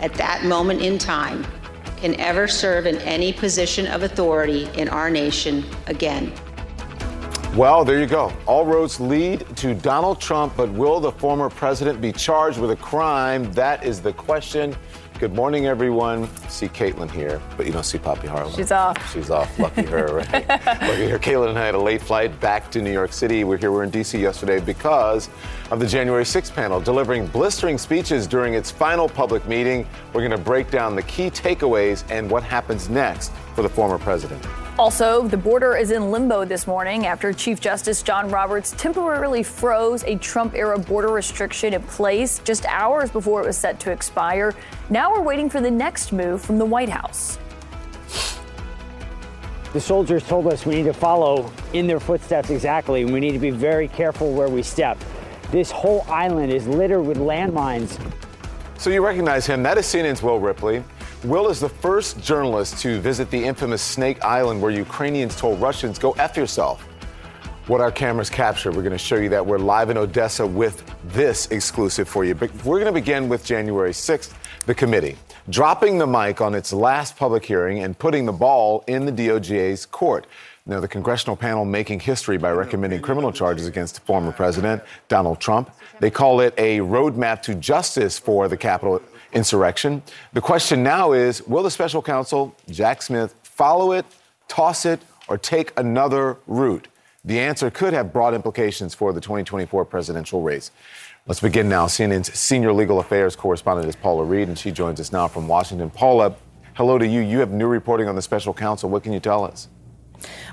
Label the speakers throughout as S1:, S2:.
S1: at that moment in time can ever serve in any position of authority in our nation again.
S2: Well, there you go. All roads lead to Donald Trump, but will the former president be charged with a crime? That is the question. Good morning, everyone. See Kaitlin here, but you don't see Poppy Harlow.
S3: She's off.
S2: She's off. Lucky her, right? Lucky her. Kaitlin and I had a late flight back to New York City. We're here. We're in D.C. yesterday because of the January 6th panel delivering blistering speeches during its final public meeting. We're going to break down the key takeaways and what happens next for the former president.
S3: Also, the border is in limbo this morning after Chief Justice John Roberts temporarily froze a Trump era border restriction in place just hours before it was set to expire. Now we're waiting for the next move from the White House.
S4: The soldiers told us we need to follow in their footsteps exactly, and we need to be very careful where we step. This whole island is littered with landmines.
S2: So you recognize him. That is CNN's Will Ripley. Will is the first journalist to visit the infamous Snake Island where Ukrainians told Russians, go F yourself. What our cameras capture, we're going to show you that. We're live in Odessa with this exclusive for you. But we're going to begin with January 6th, the committee dropping the mic on its last public hearing and putting the ball in the DOJ's court. Now, the congressional panel making history by recommending criminal charges against former President Donald Trump. They call it a roadmap to justice for the Capitol insurrection. The question now is will the special counsel, Jack Smith, follow it, toss it, or take another route? The answer could have broad implications for the 2024 presidential race. Let's begin now. CNN's senior legal affairs correspondent is Paula Reid, and she joins us now from Washington. Paula, hello to you. You have new reporting on the special counsel. What can you tell us?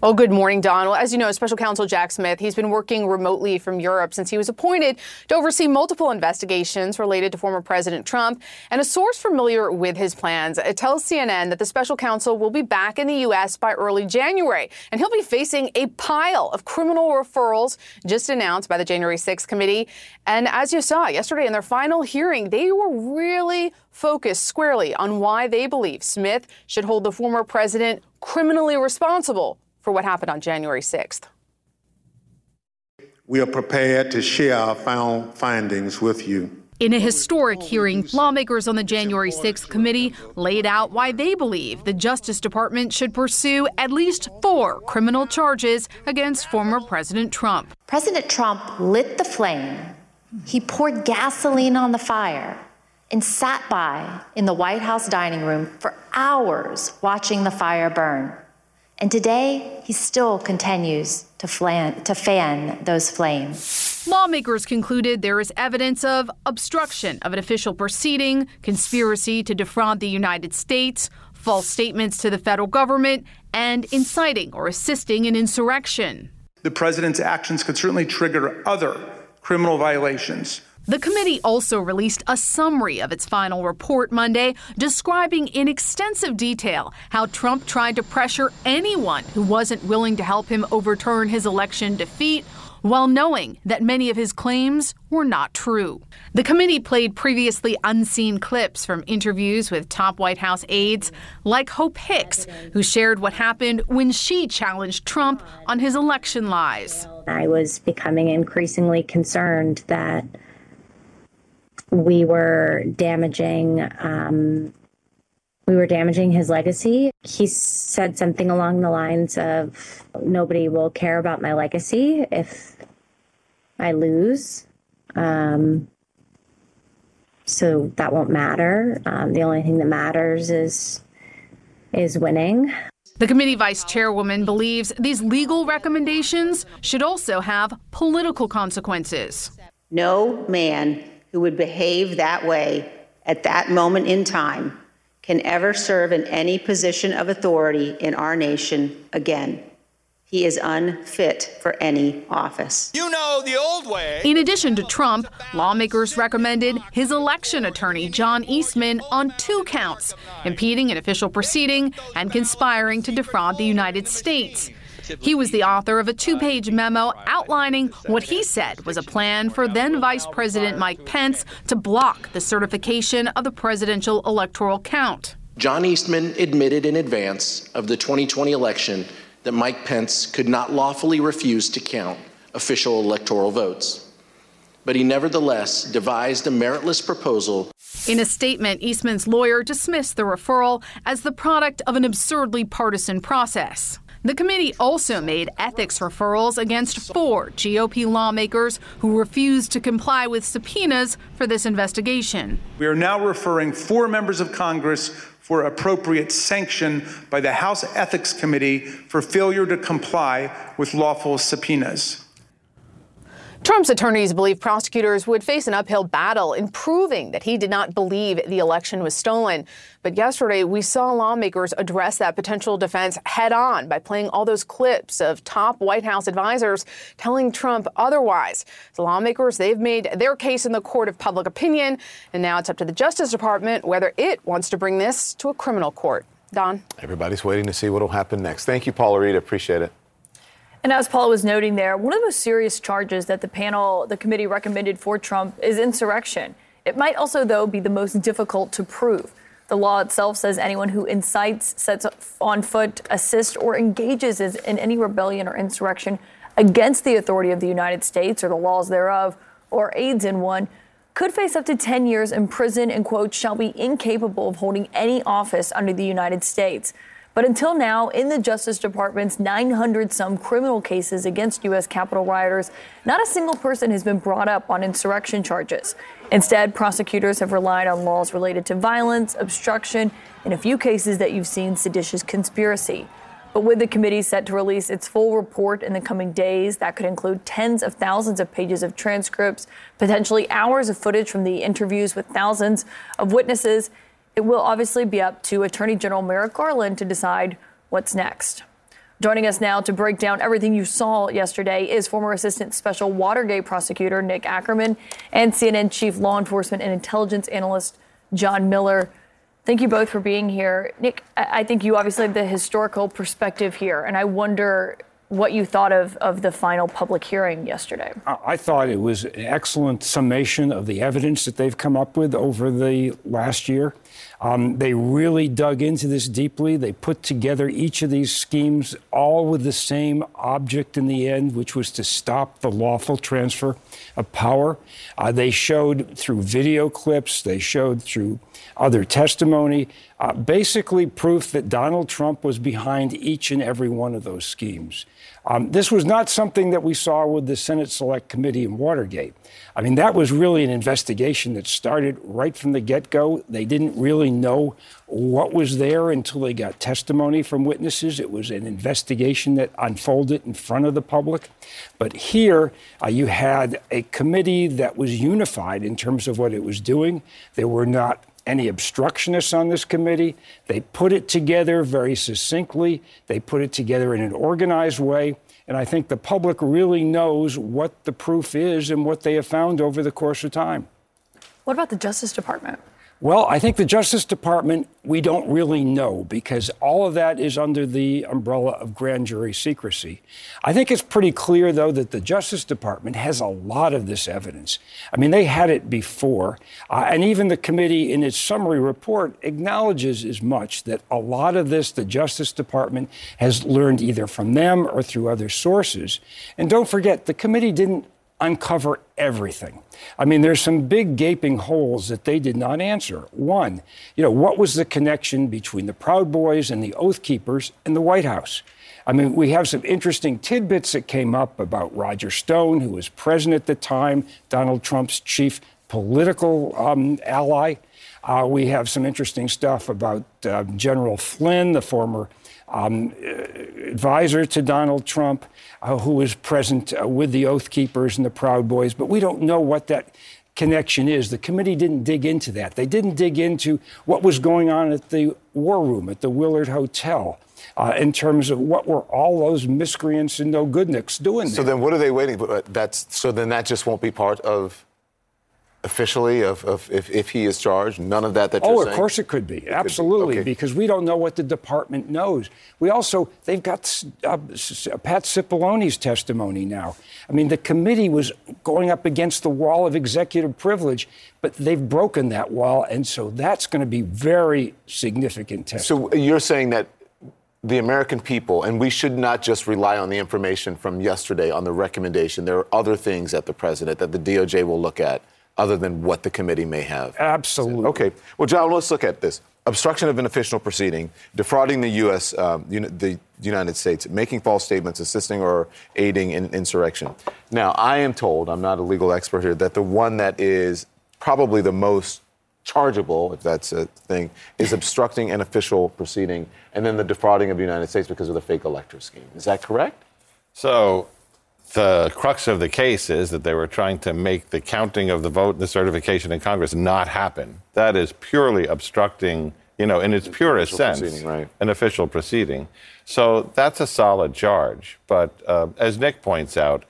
S5: Well, good morning, Don. Well, as you know, Special Counsel Jack Smith, he's been working remotely from Europe since he was appointed to oversee multiple investigations related to former President Trump. And a source familiar with his plans tells CNN that the special counsel will be back in the U.S. by early January. And he'll be facing a pile of criminal referrals just announced by the January 6th committee. And as you saw yesterday in their final hearing, they were really focused squarely on why they believe Smith should hold the former president criminally responsible for what happened on January 6th.
S6: We are prepared to share our found findings with you.
S7: In a historic hearing, lawmakers on the January 6th committee laid out why they believe the Justice Department should pursue at least four criminal charges against former President Trump.
S8: President Trump lit the flame, he poured gasoline on the fire, and sat by in the White House dining room for hours watching the fire burn. And today, he still continues to, flan- to fan those flames.
S7: Lawmakers concluded there is evidence of obstruction of an official proceeding, conspiracy to defraud the United States, false statements to the federal government, and inciting or assisting an insurrection.
S9: The president's actions could certainly trigger other criminal violations
S7: the committee also released a summary of its final report Monday, describing in extensive detail how Trump tried to pressure anyone who wasn't willing to help him overturn his election defeat while knowing that many of his claims were not true. The committee played previously unseen clips from interviews with top White House aides, like Hope Hicks, who shared what happened when she challenged Trump on his election lies.
S10: I was becoming increasingly concerned that we were damaging um, we were damaging his legacy. He said something along the lines of nobody will care about my legacy if I lose. Um, so that won't matter. Um, the only thing that matters is is winning.
S7: The committee vice chairwoman believes these legal recommendations should also have political consequences.
S1: No man who would behave that way
S11: at that moment in time can ever serve in any position of authority in our nation again. He is unfit for any office.
S12: You know the old way.
S7: In addition to Trump, lawmakers recommended his election attorney, John Eastman, on two counts impeding an official proceeding and conspiring to defraud the United States. He was the author of a two page memo outlining what he said was a plan for then Vice President Mike Pence to block the certification of the presidential electoral count.
S13: John Eastman admitted in advance of the 2020 election that Mike Pence could not lawfully refuse to count official electoral votes. But he nevertheless devised a meritless proposal.
S7: In a statement, Eastman's lawyer dismissed the referral as the product of an absurdly partisan process. The committee also made ethics referrals against four GOP lawmakers who refused to comply with subpoenas for this investigation.
S9: We are now referring four members of Congress for appropriate sanction by the House Ethics Committee for failure to comply with lawful subpoenas.
S5: Trump's attorneys believe prosecutors would face an uphill battle in proving that he did not believe the election was stolen. But yesterday, we saw lawmakers address that potential defense head on by playing all those clips of top White House advisors telling Trump otherwise. The lawmakers, they've made their case in the court of public opinion, and now it's up to the Justice Department whether it wants to bring this to a criminal court. Don?
S2: Everybody's waiting to see what will happen next. Thank you, Paula Reid. Appreciate it.
S3: And as Paula was noting there, one of the most serious charges that the panel, the committee recommended for Trump is insurrection. It might also, though, be the most difficult to prove. The law itself says anyone who incites, sets on foot, assists, or engages in any rebellion or insurrection against the authority of the United States or the laws thereof, or aids in one, could face up to 10 years in prison and, quote, shall be incapable of holding any office under the United States. But until now, in the Justice Department's 900 some criminal cases against U.S. Capitol rioters, not a single person has been brought up on insurrection charges. Instead, prosecutors have relied on laws related to violence, obstruction, and a few cases that you've seen, seditious conspiracy. But with the committee set to release its full report in the coming days, that could include tens of thousands of pages of transcripts, potentially hours of footage from the interviews with thousands of witnesses, it will obviously be up to Attorney General Merrick Garland to decide what's next. Joining us now to break down everything you saw yesterday is former Assistant Special Watergate Prosecutor Nick Ackerman and CNN Chief Law Enforcement and Intelligence Analyst John Miller. Thank you both for being here. Nick, I think you obviously have the historical perspective here, and I wonder what you thought of, of the final public hearing yesterday.
S14: I thought it was an excellent summation of the evidence that they've come up with over the last year. Um, they really dug into this deeply. They put together each of these schemes all with the same object in the end, which was to stop the lawful transfer of power. Uh, they showed through video clips, they showed through other testimony, uh, basically proof that Donald Trump was behind each and every one of those schemes. Um, this was not something that we saw with the Senate Select Committee in Watergate. I mean, that was really an investigation that started right from the get go. They didn't really know what was there until they got testimony from witnesses. It was an investigation that unfolded in front of the public. But here, uh, you had a committee that was unified in terms of what it was doing. There were not any obstructionists on this committee. They put it together very succinctly. They put it together in an organized way. And I think the public really knows what the proof is and what they have found over the course of time.
S3: What about the Justice Department?
S14: Well, I think the Justice Department, we don't really know because all of that is under the umbrella of grand jury secrecy. I think it's pretty clear, though, that the Justice Department has a lot of this evidence. I mean, they had it before, uh, and even the committee in its summary report acknowledges as much that a lot of this the Justice Department has learned either from them or through other sources. And don't forget, the committee didn't uncover everything. I mean, there's some big gaping holes that they did not answer. One, you know, what was the connection between the Proud Boys and the Oath Keepers and the White House? I mean, we have some interesting tidbits that came up about Roger Stone, who was president at the time, Donald Trump's chief political um, ally. Uh, we have some interesting stuff about uh, General Flynn, the former um, advisor to Donald Trump, uh, who was present uh, with the Oath Keepers and the Proud Boys, but we don't know what that connection is. The committee didn't dig into that. They didn't dig into what was going on at the War Room at the Willard Hotel. Uh, in terms of what were all those miscreants and no goodniks doing.
S2: So
S14: there.
S2: then, what are they waiting? for? That's so then that just won't be part of officially of, of if, if he is charged? None of that that you're
S14: oh,
S2: saying?
S14: of course it could be. Absolutely,
S2: Okay.
S14: because we don't know what the department knows. We also, they've got uh, Pat Cipollone's testimony now. I mean, the committee was going up against the wall of executive privilege, but they've broken that wall, and so that's going to be very significant testimony.
S2: So you're saying that the American people, and we should not just rely on the information from yesterday on the recommendation. There are other things that the president, that the DOJ will look at, other than what the committee may have.
S14: Absolutely.
S2: Okay. Well, John, let's look at this. Obstruction of an official proceeding, defrauding the U.S., um, uni- the United States, making false statements, assisting or aiding in insurrection. Now, I am told, I'm not a legal expert here, that the one that is probably the most chargeable, if that's a thing, is obstructing an official proceeding, and then the defrauding of the United States because of the fake elector scheme. Is that correct?
S12: So the crux of the case is that they were trying to make the counting of the vote and the certification in Congress not happen. That is purely obstructing, you know, in its purest sense,
S2: right.
S12: an official proceeding. So that's a solid charge. But uh, as Nick points out,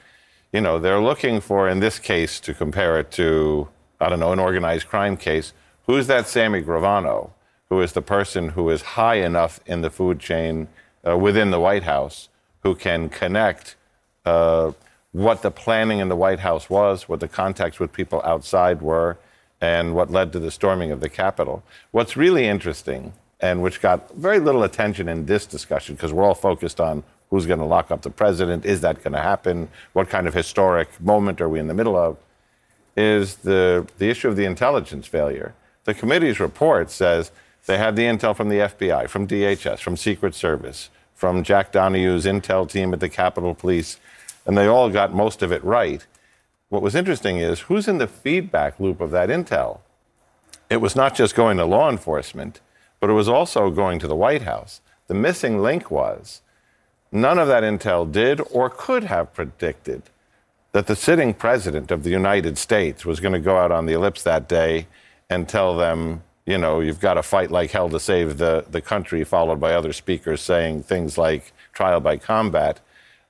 S12: you know, they're looking for, in this case, to compare it to, I don't know, an organized crime case. Who's that Sammy Gravano, who is the person who is high enough in the food chain uh, within the White House who can connect what the planning in the White House was, what the contacts with people outside were, and what led to the storming of the Capitol. What's really interesting, and which got very little attention in this discussion, because we're all focused on who's going to lock up the president, is that going to happen, what kind of historic moment are we in the middle of, is the, the issue of the intelligence failure. The committee's report says they had the intel from the FBI, from DHS, from Secret Service, from Jack Donohue's intel team at the Capitol Police, and they all got most of it right. What was interesting is who's in the feedback loop of that intel? It was not just going to law enforcement, but it was also going to the White House. The missing link was none of that intel did or could have predicted that the sitting president of the United States was going to go out on the ellipse that day and tell them, you know, you've got to fight like hell to save the, the country, followed by other speakers saying things like trial by combat.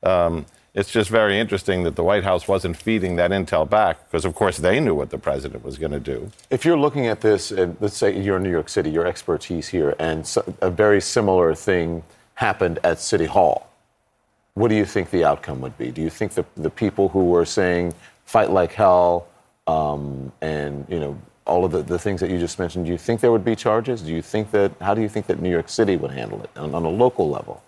S12: Um, it's just very interesting that the White House wasn't feeding that intel back because, of course, they knew what the president was going to do.
S2: If you're looking at this, and let's say you're in New York City, your expertise here, and a very similar thing happened at City Hall, what do you think the outcome would be? Do you think the, the people who were saying fight like hell um, and, you know, all of the, the things that you just mentioned, do you think there would be charges? Do you think that, how do you think that New York City would handle it on, on a local level?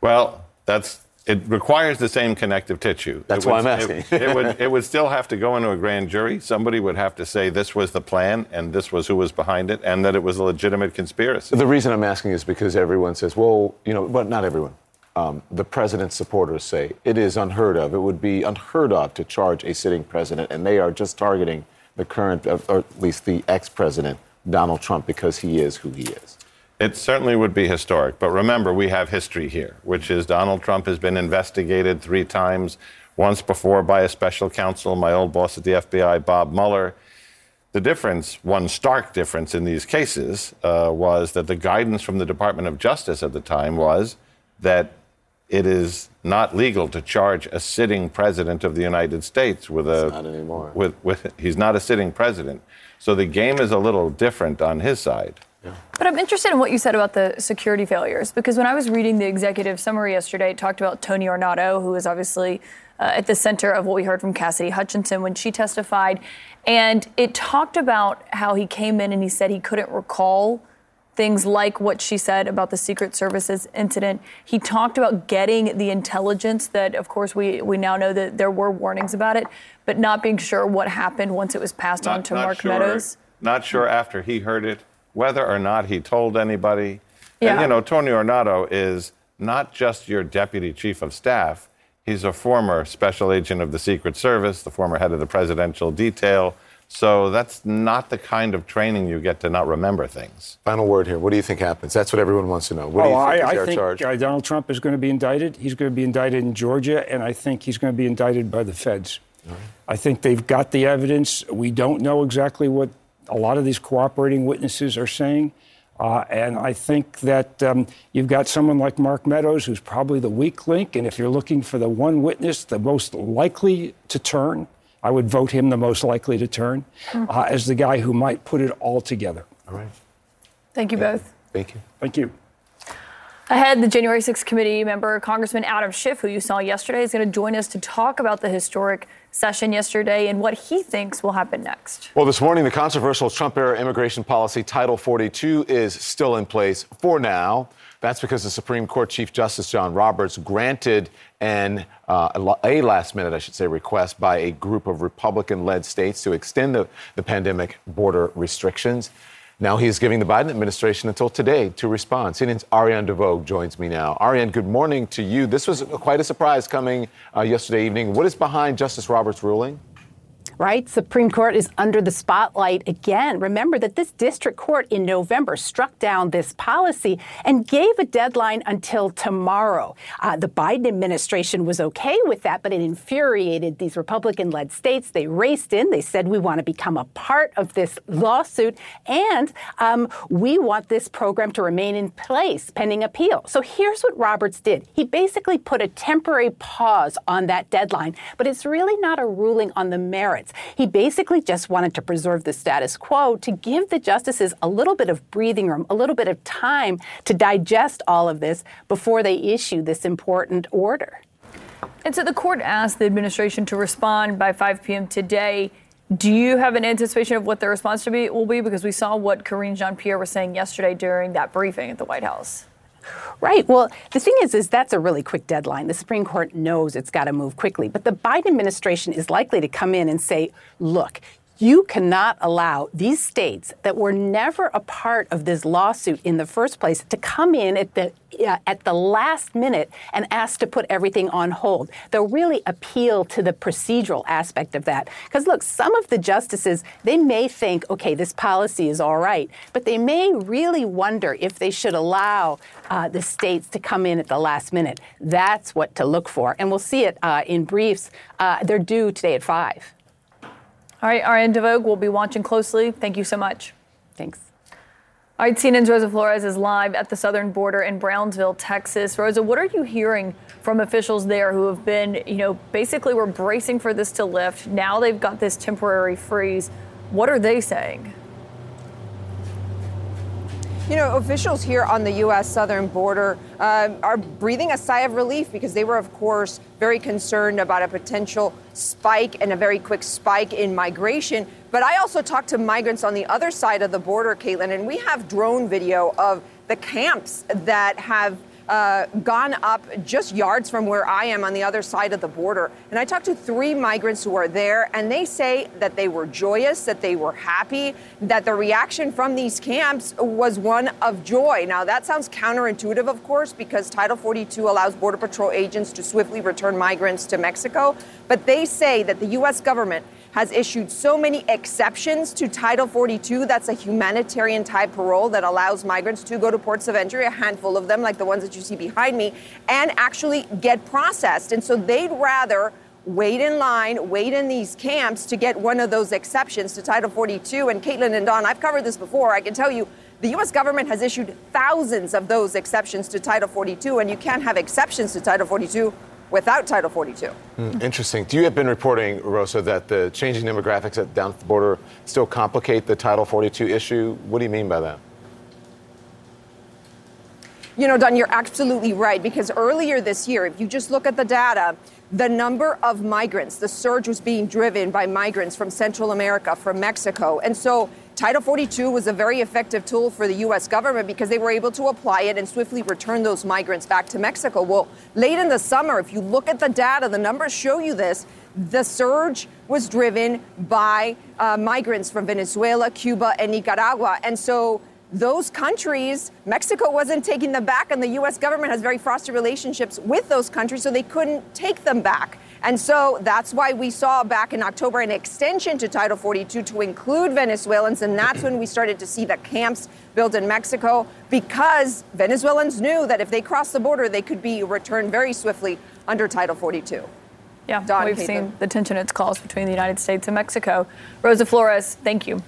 S12: Well, that's it requires the same connective tissue.
S2: That's
S12: would-
S2: why I'm asking.
S12: It, it would it would still have to go into a grand jury. Somebody would have to say this was the plan and this was who was behind it and that it was a legitimate conspiracy.
S2: The reason I'm asking is because everyone says, well, you know, but not everyone. Um, the president's supporters say it is unheard of. It would be unheard of to charge a sitting president, and they are just targeting the current, or at least the ex president, Donald Trump, because he is who he is.
S12: It certainly would be historic. But remember, we have history here, which is Donald Trump has been investigated three times, once before by a special counsel, my old boss at the FBI, Bob Mueller. The difference, one stark difference in these cases, uh, was that the guidance from the Department of Justice at the time was that it is not legal to charge a sitting president of the United States with a.
S2: not anymore.
S12: With, with, he's not a sitting president. So the game is a little different on his side.
S3: But I'm interested in what you said about the security failures because when I was reading the executive summary yesterday, it talked about Tony Ornato, who is obviously uh, at the center of what we heard from Cassidy Hutchinson when she testified. And it talked about how he came in and he said he couldn't recall things like what she said about the Secret Services incident. He talked about getting the intelligence that, of course, we, we now know that there were warnings about it, but not being sure what happened once it was passed on to Mark
S12: sure,
S3: Meadows.
S12: Not sure after he heard it whether or not he told anybody.
S3: Yeah.
S12: And you know, Tony Ornato is not just your deputy chief of staff. He's a former special agent of the Secret Service, the former head of the presidential detail. So that's not the kind of training you get to not remember things.
S2: Final word here. What do you think happens? That's what everyone wants to know. What do
S14: oh,
S2: you think
S14: I,
S2: is
S14: I think
S2: charge?
S14: uh, Donald Trump is going to be indicted. He's going to be indicted in Georgia, and I think he's going to be indicted by the feds. I think they've got the evidence. We don't know exactly what a lot of these cooperating witnesses are saying. Uh, and I think that um, you've got someone like Mark Meadows, who's probably the weak link. And if you're looking for the one witness, the most likely to turn, I would vote him the most likely to turn mm-hmm. uh, as the guy who might put it all together.
S2: All right.
S3: Thank you both.
S2: Thank you.
S14: Thank you.
S3: Ahead, the January 6th committee member, Congressman Adam Schiff, who you saw yesterday, is going to join us to talk about the historic session yesterday and what he thinks will happen next.
S2: Well, this morning, the controversial Trump era immigration policy Title 42 is still in place for now. That's because the Supreme Court Chief Justice John Roberts granted an uh, a last minute, I should say, request by a group of Republican led states to extend the, the pandemic border restrictions. Now he is giving the Biden administration until today to respond. CNN's Ariane de Vogue joins me now. Ariane, good morning to you. This was quite a surprise coming uh, yesterday evening. What is behind Justice Roberts' ruling?
S15: Right? Supreme Court is under the spotlight again. Remember that this district court in November struck down this policy and gave a deadline until tomorrow. Uh, the Biden administration was okay with that, but it infuriated these Republican led states. They raced in. They said, we want to become a part of this lawsuit, and um, we want this program to remain in place pending appeal. So here's what Roberts did he basically put a temporary pause on that deadline, but it's really not a ruling on the merits. He basically just wanted to preserve the status quo to give the justices a little bit of breathing room, a little bit of time to digest all of this before they issue this important order.
S3: And so the court asked the administration to respond by 5 p.m. today. Do you have an anticipation of what the response to be, will be? Because we saw what Karine Jean Pierre was saying yesterday during that briefing at the White House.
S15: Right. Well, the thing is, is that's a really quick deadline. The Supreme Court knows it's got to move quickly, but the Biden administration is likely to come in and say, "Look, you cannot allow these states that were never a part of this lawsuit in the first place to come in at the uh, at the last minute and ask to put everything on hold. They'll really appeal to the procedural aspect of that. Because look, some of the justices they may think, okay, this policy is all right, but they may really wonder if they should allow uh, the states to come in at the last minute. That's what to look for, and we'll see it uh, in briefs. Uh, they're due today at five.
S3: All right, Ariane de Vogue, we'll be watching closely. Thank you so much.
S15: Thanks.
S3: All right, CNN's Rosa Flores is live at the southern border in Brownsville, Texas. Rosa, what are you hearing from officials there who have been, you know, basically were bracing for this to lift? Now they've got this temporary freeze. What are they saying?
S16: You know, officials here on the U.S. southern border uh, are breathing a sigh of relief because they were, of course, very concerned about a potential spike and a very quick spike in migration. But I also talked to migrants on the other side of the border, Kaitlin, and we have drone video of the camps that have uh, gone up just yards from where I am on the other side of the border. And I talked to three migrants who are there, and they say that they were joyous, that they were happy, that the reaction from these camps was one of joy. Now, that sounds counterintuitive, of course, because Title 42 allows Border Patrol agents to swiftly return migrants to Mexico. But they say that the U.S. government has issued so many exceptions to Title 42. That's a humanitarian type parole that allows migrants to go to ports of entry, a handful of them, like the ones that you see behind me, and actually get processed. And so they'd rather wait in line, wait in these camps to get one of those exceptions to Title 42. And Kaitlin and Don, I've covered this before. I can tell you the U.S. government has issued thousands of those exceptions to Title 42, and you can't have exceptions to Title 42 without Title 42.
S2: Mm, interesting. You have been reporting, Rosa, that the changing demographics at down at the border still complicate the Title 42 issue. What do you mean by that?
S16: You know, Don, you're absolutely right because earlier this year, if you just look at the data, the number of migrants, the surge was being driven by migrants from Central America, from Mexico. And so Title 42 was a very effective tool for the U.S. government because they were able to apply it and swiftly return those migrants back to Mexico. Well, late in the summer, if you look at the data, the numbers show you this. The surge was driven by uh, migrants from Venezuela, Cuba, and Nicaragua. And so those countries, Mexico wasn't taking them back, and the U.S. government has very frosty relationships with those countries, so they couldn't take them back. And so that's why we saw back in October an extension to Title 42 to include Venezuelans. And that's when we started to see the camps built in Mexico because Venezuelans knew that if they crossed the border, they could be returned very swiftly under Title 42.
S3: Yeah,
S16: Don
S3: we've seen the tension it's caused between the United States and Mexico. Rosa Flores, thank you.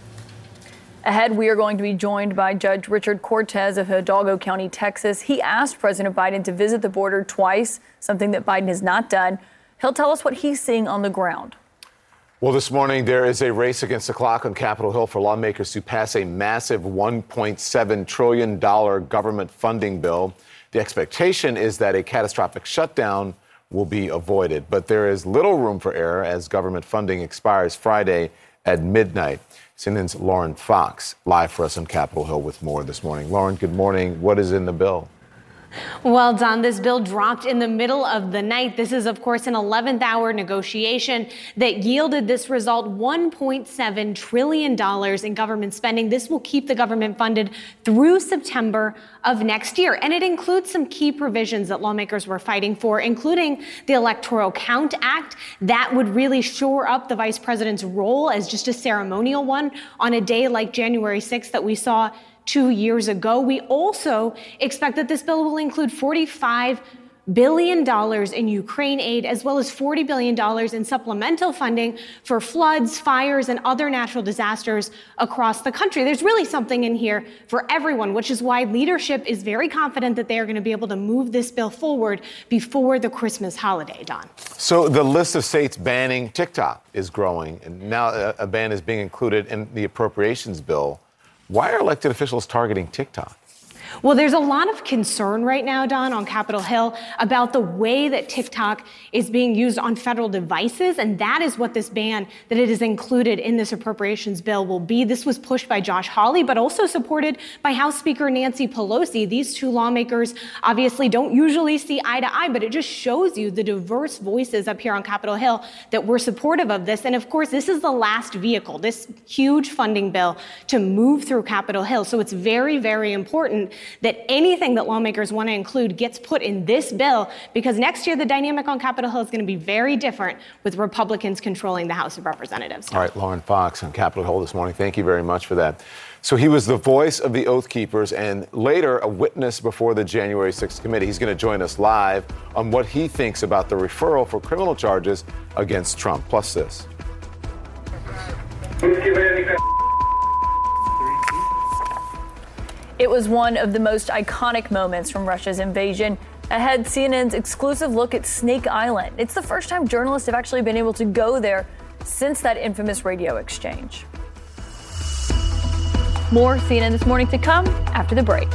S3: Ahead, we are going to be joined by Judge Richard Cortez of Hidalgo County, Texas. He asked President Biden to visit the border twice, something that Biden has not done. He'll tell us what he's seeing on the ground.
S2: Well, this morning there is a race against the clock on Capitol Hill for lawmakers to pass a massive $1.7 trillion government funding bill. The expectation is that a catastrophic shutdown will be avoided, but there is little room for error as government funding expires Friday at midnight. CNN's Lauren Fox live for us on Capitol Hill with more this morning. Lauren, good morning. What is in the bill?
S17: Well done. This bill dropped in the middle of the night. This is, of course, an 11th hour negotiation that yielded this result $1.7 trillion in government spending. This will keep the government funded through September of next year. And it includes some key provisions that lawmakers were fighting for, including the Electoral Count Act. That would really shore up the vice president's role as just a ceremonial one on a day like January 6th that we saw two years ago. We also expect that this bill will include 45 billion dollars in Ukraine aid as well as 40 billion dollars in supplemental funding for floods, fires and other natural disasters across the country. There's really something in here for everyone, which is why leadership is very confident that they are going to be able to move this bill forward before the Christmas holiday, Don.
S2: So the list of states banning TikTok is growing, and now a, a ban is being included in the appropriations bill. Why are elected officials targeting TikTok?
S17: Well, there's a lot of concern right now, Don, on Capitol Hill about the way that TikTok is being used on federal devices. And that is what this ban that it is included in this appropriations bill will be. This was pushed by Josh Hawley, but also supported by House Speaker Nancy Pelosi. These two lawmakers obviously don't usually see eye to eye, but it just shows you the diverse voices up here on Capitol Hill that were supportive of this. And of course, this is the last vehicle, this huge funding bill to move through Capitol Hill. So it's very, very important that anything that lawmakers want to include gets put in this bill because next year the dynamic on Capitol Hill is going to be very different with Republicans controlling the House of Representatives.
S2: All right, Lauren Fox on Capitol Hill this morning. Thank you very much for that. So he was the voice of the Oath Keepers and later a witness before the January 6th committee. He's going to join us live on what he thinks about the referral for criminal charges against Trump. Plus this.
S3: It was one of the most iconic moments from Russia's invasion. Ahead, CNN's exclusive look at Snake Island. It's the first time journalists have actually been able to go there since that infamous radio exchange. More CNN this morning to come after the break.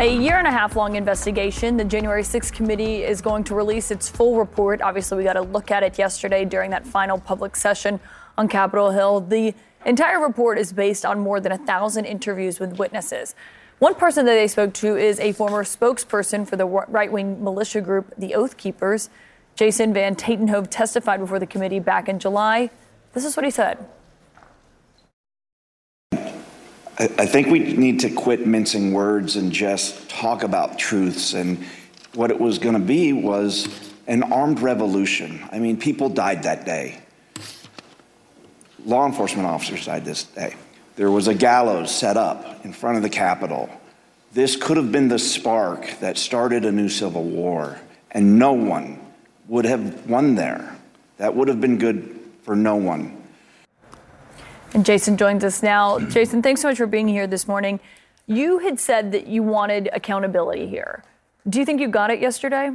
S3: A year and a half long investigation. The January 6th committee is going to release its full report. Obviously, we got a look at it yesterday during that final public session on Capitol Hill. The entire report is based on more than a thousand interviews with witnesses. One person that they spoke to is a former spokesperson for the right wing militia group, the Oath Keepers. Jason Van Tatenhove testified before the committee back in July. This is what he said.
S18: I think we need to quit mincing words and just talk about truths. And what it was going to be was an armed revolution. I mean, people died that day. Law enforcement officers died this day. There was a gallows set up in front of the Capitol. This could have been the spark that started a new civil war, and no one would have won there. That would have been good for no one.
S3: And Jason joins us now. Jason, thanks so much for being here this morning. You had said that you wanted accountability here. Do you think you got it yesterday?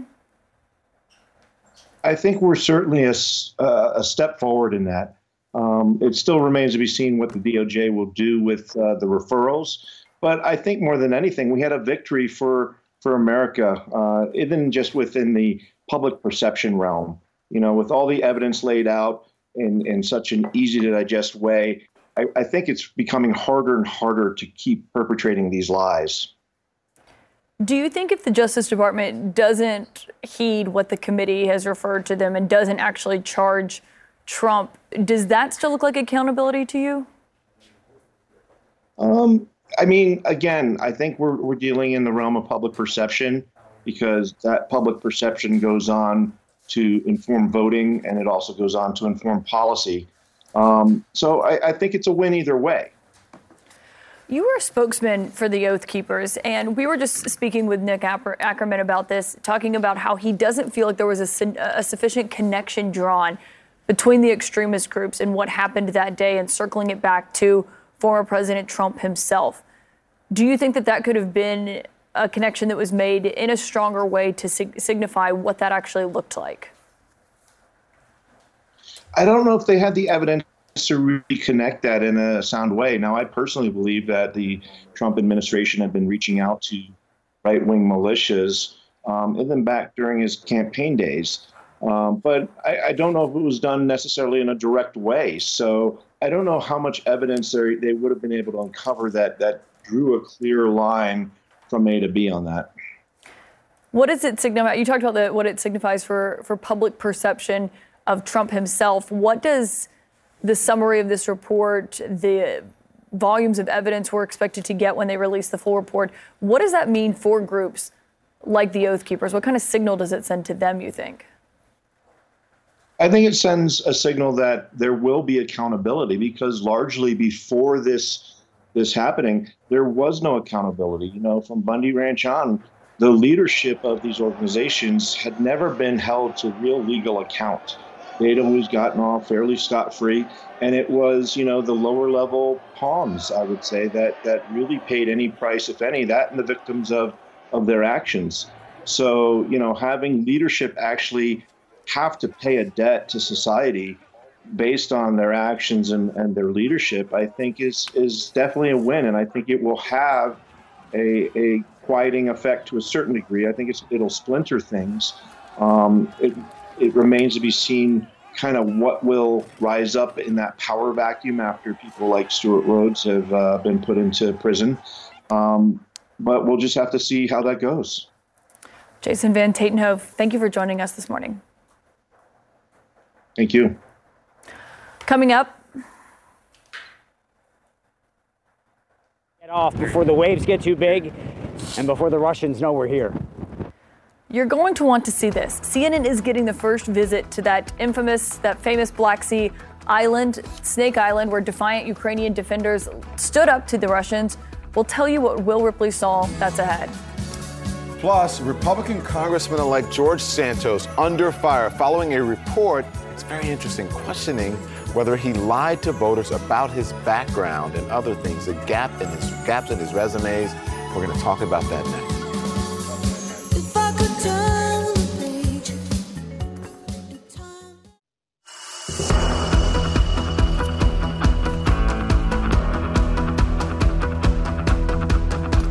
S19: I think we're certainly a, uh, a step forward in that. Um, it still remains to be seen what the DOJ will do with uh, the referrals. But I think more than anything, we had a victory for for America, uh, even just within the public perception realm. You know, with all the evidence laid out in in such an easy to digest way, I, I think it's becoming harder and harder to keep perpetrating these lies.
S3: Do you think if the Justice Department doesn't heed what the committee has referred to them and doesn't actually charge Trump, does that still look like accountability to you?
S19: Um, I mean, again, I think we're we're dealing in the realm of public perception because that public perception goes on to inform voting and it also goes on to inform policy. Um, so I, I think it's a win either way.
S3: You were a spokesman for the Oath Keepers, and we were just speaking with Nick Ackerman about this, talking about how he doesn't feel like there was a, a sufficient connection drawn between the extremist groups and what happened that day, and circling it back to former President Trump himself. Do you think that that could have been a connection that was made in a stronger way to sig- signify what that actually looked like?
S19: I don't know if they had the evidence to reconnect that in a sound way. Now, I personally believe that the Trump administration had been reaching out to right wing militias, um, even back during his campaign days. Um, but I, I, don't know if it was done necessarily in a direct way. So I don't know how much evidence they would have been able to uncover that that drew a clear line from A to B on that.
S3: What does it signify? You talked about the, what it signifies for, for public perception of Trump himself. What does the summary of this report, the volumes of evidence we're expected to get when they release the full report, what does that mean for groups like the Oath Keepers? What kind of signal does it send to them, you think?
S19: I think it sends a signal that there will be accountability because largely before this this happening, there was no accountability. You know, from Bundy Ranch on, the leadership of these organizations had never been held to real legal account. They'd always gotten off fairly scot free. And it was, you know, the lower level palms, I would say, that, that really paid any price, if any, that and the victims of, of their actions. So, you know, having leadership actually have to pay a debt to society based on their actions and, and their leadership, I think is is definitely a win. And I think it will have a, a quieting effect to a certain degree. I think it's, it'll splinter things. Um, it, it remains to be seen kind of what will rise up in that power vacuum after people like Stewart Rhodes have uh, been put into prison. Um, but we'll just have to see how that goes.
S3: Jason Van Tatenhove, thank you for joining us this morning.
S19: Thank you.
S3: Coming up.
S4: Get off before the waves get too big and before the Russians know we're here.
S3: You're going to want to see this. CNN is getting the first visit to that infamous, that famous Black Sea island, Snake Island, where defiant Ukrainian defenders stood up to the Russians. We'll tell you what Will Ripley saw. That's ahead.
S2: Plus, Republican Congressman elect George Santos under fire following a report, it's very interesting, questioning whether he lied to voters about his background and other things, the gap in his gaps in his resumes. We're going to talk about that next.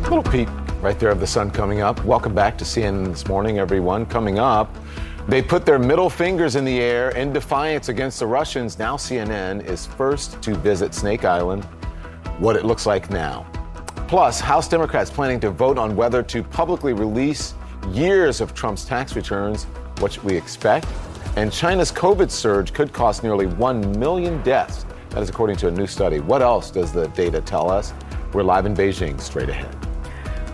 S2: Little peek right there of the sun coming up. Welcome back to CNN this morning, everyone. Coming up, they put their middle fingers in the air in defiance against the Russians. Now CNN is first to visit Snake Island. What it looks like now. Plus, House Democrats planning to vote on whether to publicly release years of Trump's tax returns, should we expect? And China's COVID surge could cost nearly 1 million deaths. That is according to a new study. What else does the data tell us? We're live in Beijing straight ahead.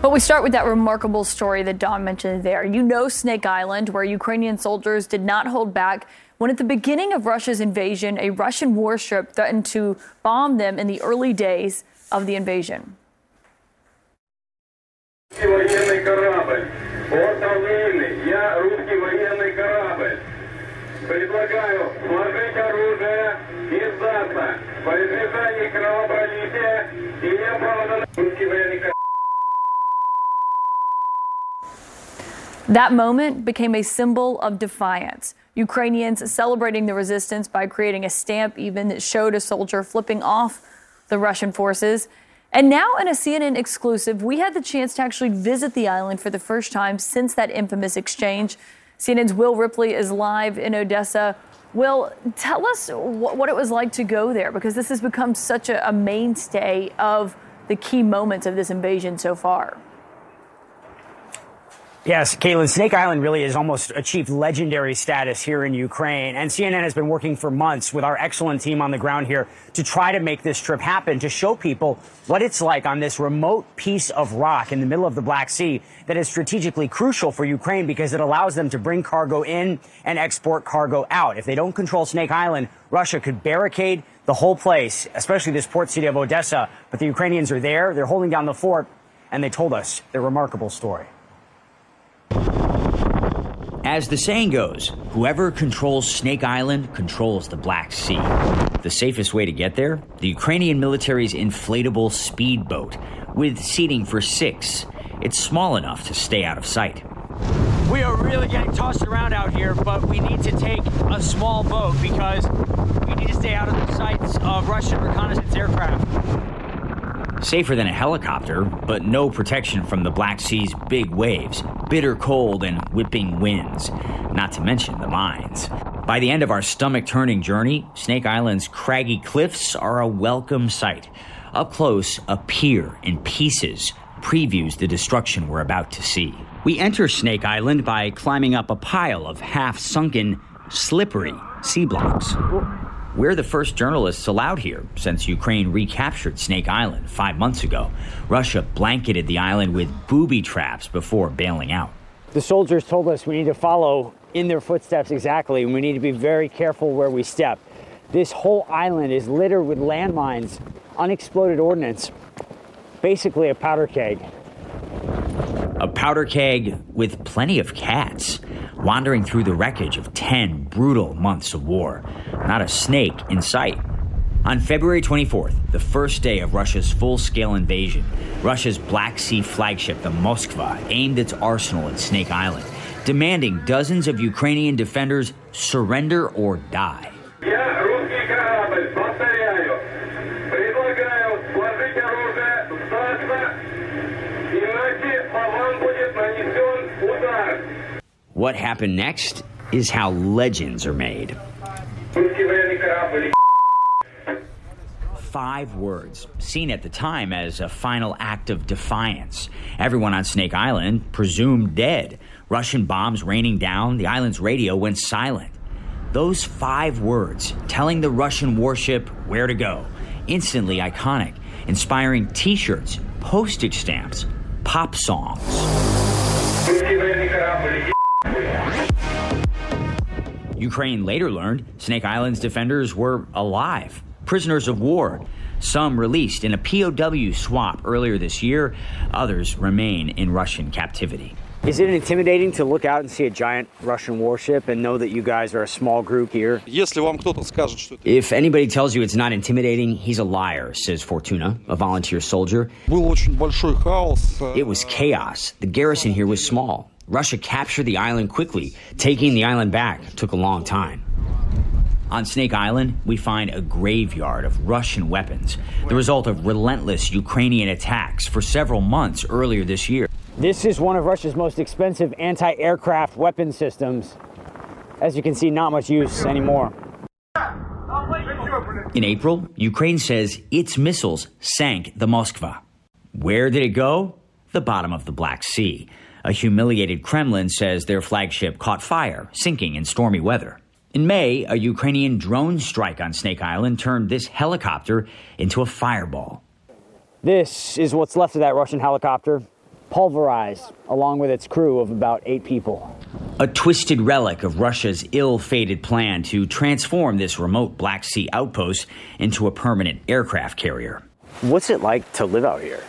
S3: But we start with that remarkable story that Don mentioned there. You know Snake Island, where Ukrainian soldiers did not hold back when at the beginning of Russia's invasion, a Russian warship threatened to bomb them in the early days of the invasion. Предлагаю сложить оружие и сдаться. По избежанию кровопролития и русский That moment became a symbol of defiance. Ukrainians celebrating the resistance by creating a stamp, even that showed a soldier flipping off the Russian forces. And now, in a CNN exclusive, we had the chance to actually visit the island for the first time since that infamous exchange. CNN's Will Ripley is live in Odessa. Will, tell us what it was like to go there because this has become such a, a mainstay of the key moments of this invasion so far.
S4: Yes, Kaitlin, Snake Island really has almost achieved legendary status here in Ukraine. And CNN has been working for months with our excellent team on the ground here to try to make this trip happen, to show people what it's like on this remote piece of rock in the middle of the Black Sea that is strategically crucial for Ukraine because it allows them to bring cargo in and export cargo out. If they don't control Snake Island, Russia could barricade the whole place, especially this port city of Odessa. But the Ukrainians are there, they're holding down the fort, and they told us their remarkable story.
S20: As the saying goes, whoever controls Snake Island controls the Black Sea. The safest way to get there? The Ukrainian military's inflatable speedboat, with seating for six. It's small enough to stay out of sight.
S4: We are really getting tossed around out here, but we need to take a small boat because we need to stay out of the sights of Russian reconnaissance aircraft.
S20: Safer than a helicopter, but no protection from the Black Sea's big waves, bitter cold, and whipping winds, not to mention the mines. By the end of our stomach turning journey, Snake Island's craggy cliffs are a welcome sight. Up close, a pier in pieces previews the destruction we're about to see. We enter Snake Island by climbing up a pile of half sunken, slippery sea blocks. We're the first journalists allowed here since Ukraine recaptured Snake Island five months ago. Russia blanketed the island with booby traps before bailing out.
S4: The soldiers told us we need to follow in their footsteps exactly, and we need to be very careful where we step. This whole island is littered with landmines, unexploded ordnance, basically a powder keg.
S20: A powder keg with plenty of cats wandering through the wreckage of 10 brutal months of war. Not a snake in sight. On February 24th, the first day of Russia's full scale invasion, Russia's Black Sea flagship, the Moskva, aimed its arsenal at Snake Island, demanding dozens of Ukrainian defenders surrender or die. What happened next is how legends are made. Five words, seen at the time as a final act of defiance. Everyone on Snake Island presumed dead. Russian bombs raining down, the island's radio went silent. Those five words, telling the Russian warship where to go, instantly iconic, inspiring t shirts, postage stamps, pop songs. Ukraine later learned Snake Island's defenders were alive, prisoners of war. Some released in a POW swap earlier this year, others remain in Russian captivity.
S4: Is it intimidating to look out and see a giant Russian warship and know that you guys are a small group here?
S20: If anybody tells you it's not intimidating, he's a liar, says Fortuna, a volunteer soldier. It was chaos. The garrison here was small. Russia captured the island quickly. Taking the island back took a long time. On Snake Island, we find a graveyard of Russian weapons, the result of relentless Ukrainian attacks for several months earlier this year.
S4: This is one of Russia's most expensive anti aircraft weapon systems. As you can see, not much use anymore.
S20: In April, Ukraine says its missiles sank the Moskva. Where did it go? The bottom of the Black Sea. A humiliated Kremlin says their flagship caught fire, sinking in stormy weather. In May, a Ukrainian drone strike on Snake Island turned this helicopter into a fireball.
S4: This is what's left of that Russian helicopter, pulverized, along with its crew of about eight people.
S20: A twisted relic of Russia's ill fated plan to transform this remote Black Sea outpost into a permanent aircraft carrier.
S4: What's it like to live out here?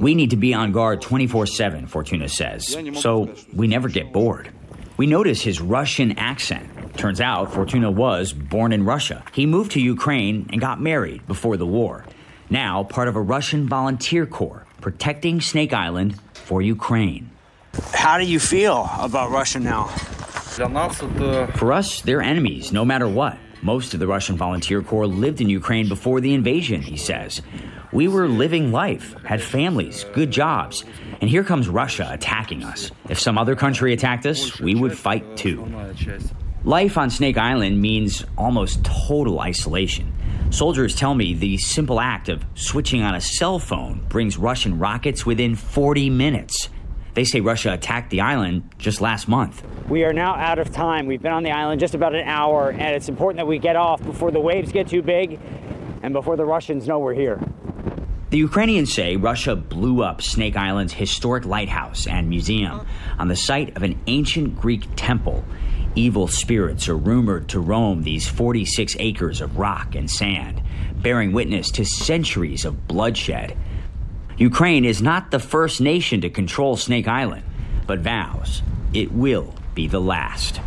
S20: We need to be on guard 24 7, Fortuna says, so we never get bored. We notice his Russian accent. Turns out Fortuna was born in Russia. He moved to Ukraine and got married before the war. Now part of a Russian volunteer corps protecting Snake Island for Ukraine.
S4: How do you feel about Russia now?
S20: For us, they're enemies no matter what. Most of the Russian volunteer corps lived in Ukraine before the invasion, he says. We were living life, had families, good jobs. And here comes Russia attacking us. If some other country attacked us, we would fight too. Life on Snake Island means almost total isolation. Soldiers tell me the simple act of switching on a cell phone brings Russian rockets within 40 minutes. They say Russia attacked the island just last month.
S4: We are now out of time. We've been on the island just about an hour, and it's important that we get off before the waves get too big and before the Russians know we're here.
S20: The Ukrainians say Russia blew up Snake Island's historic lighthouse and museum on the site of an ancient Greek temple. Evil spirits are rumored to roam these 46 acres of rock and sand, bearing witness to centuries of bloodshed. Ukraine is not the first nation to control Snake Island, but vows it will be the last.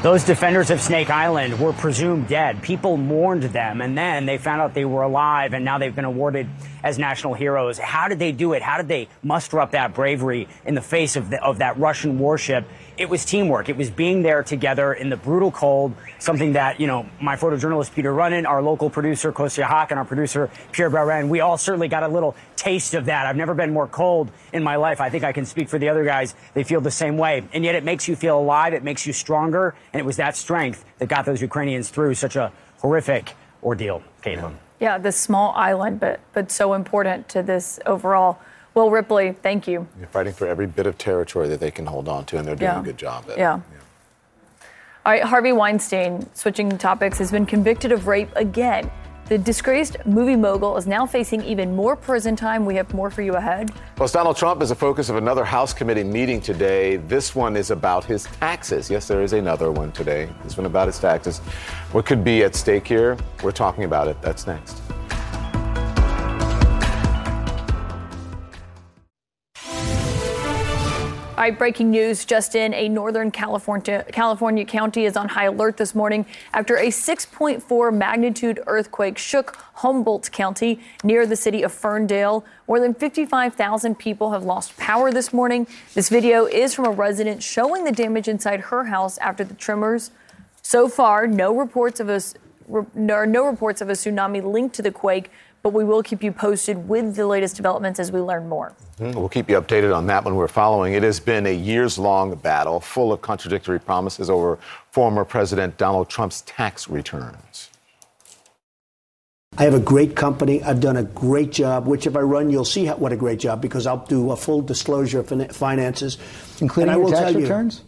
S4: Those defenders of Snake Island were presumed dead. People mourned them, and then they found out they were alive, and now they've been awarded as national heroes. How did they do it? How did they muster up that bravery in the face of, the, of that Russian warship? It was teamwork. It was being there together in the brutal cold, something that, you know, my photojournalist Peter Runnin, our local producer Kostya Hawk, and our producer Pierre Bairin, we all certainly got a little taste of that. I've never been more cold in my life. I think I can speak for the other guys. They feel the same way. And yet it makes you feel alive. It makes you stronger. And it was that strength that got those Ukrainians through such a horrific ordeal, Kaitlin.
S3: Yeah, this small island, but but so important to this overall. Will Ripley, thank you.
S2: You're fighting for every bit of territory that they can hold on to, and they're doing
S3: Yeah.
S2: a good job at it.
S3: Yeah. All right, Harvey Weinstein, switching topics, has been convicted of rape again. The disgraced movie mogul is now facing even more prison time. We have more for you ahead.
S2: Plus, Donald Trump is the focus of another House committee meeting today. This one is about his taxes. Yes, there is another one today. This one about his taxes. What could be at stake here? We're talking about it. That's next.
S3: All right, breaking news just in. A Northern California, California county is on high alert this morning after a 6.4 magnitude earthquake shook Humboldt County near the city of Ferndale. More than 55,000 people have lost power this morning. This video is from a resident showing the damage inside her house after the tremors. So far, no reports of a, no reports of a tsunami linked to the quake, but we will keep you posted with the latest developments as we learn more.
S2: Mhm. We'll keep you updated on that when we're following. It has been a years long battle full of contradictory promises over former President Donald Trump's tax returns.
S21: I have a great company. I've done a great job, which if I run, you'll see how, what a great job because I'll do a full disclosure of finances.
S22: Including
S21: And I
S22: your
S21: will
S22: tax
S21: tell you,
S22: returns?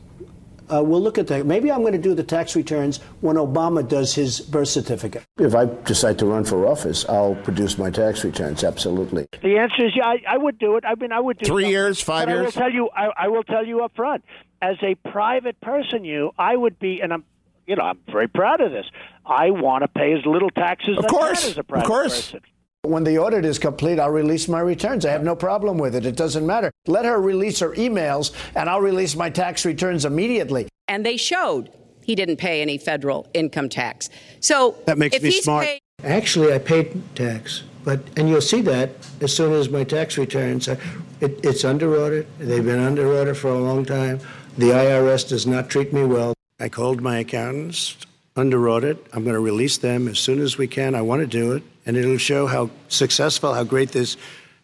S21: Uh, we'll look at that. Maybe I'm going to do the tax returns when Obama does his birth certificate. If I decide to run for office, I'll produce my tax returns, absolutely.
S23: The answer is yeah, I, I would do it. I mean, I would do
S21: Three
S23: something.
S21: years, five
S23: But I will
S21: years?
S23: tell you, I, I will tell you up front. As a private person, you, I would be, and I'm, you know, I'm very proud of this. I want to pay as little taxes
S21: Of
S23: as
S21: course,
S23: I as a
S21: of course.
S23: person.
S21: When the audit is complete, I'll release my returns. I have no problem with it. It doesn't matter. Let her release her emails, and I'll release my tax returns immediately.
S24: and they showed he didn't pay any federal income tax. So
S21: That makes
S24: if
S21: me smart.
S24: paid-
S21: Actually, I paid tax, but and you'll see that as soon as my tax returns. Are, it, it's under audit. They've been under audit for a long time. The IRS does not treat me well. I called my accountants under audit. I'm going to release them as soon as we can. I want to do it, and it'll show how successful, how great this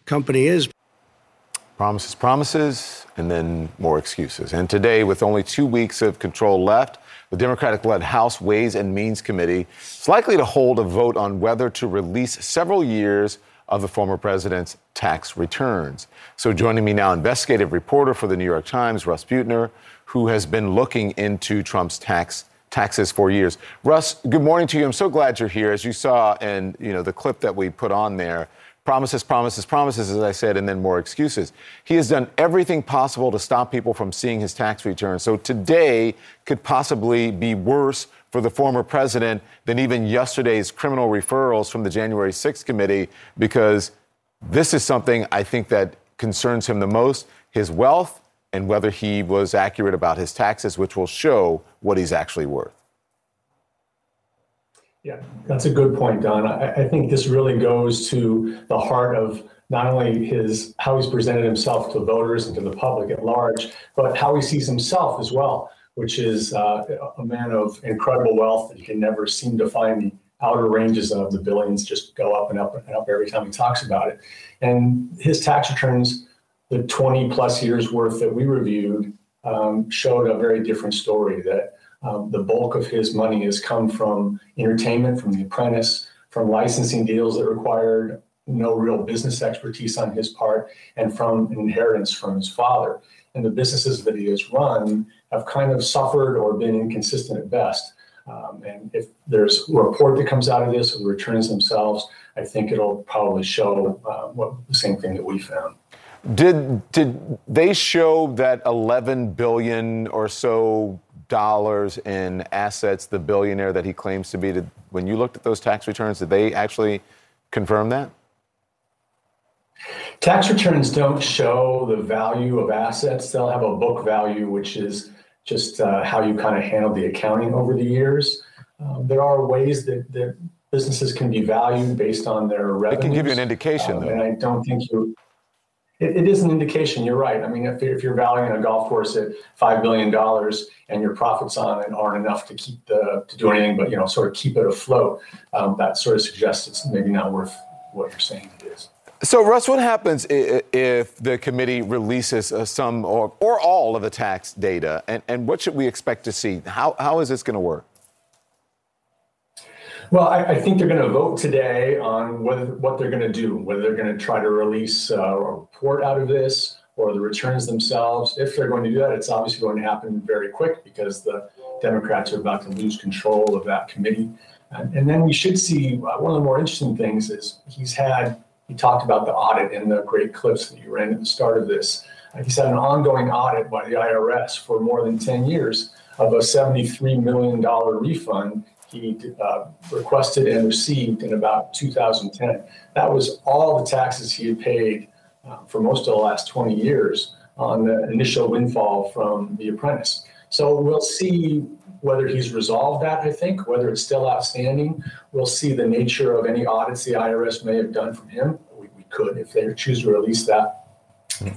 S21: company is.
S2: Promises, promises, and then more excuses. And today, with only two weeks of control left, the Democratic led House Ways and Means Committee is likely to hold a vote on whether to release several years of the former president's tax returns. So, joining me now, investigative reporter for the New York Times, Russ Buettner, who has been looking into Trump's tax taxes for years. Russ, good morning to you. I'm so glad you're here. As you saw in you know the clip that we put on there, promises, promises, promises, as I said, and then more excuses. He has done everything possible to stop people from seeing his tax returns. So today could possibly be worse for the former president than even yesterday's criminal referrals from the January 6th committee because this is something I think that concerns him the most his wealth and whether he was accurate about his taxes, which will show what he's actually worth.
S25: Yeah, that's a good point, Don. I, I think this really goes to the heart of not only his how he's presented himself to voters and to the public at large, but how he sees himself as well, which is uh, a man of incredible wealth that he can never seem to find the outer ranges of the billions just go up and up and up every time he talks about it. And his tax returns, the 20 plus years worth that we reviewed, um, showed a very different story that um, the bulk of his money has come from entertainment, from The Apprentice, from licensing deals that required no real business expertise on his part and from an inheritance from his father. And the businesses that he has run have kind of suffered or been inconsistent at best. Um, and if there's a report that comes out of this, or the returns themselves, I think it'll probably show uh, what the same thing that we found.
S2: Did did they show that 11 billion or so dollars in assets the billionaire that he claims to be? Did, when you looked at those tax returns, did they actually confirm that?
S25: Tax returns don't show the value of assets. They'll have a book value, which is just uh, how you kind of handle the accounting over the years. Um, there are ways that, that businesses can be valued based on their revenue.
S2: It can give you an indication, um, though.
S25: And I don't think you. It, it is an indication. You're right. I mean, if, if you're valuing a golf course at five billion dollars and your profits on it aren't enough to keep the to do anything but you know sort of keep it afloat, um, that sort of suggests it's maybe not worth what you're saying it is.
S2: So, Russ, what happens if the committee releases uh, some or, or all of the tax data? And, and what should we expect to see? How, how is this going to work?
S25: Well, I, I, think they're going to vote today on whether what they're going to do, whether they're going to try to release uh, a report out of this or the returns themselves. If they're going to do that, it's obviously going to happen very quick because the Democrats are about to lose control of that committee. And, and then we should see uh, one of the more interesting things is he's had he talked about the audit in the great clips that you ran at the start of this. Uh, he's had an ongoing audit by the IRS for more than 10 years of a $73 million refund he uh, requested and received in about 2010. That was all the taxes he had paid uh, for most of the last 20 years on the initial windfall from The Apprentice. So we'll see whether he's resolved that, I think, whether it's still outstanding. We'll see the nature of any audits the IRS may have done from him. We, we could, if they choose to release that.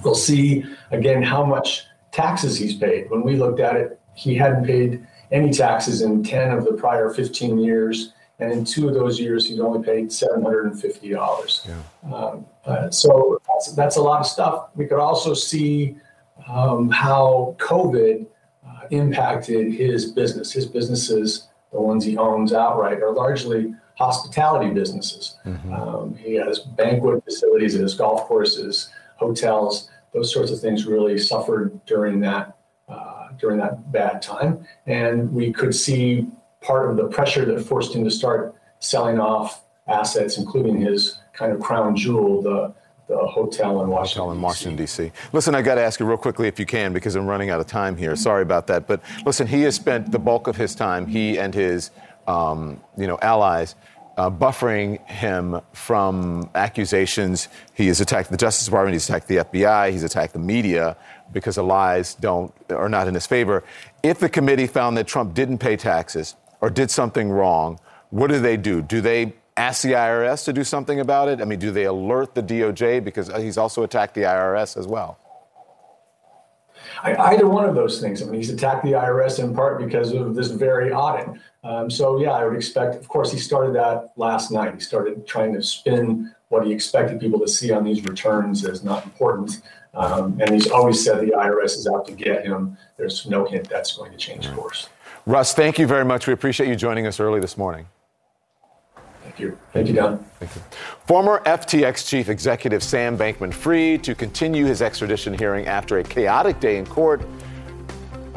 S25: We'll see, again, how much taxes he's paid. When we looked at it, he hadn't paid any taxes in 10 of the prior 15 years. And in two of those years, he's only paid $750. Yeah. Um, uh, so that's, that's a lot of stuff. We could also see um, how COVID impacted his business. His businesses, the ones he owns outright, are largely hospitality businesses. Mm-hmm. Um, he has banquet facilities at his golf courses, hotels. Those sorts of things really suffered during that uh, during that bad time, and we could see part of the pressure that forced him to start selling off assets, including his kind of crown jewel, the the hotel in Washington.
S2: Hotel in Washington D.C. Listen, I got to ask you real quickly if you can, because I'm running out of time here. Sorry about that, but listen, he has spent the bulk of his time, he and his, um, you know, allies. Uh, buffering him from accusations. He has attacked the Justice Department. He's attacked the FBI. He's attacked the media because the lies don't are not in his favor. If the committee found that Trump didn't pay taxes or did something wrong, what do they do? Do they ask the IRS to do something about it? I mean, do they alert the DOJ because he's also attacked the IRS as well?
S25: I, either one of those things. I mean, he's attacked the IRS in part because of this very audit. Um, so, yeah, I would expect, of course, he started that last night. He started trying to spin what he expected people to see on these returns as not important. Um, and he's always said the IRS is out to get him. There's no hint that's going to change course.
S2: Russ, thank you very much. We appreciate you joining us early this morning.
S25: Thank you. Thank you, Don. Thank you.
S2: Former FTX chief executive Sam Bankman Fried to continue his extradition hearing after a chaotic day in court.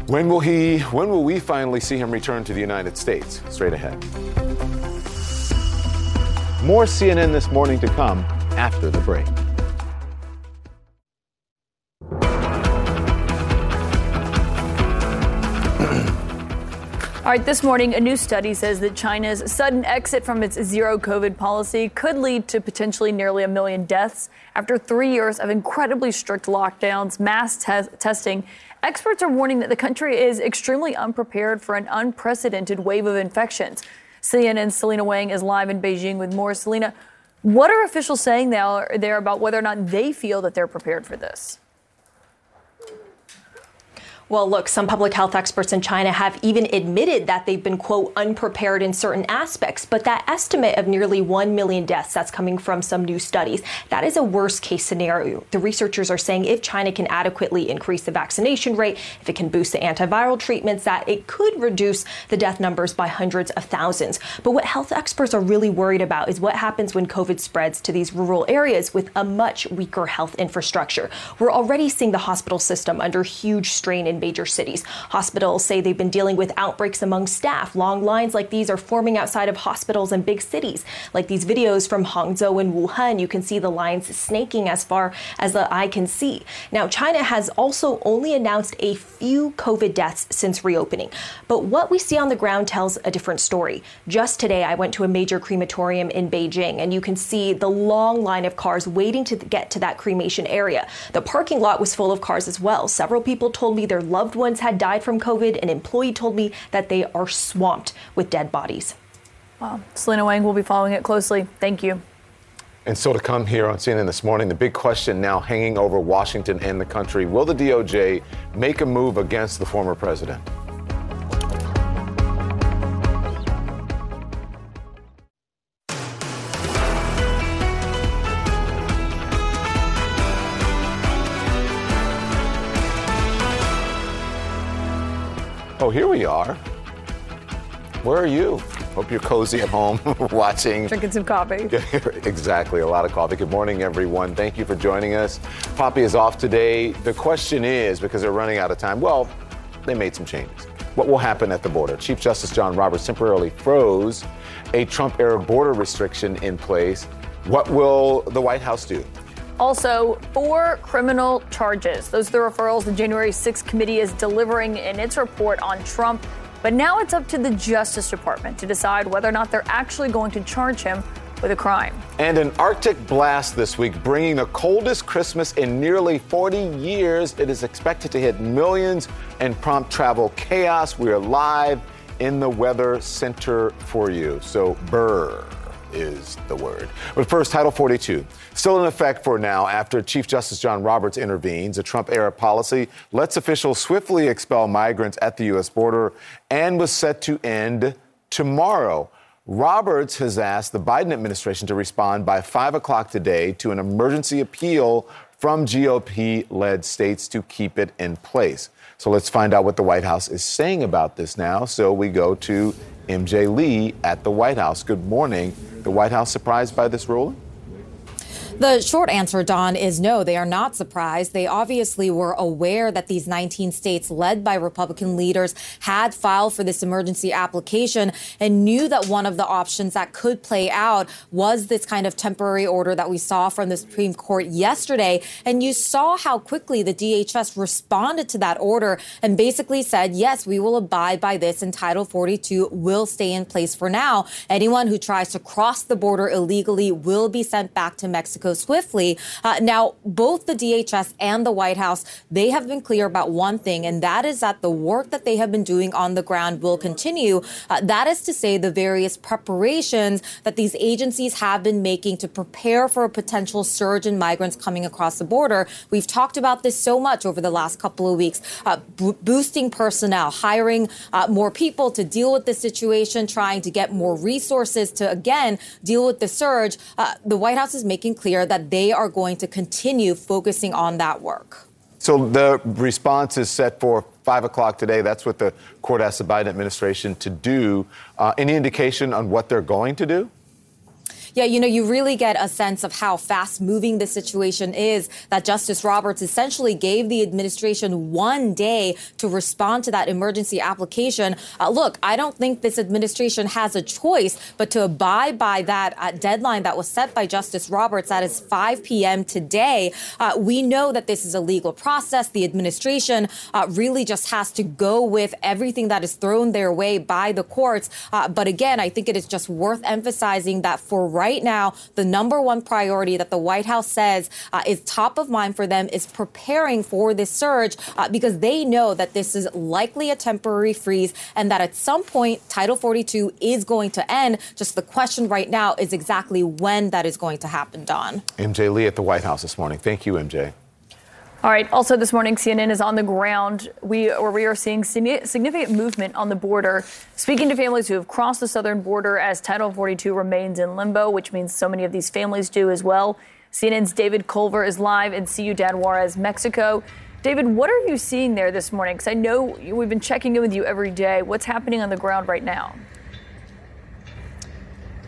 S2: When will he when will we finally see him return to the United States? Straight ahead. More CNN this morning to come after the break.
S3: All right, this morning, a new study says that China's sudden exit from its zero COVID policy could lead to potentially nearly a million deaths after three years of incredibly strict lockdowns, mass te- testing. Experts are warning that the country is extremely unprepared for an unprecedented wave of infections. CNN's Selena Wang is live in Beijing with more. Selena, what are officials saying now there about whether or not they feel that they're prepared for this?
S26: Well, look, some public health experts in China have even admitted that they've been, quote, unprepared in certain aspects. But that estimate of nearly 1 million deaths that's coming from some new studies, that is a worst case scenario. The researchers are saying if China can adequately increase the vaccination rate, if it can boost the antiviral treatments, that it could reduce the death numbers by hundreds of thousands. But what health experts are really worried about is what happens when COVID spreads to these rural areas with a much weaker health infrastructure. We're already seeing the hospital system under huge strain in major cities. Hospitals say they've been dealing with outbreaks among staff. Long lines like these are forming outside of hospitals in big cities. Like these videos from Hangzhou and Wuhan, you can see the lines snaking as far as the eye can see. Now, China has also only announced a few COVID deaths since reopening. But what we see on the ground tells a different story. Just today, I went to a major crematorium in Beijing, and you can see the long line of cars waiting to get to that cremation area. The parking lot was full of cars as well. Several people told me their loved ones had died from COVID. An employee told me that they are swamped with dead bodies.
S3: Wow. Selena Wang will be following it closely. Thank you.
S2: And so to come here on CNN this morning, the big question now hanging over Washington and the country will the DOJ make a move against the former president? Oh, here we are. Where are you? Hope you're cozy at home watching.
S3: Drinking some coffee.
S2: exactly, a lot of coffee. Good morning, everyone. Thank you for joining us. Poppy is off today. The question is because they're running out of time, well, they made some changes. What will happen at the border? Chief Justice John Roberts temporarily froze a Trump era border restriction in place. What will the White House do?
S3: Also, four criminal charges. Those are the referrals the January 6th committee is delivering in its report on Trump. But now it's up to the Justice Department to decide whether or not they're actually going to charge him with a crime.
S2: And an Arctic blast this week, bringing the coldest Christmas in nearly 40 years. It is expected to hit millions and prompt travel chaos. We are live in the weather center for you. So, burr is the word. But first, Title 42. Still in effect for now after Chief Justice John Roberts intervenes. A Trump era policy lets officials swiftly expel migrants at the U.S. border and was set to end tomorrow. Roberts has asked the Biden administration to respond by 5 o'clock today to an emergency appeal from GOP led states to keep it in place. So let's find out what the White House is saying about this now. So we go to MJ Lee at the White House. Good morning. The White House surprised by this ruling?
S27: The short answer, Don, is no, they are not surprised. They obviously were aware that these 19 states, led by Republican leaders, had filed for this emergency application and knew that one of the options that could play out was this kind of temporary order that we saw from the Supreme Court yesterday. And you saw how quickly the DHS responded to that order and basically said, yes, we will abide by this and Title 42 will stay in place for now. Anyone who tries to cross the border illegally will be sent back to Mexico swiftly. Uh, now, both the DHS and the White House, they have been clear about one thing, and that is that the work that they have been doing on the ground will continue. Uh, that is to say, the various preparations that these agencies have been making to prepare for a potential surge in migrants coming across the border. We've talked about this so much over the last couple of weeks, uh, boosting personnel, hiring uh, more people to deal with the situation, trying to get more resources to, again, deal with the surge. Uh, the White House is making clear that they are going to continue focusing on that work.
S2: So the response is set for five o'clock today. That's what the court asked the Biden administration to do. Uh, any indication on what they're going to do?
S27: Yeah, you know, you really get a sense of how fast moving the situation is that Justice Roberts essentially gave the administration one day to respond to that emergency application. Uh, look, I don't think this administration has a choice but to abide by that uh, deadline that was set by Justice Roberts. That is 5 p.m. today. Uh, we know that this is a legal process. The administration uh, really just has to go with everything that is thrown their way by the courts. Uh, but again, I think it is just worth emphasizing that for right right now, the number one priority that the White House says uh, is top of mind for them is preparing for this surge uh, because they know that this is likely a temporary freeze and that at some point Title 42 is going to end. Just the question right now is exactly when that is going to happen, Don.
S2: MJ Lee at the White House this morning. Thank you, MJ.
S3: All right. Also, this morning, CNN is on the ground. We where we are seeing significant movement on the border. Speaking to families who have crossed the southern border as Title 42 remains in limbo, which means so many of these families do as well. CNN's David Culver is live in Ciudad Juarez, Mexico. David, what are you seeing there this morning? Because I know we've been checking in with you every day. What's happening on the ground right now?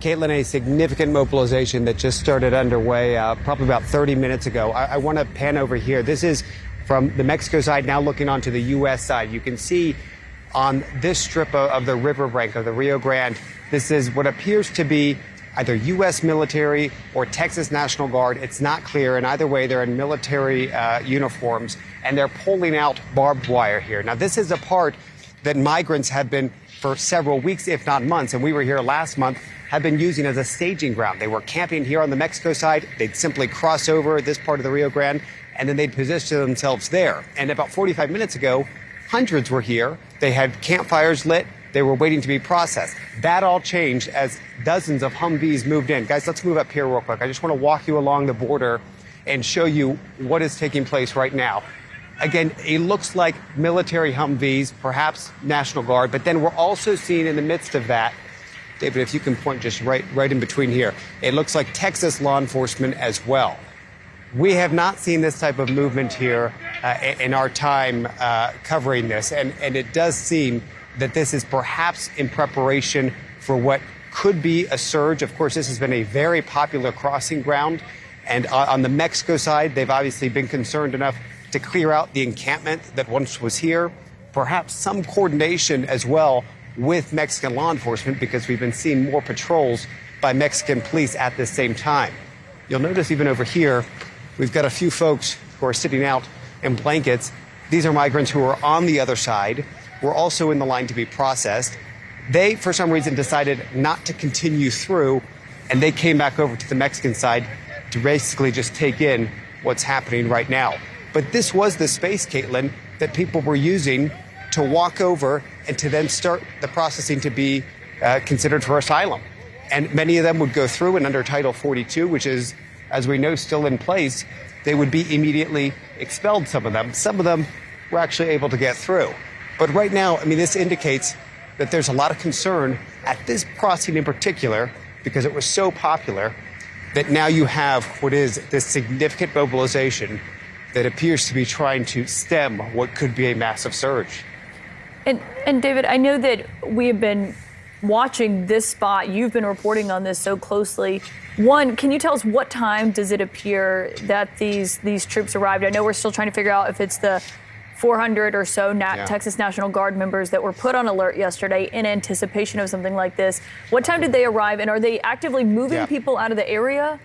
S28: Kaitlin, a significant mobilization that just started underway uh, probably about 30 minutes ago. I, I want to pan over here. This is from the Mexico side, now looking onto the U.S. side. You can see on this strip of, of the riverbank of the Rio Grande, this is what appears to be either U.S. military or Texas National Guard. It's not clear. And either way, they're in military uh, uniforms and they're pulling out barbed wire here. Now, this is a part that migrants have been for several weeks, if not months, and we were here last month, have been using as a staging ground. They were camping here on the Mexico side. They'd simply cross over this part of the Rio Grande and then they'd position themselves there. And about 45 minutes ago, hundreds were here. They had campfires lit. They were waiting to be processed. That all changed as dozens of Humvees moved in. Guys, let's move up here real quick. I just want to walk you along the border and show you what is taking place right now. Again, it looks like military Humvees, perhaps National Guard, but then we're also seeing in the midst of that, David, if you can point just right, right in between here, it looks like Texas law enforcement as well. We have not seen this type of movement here uh, in our time uh, covering this, and, and it does seem that this is perhaps in preparation for what could be a surge. Of course, this has been a very popular crossing ground. And on the Mexico side, they've obviously been concerned enough to clear out the encampment that once was here. Perhaps some coordination as well with Mexican law enforcement because we've been seeing more patrols by Mexican police at the same time. You'll notice even over here, we've got a few folks who are sitting out in blankets. These are migrants who are on the other side were also in the line to be processed. They, for some reason, decided not to continue through, and they came back over to the Mexican side to basically just take in what's happening right now. But this was the space, Kaitlin, that people were using to walk over and to then start the processing to be uh, considered for asylum. And many of them would go through, and under Title 42, which is, as we know, still in place, they would be immediately expelled, some of them. Some of them were actually able to get through. But right now, I mean, this indicates that there's a lot of concern at this crossing in particular because it was so popular that now you have what is this significant mobilization that appears to be trying to stem what could be a massive surge.
S3: And, and David, I know that we have been watching this spot. You've been reporting on this so closely. One, can you tell us what time does it appear that these these troops arrived? I know we're still trying to figure out if it's the 400 or so yeah. Texas National Guard members that were put on alert yesterday in anticipation of something like this. What time did they arrive, and are they actively moving yeah. people out of the area?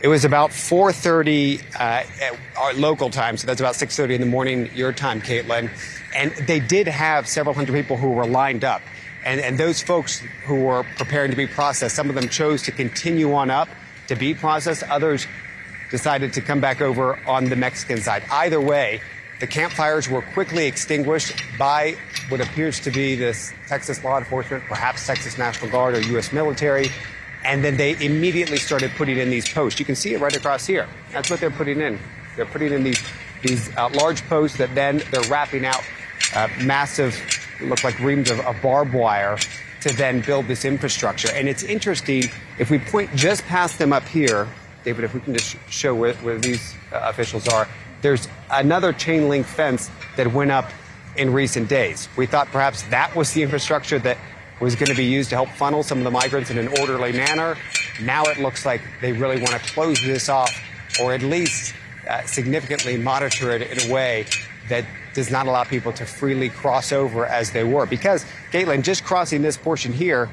S28: It was about 4:30 uh, at our local time, so that's about 6:30 in the morning your time, Kaitlin. And they did have several hundred people who were lined up, and and those folks who were preparing to be processed, some of them chose to continue on up to be processed. Others decided to come back over on the Mexican side. Either way, the campfires were quickly extinguished by what appears to be this Texas law enforcement, perhaps Texas National Guard or U.S. military. And then they immediately started putting in these posts. You can see it right across here. That's what they're putting in. They're putting in these these uh, large posts that then they're wrapping out uh, massive, look like reams of, of barbed wire to then build this infrastructure. And it's interesting if we point just past them up here David, if we can just show where, where these uh, officials are, there's another chain link fence that went up in recent days. We thought perhaps that was the infrastructure that was going to be used to help funnel some of the migrants in an orderly manner. Now it looks like they really want to close this off or at least uh, significantly monitor it in a way that does not allow people to freely cross over as they were. Because, Kaitlin, just crossing this portion here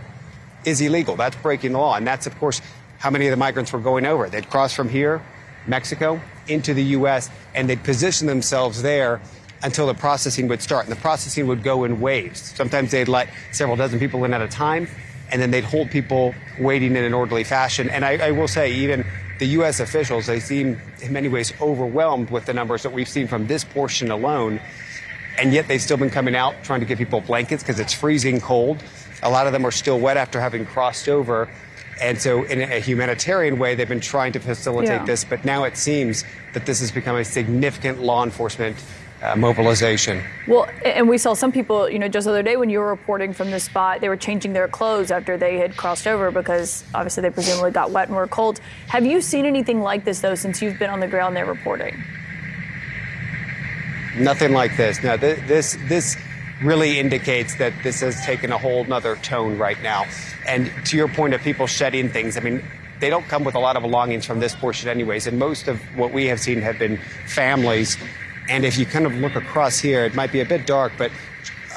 S28: is illegal. That's breaking the law. And that's, of course, how many of the migrants were going over. They'd cross from here, Mexico, into the U.S., and they'd position themselves there until the processing would start. And the processing would go in waves. Sometimes they'd let several dozen people in at a time, and then they'd hold people waiting in an orderly fashion. And I, I will say, even the U.S. officials, they seem in many ways overwhelmed with the numbers that we've seen from this portion alone. And yet they've still been coming out trying to give people blankets because it's freezing cold. A lot of them are still wet after having crossed over And so, in a humanitarian way, they've been trying to facilitate
S3: Yeah.
S28: this, but now it seems that this has become a significant law enforcement uh, mobilization.
S3: Well, and we saw some people, you know, just the other day when you were reporting from this spot, they were changing their clothes after they had crossed over because obviously they presumably got wet and were cold. Have you seen anything like this, though, since you've been on the ground there reporting?
S28: Nothing like this. No, th- this this really indicates that this has taken a whole nother tone right now. And to your point of people shedding things, I mean, they don't come with a lot of belongings from this portion, anyways. And most of what we have seen have been families. And if you kind of look across here, it might be a bit dark, but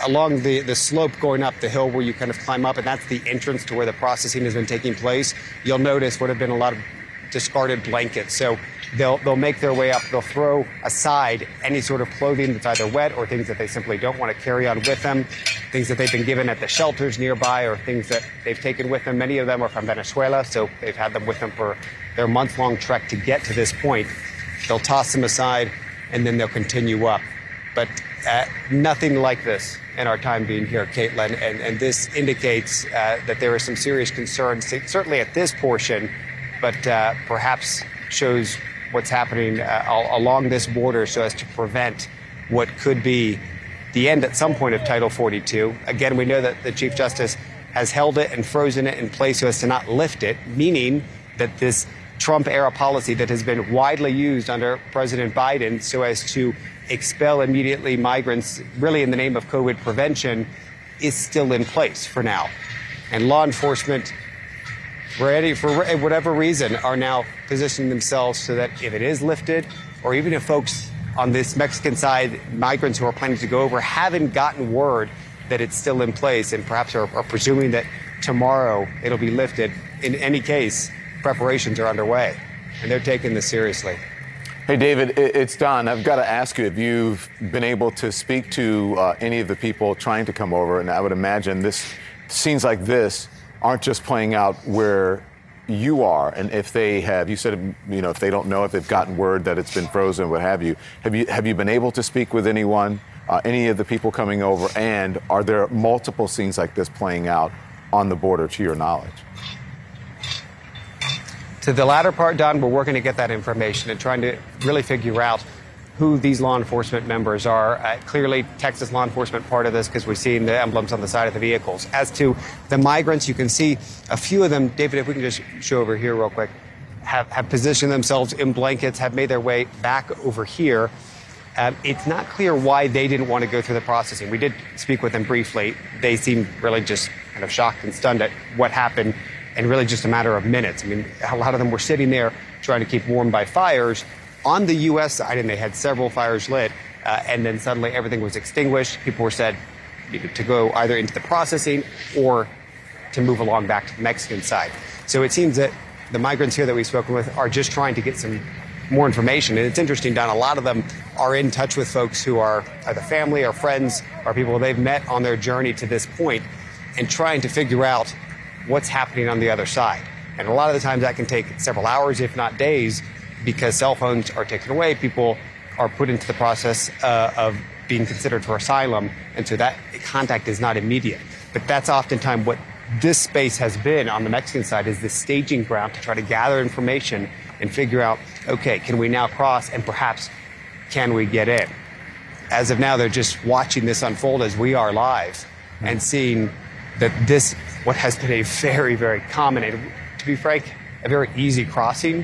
S28: along the, the slope going up the hill where you kind of climb up, and that's the entrance to where the processing has been taking place, you'll notice would have been a lot of discarded blankets. So they'll they'll make their way up. They'll throw aside any sort of clothing that's either wet or things that they simply don't want to carry on with them, things that they've been given at the shelters nearby, or things that they've taken with them. Many of them are from Venezuela, so they've had them with them for their month-long trek to get to this point. They'll toss them aside, and then they'll continue up. But uh, nothing like this in our time being here, Kaitlin. And, and this indicates uh, that there is some serious concerns, certainly at this portion, but uh, perhaps shows what's happening uh, along this border so as to prevent what could be the end at some point of Title 42. Again, we know that the Chief Justice has held it and frozen it in place so as to not lift it, meaning that this Trump era policy that has been widely used under President Biden so as to expel immediately migrants, really in the name of COVID prevention, is still in place for now. And law enforcement, for, any, for whatever reason, are now positioning themselves so that if it is lifted, or even if folks on this Mexican side, migrants who are planning to go over, haven't gotten word that it's still in place and perhaps are, are presuming that tomorrow it'll be lifted, in any case, preparations are underway. And they're taking this seriously.
S2: Hey, David, it's Don. I've got to ask you if you've been able to speak to uh, any of the people trying to come over. And I would imagine this scenes like this aren't just playing out where you are. And if they have, you said, you know, if they don't know if they've gotten word that it's been frozen, what have you. Have you have you been able to speak with anyone, uh, any of the people coming over? And are there multiple scenes like this playing out on the border, to your knowledge?
S28: To the latter part, Don, we're working to get that information and trying to really figure out who these law enforcement members are. Uh, clearly, Texas law enforcement part of this because we're seeing the emblems on the side of the vehicles. As to the migrants, you can see a few of them. David, if we can just show over here real quick, have, have positioned themselves in blankets, have made their way back over here. Um, it's not clear why they didn't want to go through the processing. We did speak with them briefly. They seemed really just kind of shocked and stunned at what happened in really just a matter of minutes. I mean, a lot of them were sitting there trying to keep warm by fires on the U.S. side, and they had several fires lit, uh, and then suddenly everything was extinguished. People were said to go either into the processing or to move along back to the Mexican side. So it seems that the migrants here that we've spoken with are just trying to get some more information. And it's interesting, Don, a lot of them are in touch with folks who are either family or friends or people they've met on their journey to this point and trying to figure out what's happening on the other side. And a lot of the times that can take several hours, if not days, because cell phones are taken away. People are put into the process uh, of being considered for asylum. And so that contact is not immediate. But that's oftentimes what this space has been on the Mexican side is the staging ground to try to gather information and figure out, okay, can we now cross and perhaps can we get in? As of now, they're just watching this unfold as we are live and seeing that this, what has been a very, very common and to be frank, a very easy crossing,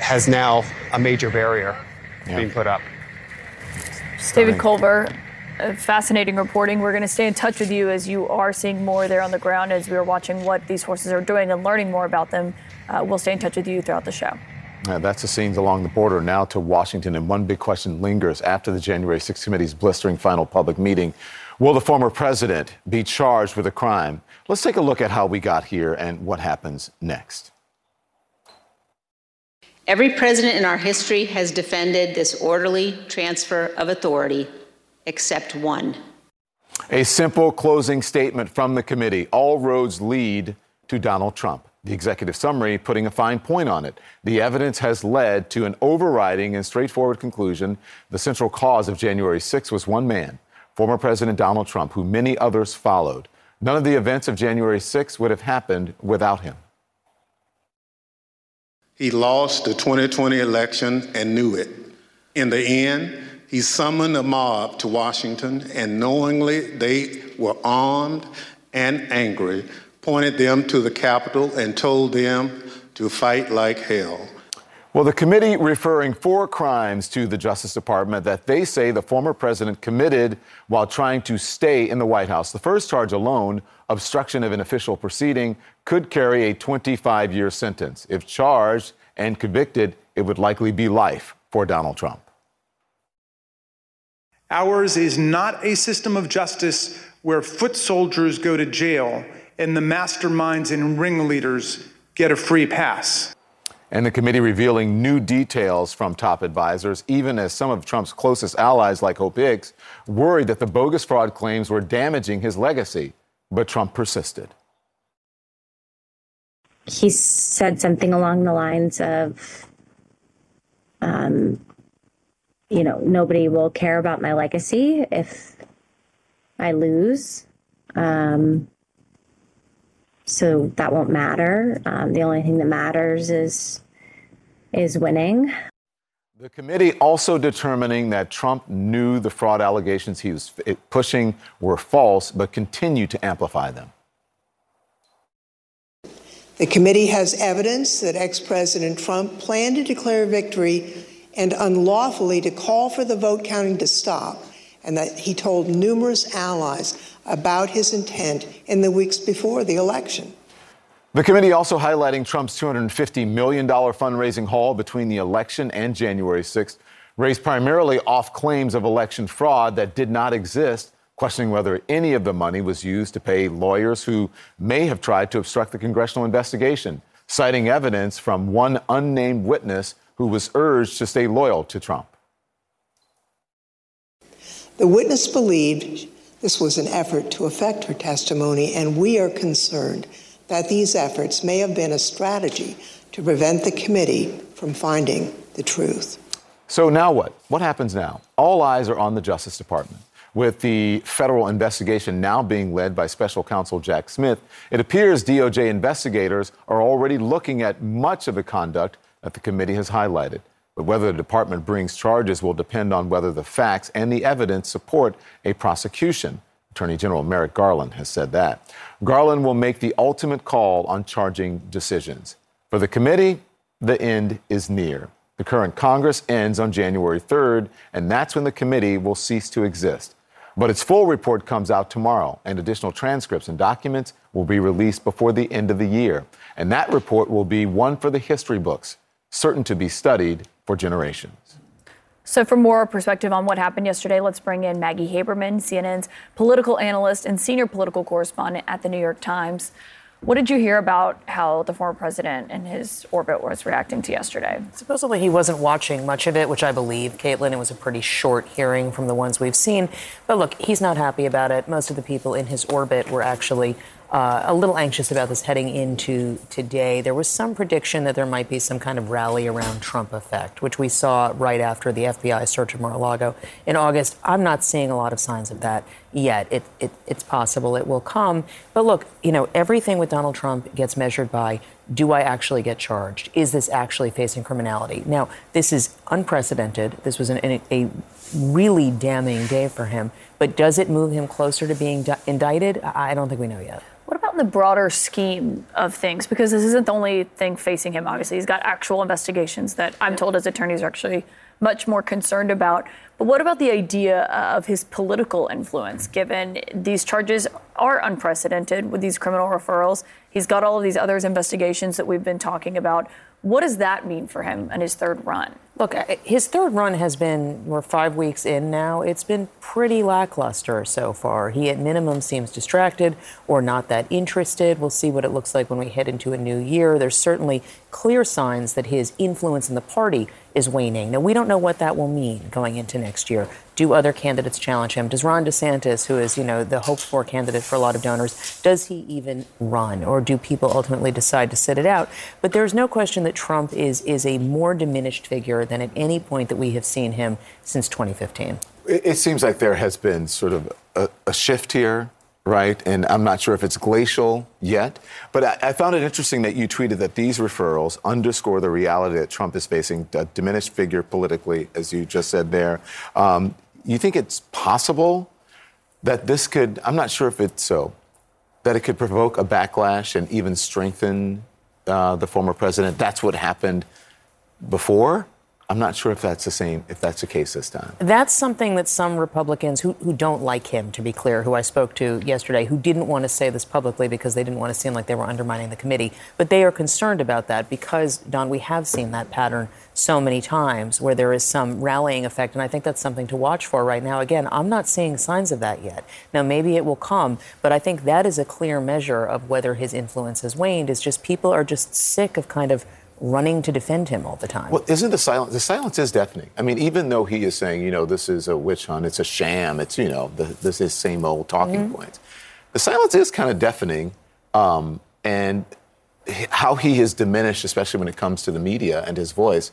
S28: has now a major barrier being put up.
S3: David Culver, uh, fascinating reporting. We're going to stay in touch with you as you are seeing more there on the ground as we are watching what these horses are doing and learning more about them. Uh, we'll stay in touch with you throughout the show.
S2: Uh, that's the scenes along the border now to Washington. And one big question lingers after the January 6th committee's blistering final public meeting. Will the former president be charged with a crime? Let's take a look at how we got here and what happens next.
S1: Every president in our history has defended this orderly transfer of authority, except one.
S2: A simple closing statement from the committee. All roads lead to Donald Trump. The executive summary putting a fine point on it. The evidence has led to an overriding and straightforward conclusion. The central cause of January 6 was one man, former President Donald Trump, who many others followed. None of the events of January 6 would have happened without him.
S29: He lost the 2020 election and knew it. In the end, he summoned a mob to Washington, and knowingly they were armed and angry, pointed them to the Capitol, and told them to fight like hell.
S2: Well, the committee referring four crimes to the Justice Department that they say the former president committed while trying to stay in the White House. The first charge alone, obstruction of an official proceeding, could carry a 25 year sentence. If charged and convicted, it would likely be life for Donald Trump.
S30: Ours is not a system of justice where foot soldiers go to jail and the masterminds and ringleaders get a free pass.
S2: And the committee revealing new details from top advisors, even as some of Trump's closest allies, like Hope Hicks, worried that the bogus fraud claims were damaging his legacy. But Trump persisted.
S31: He said something along the lines of, um, you know, nobody will care about my legacy if I lose. Um, so that won't matter. Um, the only thing that matters is is winning.
S2: The committee also determining that Trump knew the fraud allegations he was pushing were false, but continued to amplify them.
S32: The committee has evidence that ex President Trump planned to declare victory and unlawfully to call for the vote counting to stop, and that he told numerous allies about his intent in the weeks before the election.
S2: The committee also highlighting Trump's $250 million fundraising haul between the election and January 6th, raised primarily off claims of election fraud that did not exist, questioning whether any of the money was used to pay lawyers who may have tried to obstruct the congressional investigation, citing evidence from one unnamed witness who was urged to stay loyal to Trump.
S32: The witness believed this was an effort to affect her testimony, and we are concerned that these efforts may have been a strategy to prevent the committee from finding the truth.
S2: So now what? What happens now? All eyes are on the Justice Department. With the federal investigation now being led by special counsel Jack Smith, it appears DOJ investigators are already looking at much of the conduct that the committee has highlighted. But whether the department brings charges will depend on whether the facts and the evidence support a prosecution. Attorney General Merrick Garland has said that. Garland will make the ultimate call on charging decisions. For the committee, the end is near. The current Congress ends on January 3rd, and that's when the committee will cease to exist. But its full report comes out tomorrow, and additional transcripts and documents will be released before the end of the year. And that report will be one for the history books, certain to be studied for generations.
S3: So, for more perspective on what happened yesterday, let's bring in Maggie Haberman, CNN's political analyst and senior political correspondent at the New York Times. What did you hear about how the former president and his orbit was reacting to yesterday?
S22: Supposedly he wasn't watching much of it, which I believe, Kaitlin. It was a pretty short hearing from the ones we've seen. But look, he's not happy about it. Most of the people in his orbit were actually uh, a little anxious about this heading into today. There was some prediction that there might be some kind of rally around Trump effect, which we saw right after the FBI search of Mar-a-Lago in August. I'm not seeing a lot of signs of that yet. It, it, it's possible it will come. But look, you know, everything with Donald Trump gets measured by do I actually get charged? Is this actually facing criminality? Now, this is unprecedented. This was an, an, a really damning day for him. But does it move him closer to being di- indicted? I don't think we know yet.
S3: About the broader scheme of things? Because this isn't the only thing facing him, obviously. He's got actual investigations that I'm told his attorneys are actually much more concerned about. But what about the idea of his political influence, given these charges are unprecedented with these criminal referrals? He's got all of these other investigations that we've been talking about. What does that mean for him and his third run?
S22: Look, his third run has been, we're five weeks in now. It's been pretty lackluster so far. He, at minimum, seems distracted or not that interested. We'll see what it looks like when we head into a new year. There's certainly clear signs that his influence in the party is waning. Now, we don't know what that will mean going into next year. Do other candidates challenge him? Does Ron DeSantis, who is, you know, the hoped for candidate for a lot of donors, does he even run? Or do people ultimately decide to sit it out? But there's no question that Trump is, is a more diminished figure than at any point that we have seen him since 2015.
S2: It, it seems like there has been sort of a, a shift here right? And I'm not sure if it's glacial yet. But I, I, found it interesting that you tweeted that these referrals underscore the reality that Trump is facing a diminished figure politically, as you just said there. Um, you think it's possible that this could, I'm not sure if it's so, that it could provoke a backlash and even strengthen uh, the former president? That's what happened before? I'm not sure if that's the same, if that's the case this time.
S22: That's something that some Republicans who, who don't like him, to be clear, who I spoke to yesterday, who didn't want to say this publicly because they didn't want to seem like they were undermining the committee, but they are concerned about that because, Don, we have seen that pattern so many times where there is some rallying effect, and I think that's something to watch for right now. Again, I'm not seeing signs of that yet. Now, maybe it will come, but I think that is a clear measure of whether his influence has waned, is just people are just sick of kind of running to defend him all the time.
S2: Well, isn't the silence? The silence is deafening. I mean, even though he is saying, you know, this is a witch hunt, it's a sham, it's you know, the, this is same old talking mm-hmm. points. The silence is kind of deafening, um, and how he has diminished, especially when it comes to the media and his voice.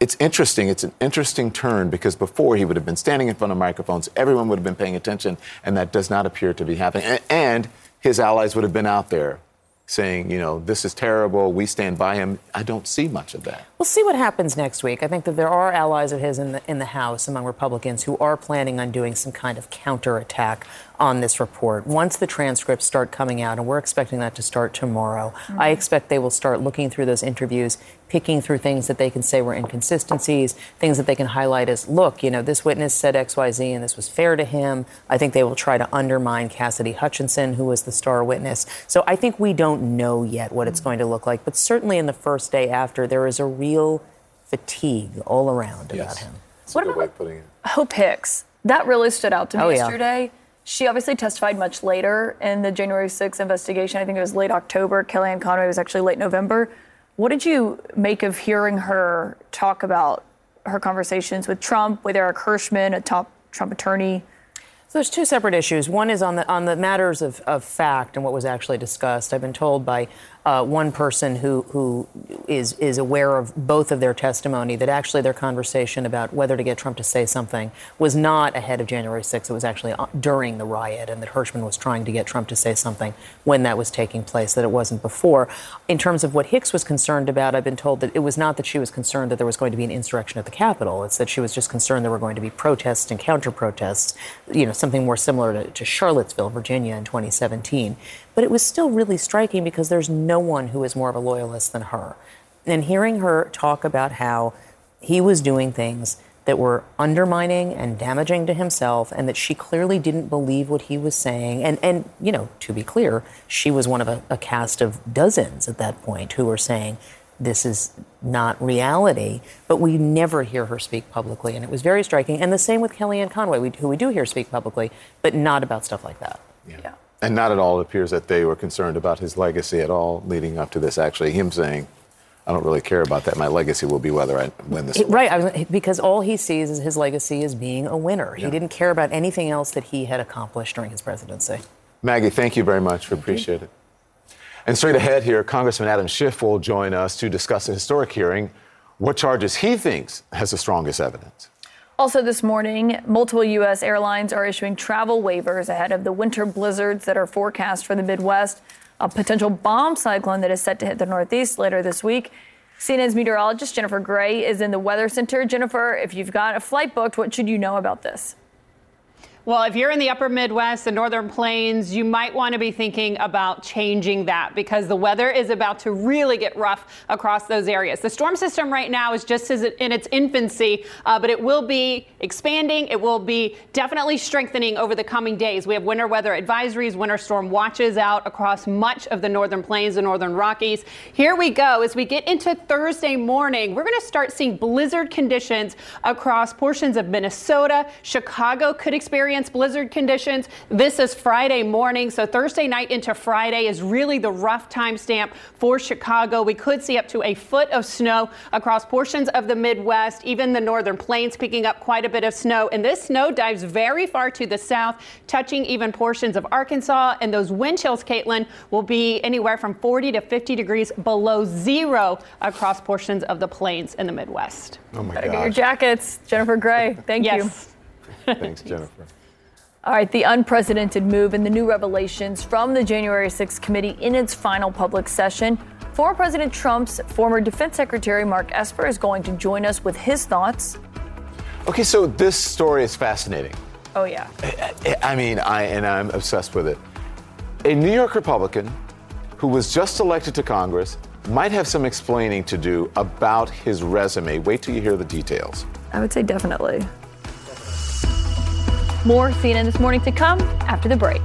S2: It's interesting. It's an interesting turn because before he would have been standing in front of microphones, everyone would have been paying attention, and that does not appear to be happening. and, and his allies would have been out there saying, you know, this is terrible, we stand by him. I don't see much of that.
S22: We'll see what happens next week. I think that there are allies of his in the, in the House among Republicans who are planning on doing some kind of counterattack on this report. Once the transcripts start coming out, and we're expecting that to start tomorrow, mm-hmm. I expect they will start looking through those interviews, picking through things that they can say were inconsistencies, things that they can highlight as, look, you know, this witness said XYZ and this was fair to him. I think they will try to undermine Cassidy Hutchinson, who was the star witness. So I think we don't know yet what it's mm-hmm. going to look like, but certainly in the first day after, there is a real fatigue all around yes. about him.
S2: That's what about
S3: Hope Hicks? That really stood out to me oh, yesterday. Yeah. She obviously testified much later in the January 6th investigation. I think it was late October. Kellyanne Conway was actually late November. What did you make of hearing her talk about her conversations with Trump, with Eric Herschmann, a top Trump attorney?
S22: So there's two separate issues. One is on the on the matters of, of fact and what was actually discussed. I've been told by uh, one person who who is is aware of both of their testimony that actually their conversation about whether to get Trump to say something was not ahead of January 6th. It was actually uh, during the riot, and that Herschmann was trying to get Trump to say something when that was taking place. That it wasn't before. In terms of what Hicks was concerned about, I've been told that it was not that she was concerned that there was going to be an insurrection at the Capitol. It's that she was just concerned there were going to be protests and counter protests. You know, something more similar to, to Charlottesville, Virginia, in 2017. But it was still really striking because there's no one who is more of a loyalist than her. And hearing her talk about how he was doing things that were undermining and damaging to himself, and that she clearly didn't believe what he was saying. And, and you know, to be clear, she was one of a, a cast of dozens at that point who were saying, this is not reality, but we never hear her speak publicly. And it was very striking. And the same with Kellyanne Conway, we, who we do hear speak publicly, but not about stuff like that.
S2: Yeah. yeah. And not at all, it appears that they were concerned about his legacy at all leading up to this. Actually, him saying, I don't really care about that. My legacy will be whether I win this.
S22: Right, because all he sees is his legacy as being a winner. Yeah. He didn't care about anything else that he had accomplished during his presidency.
S2: Maggie, thank you very much. We appreciate it. And straight ahead here, Congressman Adam Schiff will join us to discuss a historic hearing, what charges he thinks has the strongest evidence.
S3: Also, this morning, multiple U.S. airlines are issuing travel waivers ahead of the winter blizzards that are forecast for the Midwest. A potential bomb cyclone that is set to hit the Northeast later this week. CNN's meteorologist Jennifer Gray is in the Weather Center. Jennifer, if you've got a flight booked, what should you know about this?
S33: Well, if you're in the upper Midwest, the northern plains, you might want to be thinking about changing that because the weather is about to really get rough across those areas. The storm system right now is just in its infancy, uh, but it will be expanding. It will be definitely strengthening over the coming days. We have winter weather advisories, winter storm watches out across much of the northern plains and northern Rockies. Here we go. As we get into Thursday morning, we're going to start seeing blizzard conditions across portions of Minnesota. Chicago could experience experience blizzard conditions. This is Friday morning, so Thursday night into Friday is really the rough timestamp for Chicago. We could see up to a foot of snow across portions of the Midwest, even the northern plains picking up quite a bit of snow. And this snow dives very far to the south, touching even portions of Arkansas. And those wind chills, Kaitlin, will be anywhere from 40 to 50 degrees below zero across portions of the plains in the Midwest.
S2: Oh my
S3: God. Get your jackets, Jennifer Gray. Thank
S33: yes.
S2: you. Thanks, Jennifer.
S3: All right, the unprecedented move and the new revelations from the January 6th committee in its final public session. Former President Trump's former defense secretary Mark Esper is going to join us with his thoughts.
S2: Okay, so this story is fascinating.
S3: Oh, yeah.
S2: I mean, I and I'm obsessed with it. A New York Republican who was just elected to Congress might have some explaining to do about his resume. Wait till you hear the details.
S3: I would say definitely. More CNN this morning to come after the break.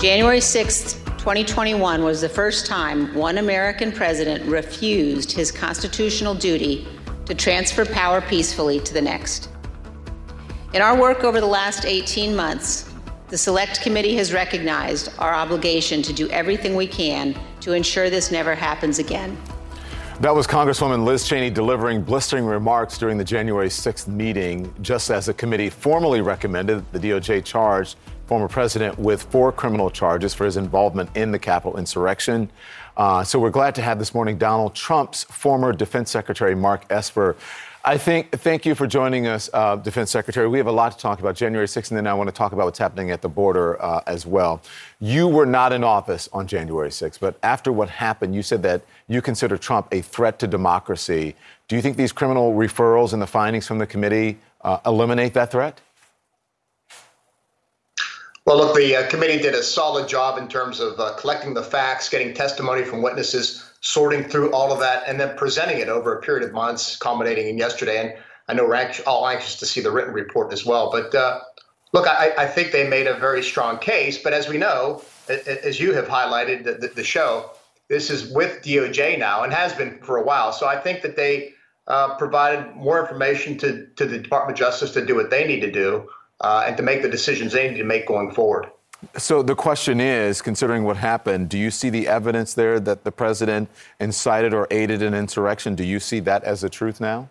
S1: January 6th, 2021 was the first time one American president refused his constitutional duty to transfer power peacefully to the next. In our work over the last 18 months, the Select Committee has recognized our obligation to do everything we can to ensure this never happens again.
S2: That was Congresswoman Liz Cheney delivering blistering remarks during the January 6th meeting, just as the committee formally recommended the DOJ charged former president with four criminal charges for his involvement in the Capitol insurrection. Uh, so we're glad to have this morning Donald Trump's former Defense Secretary Mark Esper. I think thank you for joining us, uh, Defense Secretary. We have a lot to talk about January 6th, and then I want to talk about what's happening at the border uh, as well. You were not in office on January 6th, but after what happened, you said that you consider Trump a threat to democracy. Do you think these criminal referrals and the findings from the committee uh, eliminate that threat?
S34: Well, look, the uh, committee did a solid job in terms of uh, collecting the facts, getting testimony from witnesses, sorting through all of that, and then presenting it over a period of months, culminating in yesterday. And I know we're all anxious to see the written report as well. But uh, look, I, I, think they made a very strong case. But as we know, as you have highlighted the, the, show, this is with DOJ now and has been for a while. So I think that they uh, provided more information to, to the Department of Justice to do what they need to do uh, and to make the decisions they need to make going forward.
S2: So the question is, considering what happened, do you see the evidence there that the president incited or aided an insurrection? Do you see that as the truth now?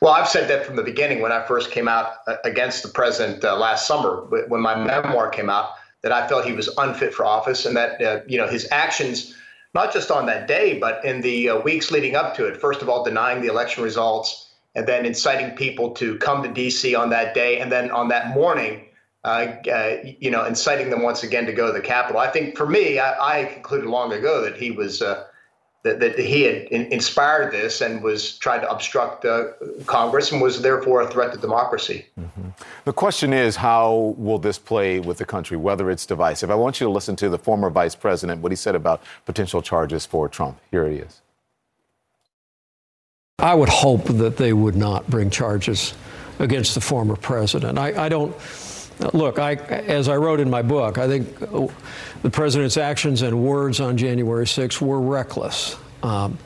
S34: Well, I've said that from the beginning when I first came out uh, against the president uh, last summer, when my memoir came out, that I felt he was unfit for office and that uh, you know his actions, not just on that day, but in the uh, weeks leading up to it. First of all, denying the election results, and then inciting people to come to D.C. on that day, and then on that morning, uh, uh, you know, inciting them once again to go to the Capitol. I think for me, I, I concluded long ago that he was uh, that, that he had in, inspired this and was trying to obstruct uh, Congress and was therefore a threat to democracy.
S2: Mm-hmm. The question is, how will this play with the country, whether it's divisive? I want you to listen to the former vice president, what he said about potential charges for Trump. Here he is.
S35: I would hope that they would not bring charges against the former president. I, I don't. Look, I, as I wrote in my book, I think the president's actions and words on January 6th were reckless. Um,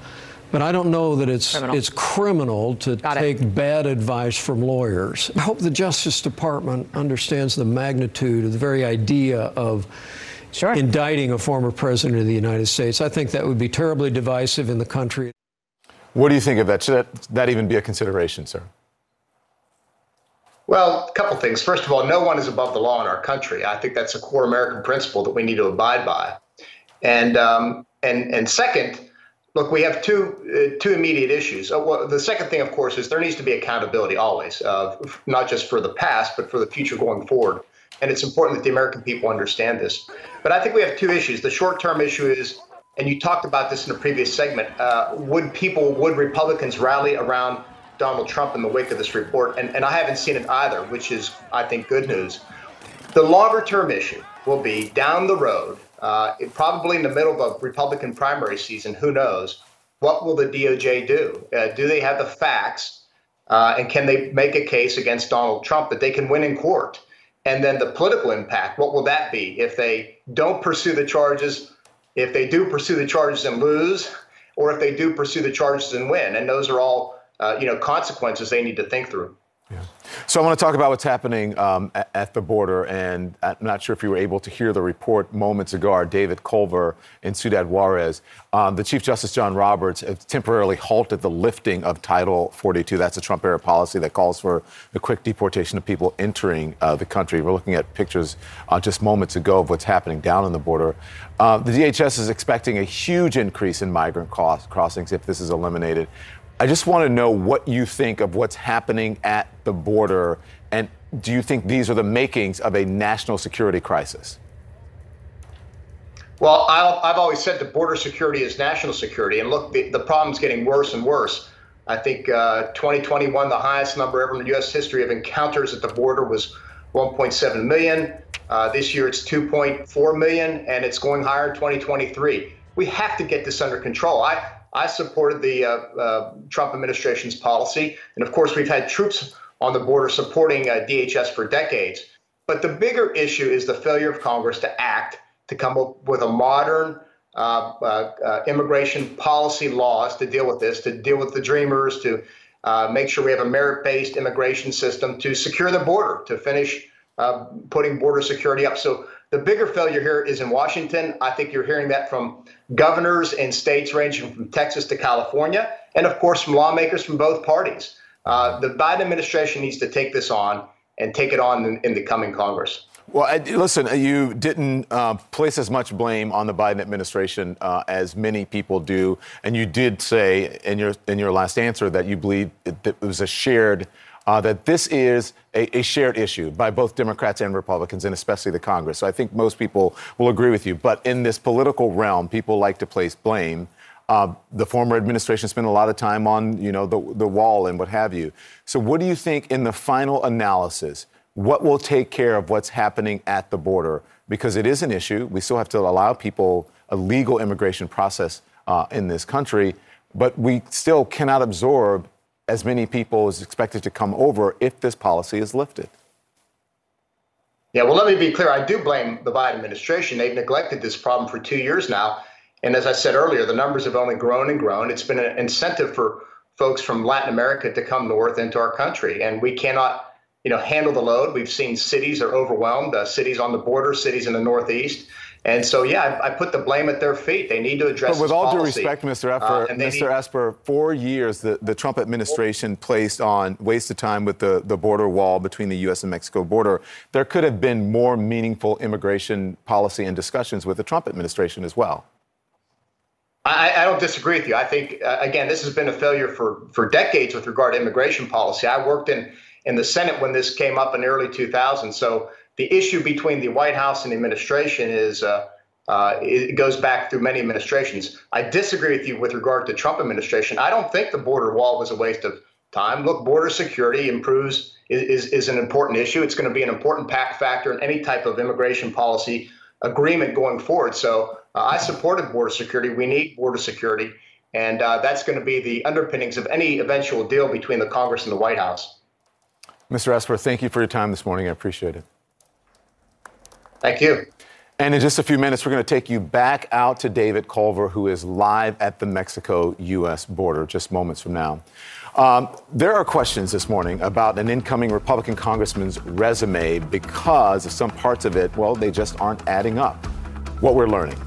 S35: but I don't know that it's criminal. it's criminal to Got take it. bad advice from lawyers. I hope the Justice Department understands the magnitude of the very idea of sure. indicting a former president of the United States. I think that would be terribly divisive in the country.
S2: What do you think of that? Should that, that even be a consideration, sir?
S34: Well, a couple things. First of all, no one is above the law in our country. I think that's a core American principle that we need to abide by. And um, and and second, look, we have two uh, two immediate issues. Uh, well, the second thing, of course, is there needs to be accountability always, uh, not just for the past, but for the future going forward. And it's important that the American people understand this. But I think we have two issues. The short term issue is and you talked about this in a previous segment. Uh, would people, would Republicans rally around Donald Trump in the wake of this report? And, and I haven't seen it either, which is, I think, good news. The longer term issue will be down the road, uh, probably in the middle of a Republican primary season, who knows? What will the DOJ do? Uh, do they have the facts? Uh, and can they make a case against Donald Trump that they can win in court? And then the political impact, what will that be if they don't pursue the charges? if they do pursue the charges and lose, or if they do pursue the charges and win. And those are all, uh, you know, consequences they need to think through.
S2: Yeah. So I want to talk about what's happening um, at, at, the border, and I'm not sure if you were able to hear the report moments ago. Our David Culver and Ciudad Juarez, um, the Chief Justice John Roberts temporarily halted the lifting of Title 42. That's a Trump-era policy that calls for the quick deportation of people entering uh, the country. We're looking at pictures uh, just moments ago of what's happening down on the border. Uh, the DHS is expecting a huge increase in migrant crossings if this is eliminated. I just want to know what you think of what's happening at the border, and do you think these are the makings of a national security crisis?
S34: Well, i have always said that border security is national security, and look, the, the problem's getting worse and worse. I think uh, 2021, the highest number ever in U.S. history of encounters at the border was 1.7 million. Uh, this year it's 2.4 million, and it's going higher in 2023. We have to get this under control. I, I supported the uh, uh, Trump administration's policy, and of course, we've had troops on the border supporting uh, DHS for decades. But the bigger issue is the failure of Congress to act to come up with a modern uh, uh, uh, immigration policy laws to deal with this, to deal with the dreamers, to make sure we have a merit based immigration system, to secure the border, to finish putting border security up. So the bigger failure here is in Washington. I think you're hearing that from governors and states ranging from Texas to California, and of course from lawmakers from both parties. Uh, the Biden administration needs to take this on and take it on in, in the coming Congress.
S2: Well, listen, you didn't uh, place as much blame on the Biden administration uh, as many people do, and you did say in your in your last answer that you believe it, it was a shared uh, that this is a, a, shared issue by both Democrats and Republicans, and especially the Congress. So I think most people will agree with you. But in this political realm, people like to place blame. Uh, the former administration spent a lot of time on, you know, the, the wall and what have you. So what do you think in the final analysis? What will take care of what's happening at the border? Because it is an issue. We still have to allow people a legal immigration process uh, in this country, but we still cannot absorb as many people as expected to come over if this policy is lifted.
S34: Yeah, well, let me be clear. I do blame the Biden administration. They've neglected this problem for two years now. And as I said earlier, the numbers have only grown and grown. It's been an incentive for folks from Latin America to come north into our country. And we cannot, you know, handle the load. We've seen cities are overwhelmed, uh, cities on the border, cities in the Northeast. And so, yeah, I, I, put the blame at their feet. They need to address.
S2: But with all due respect, Mr. Esper, uh, Mr. Need- Esper, four years the, the Trump administration placed on wasted time with the, the border wall between the U.S. and Mexico border. There could have been more meaningful immigration policy and discussions with the Trump administration as well.
S34: I, I don't disagree with you. I think uh, again, this has been a failure for for decades with regard to immigration policy. I worked in in the Senate when this came up in the early 2000s. So the issue between the White House and the administration is uh, uh, it goes back through many administrations. I disagree with you with regard to Trump administration. I don't think the border wall was a waste of time. Look, border security improves is, is an important issue. It's going to be an important factor in any type of immigration policy agreement going forward. So uh, I supported border security. We need border security. And uh, that's going to be the underpinnings of any eventual deal between the Congress and the White House.
S2: Mr. Esper, thank you for your time this morning. I appreciate it.
S34: Thank you.
S2: And in just a few minutes, we're going to take you back out to David Culver, who is live at the Mexico U.S. border just moments from now. Um, there are questions this morning about an incoming Republican congressman's resume because of some parts of it, well, they just aren't adding up. What we're learning.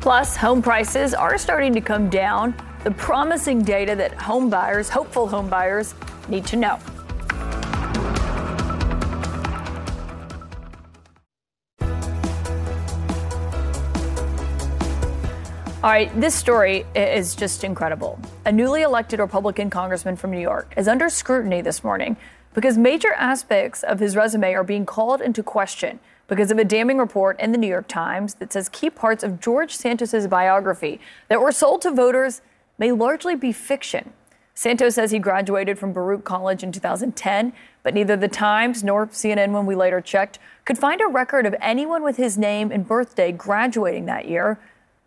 S3: Plus, home prices are starting to come down. The promising data that home buyers, hopeful home buyers, need to know. All right, this story is just incredible. A newly elected Republican congressman from New York is under scrutiny this morning because major aspects of his resume are being called into question because of a damning report in the New York Times that says key parts of George Santos's biography that were sold to voters may largely be fiction. Santos says he graduated from Baruch College in 2010, but neither the Times nor CNN, when we later checked, could find a record of anyone with his name and birthday graduating that year.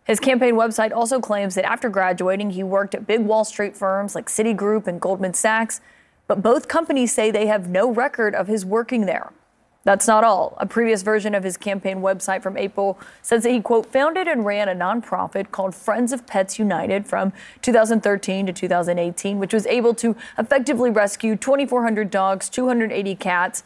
S3: His campaign website also claims that after graduating, he worked at big Wall Street firms like Citigroup and Goldman Sachs, but both companies say they have no record of his working there. That's not all. A previous version of his campaign website from April says that he, quote, founded and ran a nonprofit called Friends of Pets United from 2013 to 2018, which was able to effectively rescue 2,400 dogs, 280 cats,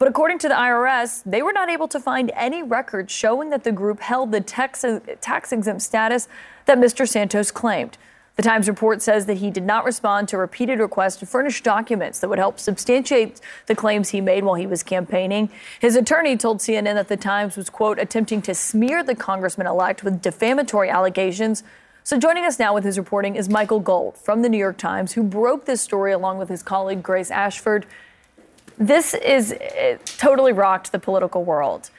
S3: but according to the IRS, they were not able to find any records showing that the group held the tax, tax exempt status that Mr. Santos claimed. The Times report says that he did not respond to repeated requests to furnish documents that would help substantiate the claims he made while he was campaigning. His attorney told CNN that the Times was, quote, attempting to smear the congressman elect with defamatory allegations. So, joining us now with his reporting is Michael Gold from the New York Times, who broke this story along with his colleague Grace Ashford. This is totally rocked the political world.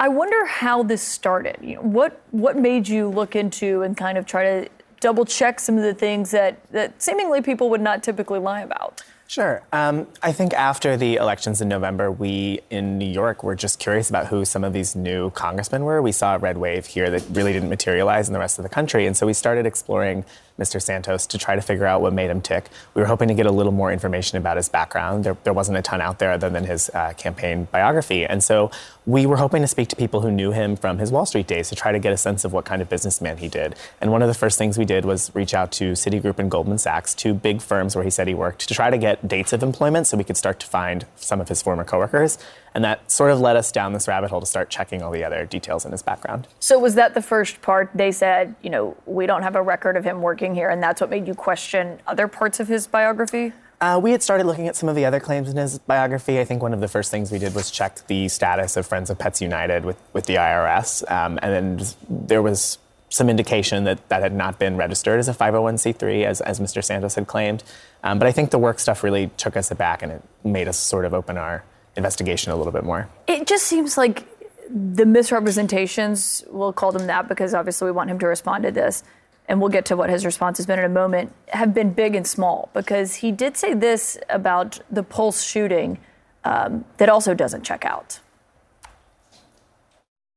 S3: I wonder how this started. You know, what what made you look into and kind of try to double check some of the things that, that seemingly people would not typically lie about?
S36: Sure. Um, I think after the elections in November, we in New York were just curious about who some of these new congressmen were. We saw a red wave here that really didn't materialize in the rest of the country. And so we started exploring Mr. Santos to try to figure out what made him tick. We were hoping to get a little more information about his background. There, there wasn't a ton out there other than his uh, campaign biography. And so we were hoping to speak to people who knew him from his Wall Street days to try to get a sense of what kind of businessman he did. And one of the first things we did was reach out to Citigroup and Goldman Sachs, two big firms where he said he worked, to try to get dates of employment so we could start to find some of his former coworkers. And that sort of led us down this rabbit hole to start checking all the other details in his background.
S3: So, was that the first part? They said, you know, we don't have a record of him working here, and that's what made you question other parts of his biography?
S36: Uh, we had started looking at some of the other claims in his biography. I think one of the first things we did was check the status of Friends of Pets United with, with the IRS. Um, and then there was some indication that that had not been registered as a 501c3, as, as Mr. Santos had claimed. Um, but I think the work stuff really took us aback and it made us sort of open our investigation a little bit more.
S3: It just seems like the misrepresentations, we'll call them that because obviously we want him to respond to this, and we'll get to what his response has been in a moment, have been big and small because he did say this about the Pulse shooting um, that also doesn't check out.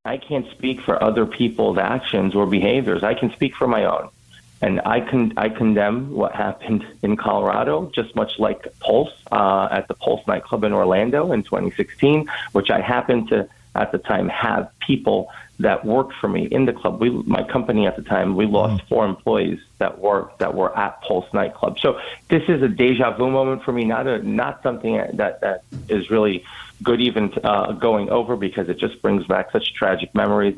S37: I can't speak for other people's actions or behaviors. I can speak for my own. And I con- I condemn what happened in Colorado, just much like Pulse uh, at the Pulse nightclub in Orlando in 2016, which I happened to at the time have people that worked for me in the club. We, my company at the time, we lost four employees that were that were at Pulse nightclub. So this is a deja vu moment for me, not a not something that that is really good even uh, going over because it just brings back such tragic memories.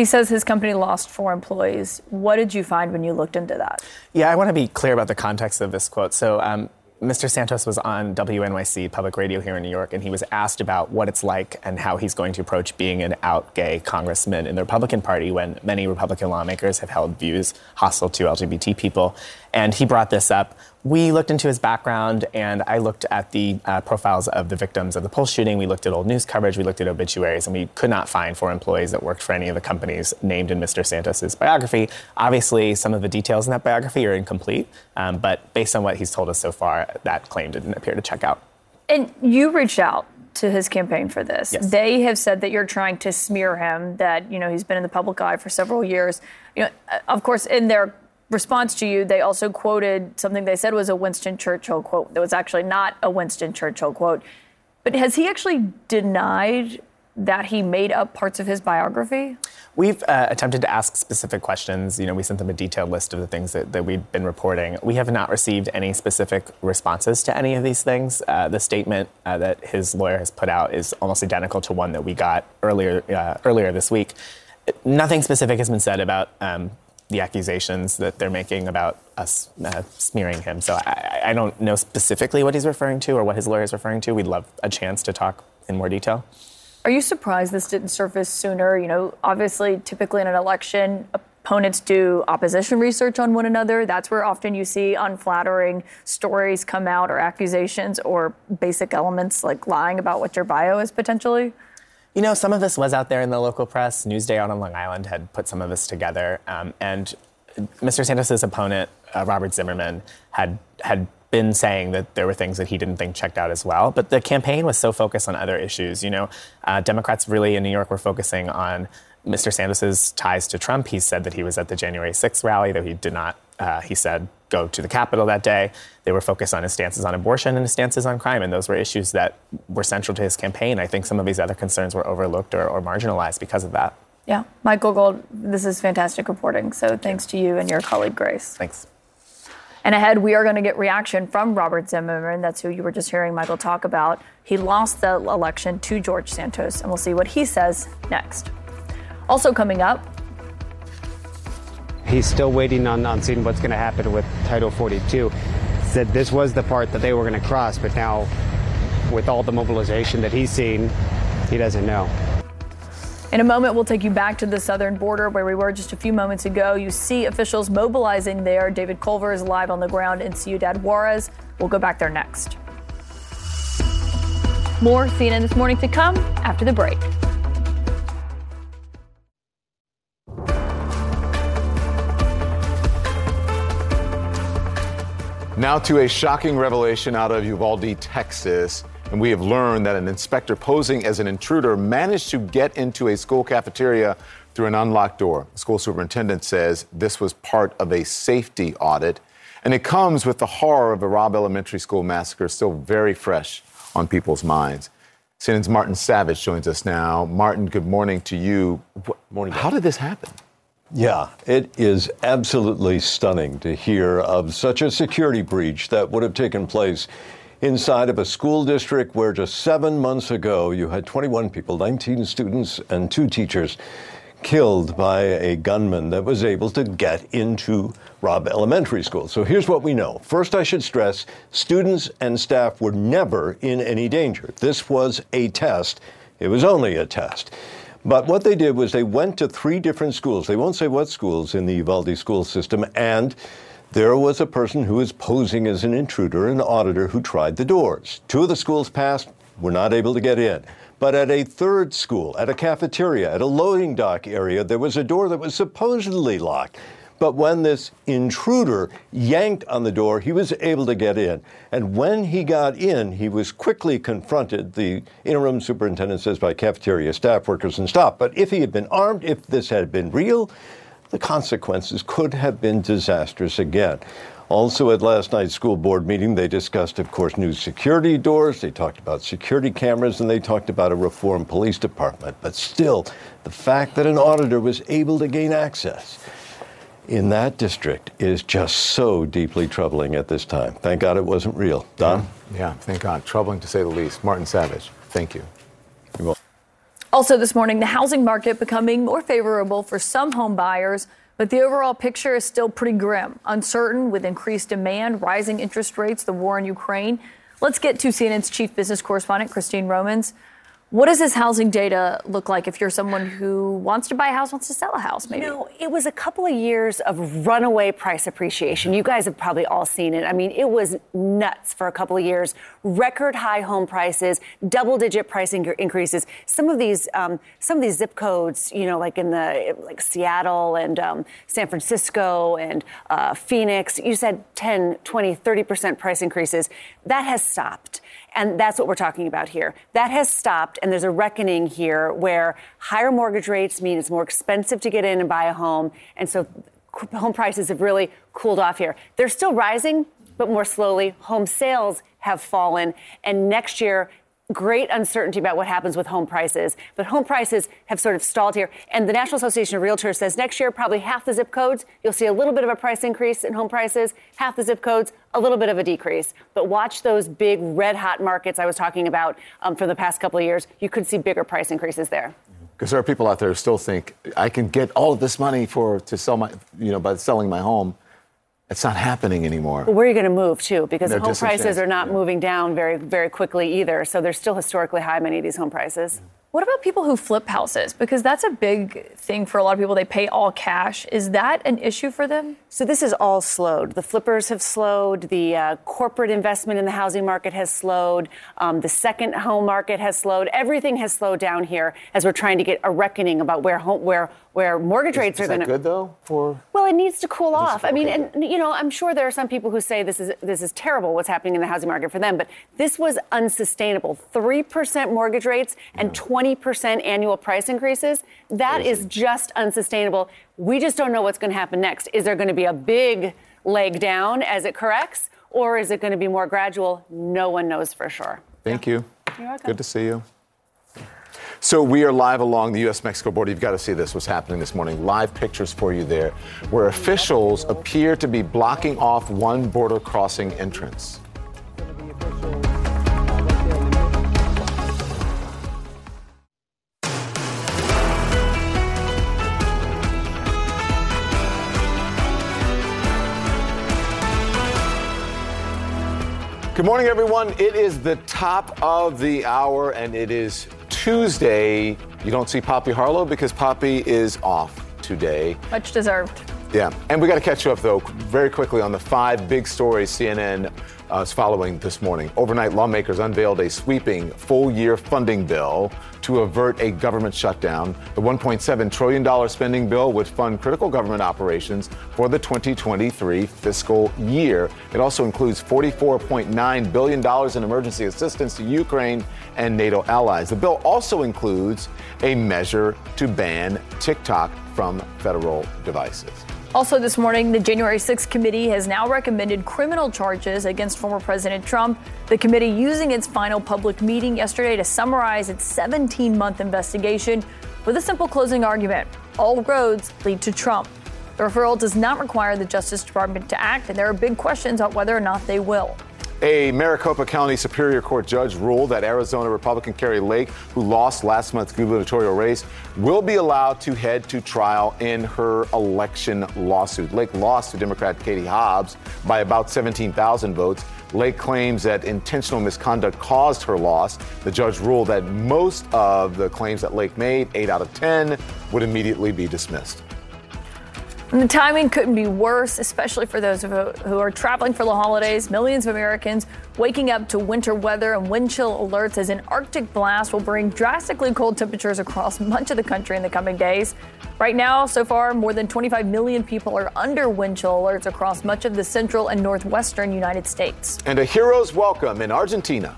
S3: He says his company lost four employees. What did you find when you looked into that?
S36: Yeah, I want to be clear about the context of this quote. So, um, Mr. Santos was on WNYC public radio here in New York, and he was asked about what it's like and how he's going to approach being an out gay congressman in the Republican Party when many Republican lawmakers have held views hostile to LGBT people. And he brought this up. We looked into his background, and I looked at the uh, profiles of the victims of the Pulse shooting. We looked at old news coverage, we looked at obituaries, and we could not find four employees that worked for any of the companies named in Mr. Santos's biography. Obviously, some of the details in that biography are incomplete, um, but based on what he's told us so far, that claim didn't appear to check out.
S3: And you reached out to his campaign for this.
S36: Yes.
S3: They have said that you're trying to smear him, that, you know, he's been in the public eye for several years. You know, of course, in their response to you, they also quoted something they said was a Winston Churchill quote. That was actually not a Winston Churchill quote. But has he actually denied that he made up parts of his biography?
S36: We've uh, attempted to ask specific questions. You know, we sent them a detailed list of the things that, that we've been reporting. We have not received any specific responses to any of these things. Uh, the statement uh, that his lawyer has put out is almost identical to one that we got earlier uh, earlier this week. Nothing specific has been said about um, the accusations that they're making about us uh, smearing him. So I, I, don't know specifically what he's referring to or what his lawyer is referring to. We'd love a chance to talk in more detail.
S3: Are you surprised this didn't surface sooner? You know, obviously, typically in an election, opponents do opposition research on one another. That's where often you see unflattering stories come out or accusations or basic elements like lying about what your bio is potentially.
S36: You know, some of this was out there in the local press. Newsday out on Long Island had put some of this together. Um, and Mr. Santos's opponent, uh, Robert Zimmerman, had had been saying that there were things that he didn't think checked out as well. But the campaign was so focused on other issues. You know, uh, Democrats really in New York were focusing on Mr. Santos's ties to Trump. He said that he was at the January 6th rally, though he did not, uh, he said, go to the Capitol that day. They were focused on his stances on abortion and his stances on crime, and those were issues that were central to his campaign. I think some of these other concerns were overlooked or, or marginalized because of that.
S3: Yeah. Michael Gold, this is fantastic reporting. So thanks to you and your colleague, Grace.
S36: Thanks.
S3: And ahead, we are going to get reaction from Robert Zimmerman. That's who you were just hearing Michael talk about. He lost the election to George Santos, and we'll see what he says next. Also coming up,
S28: he's still waiting on, on seeing what's going to happen with Title 42. Said this was the part that they were going to cross, but now with all the mobilization that he's seen, he doesn't know.
S3: In a moment, we'll take you back to the southern border where we were just a few moments ago. You see officials mobilizing there. David Culver is live on the ground in Ciudad Juarez. We'll go back there next. More CNN this morning to come after the break.
S2: Now to a shocking revelation out of Uvalde, Texas. And we have learned that an inspector posing as an intruder managed to get into a school cafeteria through an unlocked door. The school superintendent says this was part of a safety audit. And it comes with the horror of the Robb Elementary School massacre still very fresh on people's minds. CNN's Martin Savidge joins us now. Martin, good morning to you. Morning. How did this happen?
S38: Yeah, it is absolutely stunning to hear of such a security breach that would have taken place inside of a school district where just seven months ago you had 21 people, 19 students, and two teachers killed by a gunman that was able to get into Robb Elementary School. So here's what we know. First, I should stress students and staff were never in any danger. This was a test, it was only a test. But what they did was they went to three different schools. They won't say what schools in the Uvalde school system. And there was a person who was posing as an intruder, an auditor who tried the doors. Two of the schools passed, were not able to get in. But at a third school, at a cafeteria, at a loading dock area, there was a door that was supposedly locked. But when this intruder yanked on the door, he was able to get in. And when he got in, he was quickly confronted, the interim superintendent says, by cafeteria staff workers and stop. But if he had been armed, if this had been real, the consequences could have been disastrous again. Also, at last night's school board meeting, they discussed, of course, new security doors. They talked about security cameras and they talked about a reformed police department. But still, the fact that an auditor was able to gain access in that district is just so deeply troubling at this time. Thank God it wasn't real. Don?
S2: Yeah, yeah thank God. Troubling to say the least. Martin Savidge, thank you.
S3: Also, this morning, the housing market becoming more favorable for some home buyers, but the overall picture is still pretty grim. Uncertain with increased demand, rising interest rates, the war in Ukraine. Let's get to CNN's chief business correspondent, Christine Romans. What does this housing data look like if you're someone who wants to buy a house, wants to sell a house, maybe?
S39: You know, it was a couple of years of runaway price appreciation. You guys have probably all seen it. I mean, it was nuts for a couple of years. Record high home prices, double digit price increases. Some of these, um, some of these zip codes, you know, like in the like Seattle and um, San Francisco and uh, Phoenix, you said 10, 20, 30 percent price increases. That has stopped. And that's what we're talking about here. That has stopped, and there's a reckoning here where higher mortgage rates mean it's more expensive to get in and buy a home. And so home prices have really cooled off here. They're still rising, but more slowly. Home sales have fallen. And next year, great uncertainty about what happens with home prices. But home prices have sort of stalled here. And the National Association of Realtors says next year, probably half the zip codes, you'll see a little bit of a price increase in home prices, half the zip codes, a little bit of a decrease. But watch those big red hot markets I was talking about um, for the past couple of years. You could see bigger price increases there.
S2: Because there are people out there who still think I can get all of this money for to sell my, you know, by selling my home. It's not happening anymore.
S39: Well, where are you going to move to? Because home prices are not yeah. moving down very, very quickly either. So they're still historically high, many of these home prices.
S3: What about people who flip houses? Because that's a big thing for a lot of people. They pay all cash. Is that an issue for them?
S39: So this is all slowed. The flippers have slowed. The uh, corporate investment in the housing market has slowed. Um, the second home market has slowed. Everything has slowed down here as we're trying to get a reckoning about where home, where where mortgage rates
S2: is,
S39: are going
S2: to. Be good though for?
S39: Well, it needs to cool off. I mean, and you know, I'm sure there are some people who say this is this is terrible what's happening in the housing market for them, but this was unsustainable. Three percent mortgage rates and 20 percent annual price increases. That is just unsustainable. We just don't know what's going to happen next. Is there going to be a big leg down as it corrects, or is it going to be more gradual? No one knows for sure.
S2: Thank you. Good to see you. So we are live along the U.S. Mexico border. You've got to see this, what's happening this morning. Live pictures for you there, where officials appear to be blocking off one border crossing entrance. Good morning, everyone. It is the top of the hour, and it is Tuesday, you don't see Poppy Harlow because Poppy is off today.
S3: Much deserved.
S2: Yeah, and we got to catch you up though very quickly on the five big stories CNN uh, is following this morning. Overnight, lawmakers unveiled a sweeping full-year funding bill to avert a government shutdown. The 1.7 trillion dollar spending bill would fund critical government operations for the 2023 fiscal year. It also includes 44.9 billion dollars in emergency assistance to Ukraine and NATO allies. The bill also includes a measure to ban TikTok from federal devices.
S3: Also, this morning, the January 6th committee has now recommended criminal charges against former President Trump. The committee using its final public meeting yesterday to summarize its 17 month investigation with a simple closing argument all roads lead to Trump. The referral does not require the Justice Department to act, and there are big questions on whether or not they will.
S2: A Maricopa County Superior Court judge ruled that Arizona Republican Kari Lake, who lost last month's gubernatorial race, will be allowed to head to trial in her election lawsuit. Lake lost to Democrat Katie Hobbs by about 17,000 votes. Lake claims that intentional misconduct caused her loss. The judge ruled that most of the claims that Lake made, 8 out of 10, would immediately be dismissed.
S3: And the timing couldn't be worse, especially for those uh, who are traveling for the holidays. Millions of Americans waking up to winter weather and wind chill alerts as an Arctic blast will bring drastically cold temperatures across much of the country in the coming days. Right now, so far, more than 25 million people are under wind chill alerts across much of the central and northwestern United States.
S2: And a hero's welcome in Argentina.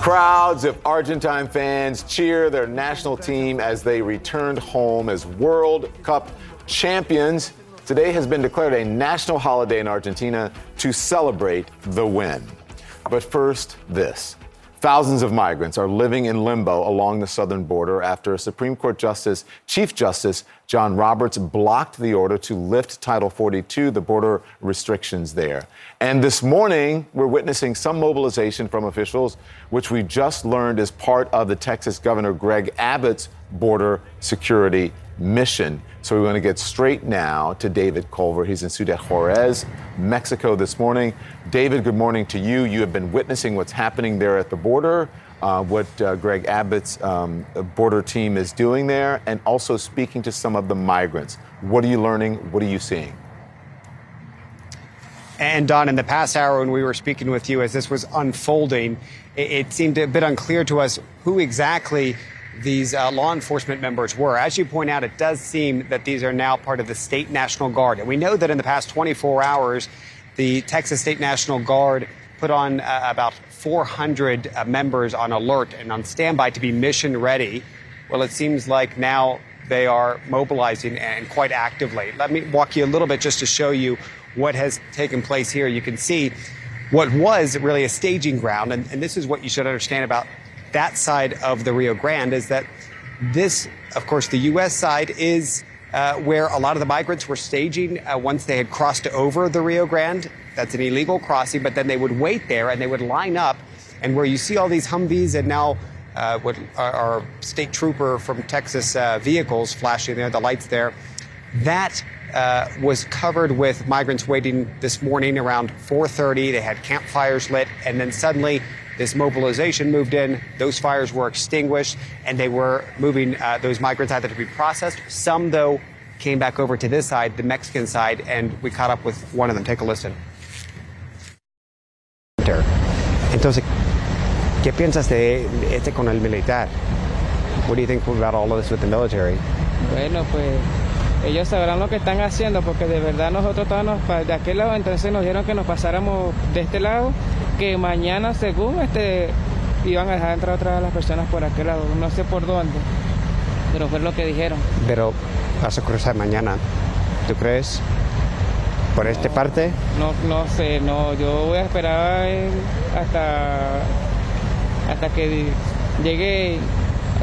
S2: Crowds of Argentine fans cheer their national team as they returned home as World Cup champions. Today has been declared a national holiday in Argentina to celebrate the win. But first, this. Thousands of migrants are living in limbo along the southern border after Supreme Court Justice, Chief Justice John Roberts, blocked the order to lift Title 42, the border restrictions there. And this morning, we're witnessing some mobilization from officials, which we just learned is part of the Texas Governor Greg Abbott's border security mission. So we want to get straight now to David Culver. He's in Ciudad Juarez, Mexico this morning. David, good morning to you. You have been witnessing what's happening there at the border, uh, what uh, Greg Abbott's um, border team is doing there, and also speaking to some of the migrants. What are you learning? What are you seeing?
S28: And Don, in the past hour when we were speaking with you as this was unfolding, it, it seemed a bit unclear to us who exactly these uh, law enforcement members were. As you point out, it does seem that these are now part of the State National Guard. And we know that in the past 24 hours, the Texas State National Guard put on uh, about 400 uh, members on alert and on standby to be mission ready. Well, it seems like now they are mobilizing and quite actively. Let me walk you a little bit just to show you what has taken place here. You can see what was really a staging ground, and, and this is what you should understand about that side of the Rio Grande is that this, of course, the U.S. side is uh, where a lot of the migrants were staging uh, once they had crossed over the Rio Grande. That's an illegal crossing, but then they would wait there and they would line up. And where you see all these Humvees and now uh, what our state trooper from Texas uh, vehicles flashing there, the lights there, that uh, was covered with migrants waiting this morning around 4:30. They had campfires lit, and then suddenly this mobilization moved in. Those fires were extinguished, and they were moving uh, those migrants either to be processed. Some, though, came back over to this side, the Mexican side, and we caught up with one of them. Take a listen. Entonces, ¿qué piensas de este con el militar? What do you think about all of this with the military?
S40: Bueno, pues ellos sabrán lo que están haciendo porque de verdad nosotros estábamos de aquel lado, entonces nos dijeron que nos pasáramos de este lado, que mañana según este iban a dejar entrar otra vez las personas por aquel lado, no sé por dónde, pero fue lo que dijeron.
S28: Pero vas a cruzar mañana, ¿tú crees? ¿Por esta parte?
S40: No, no sé, no, yo voy a esperar hasta, hasta que llegue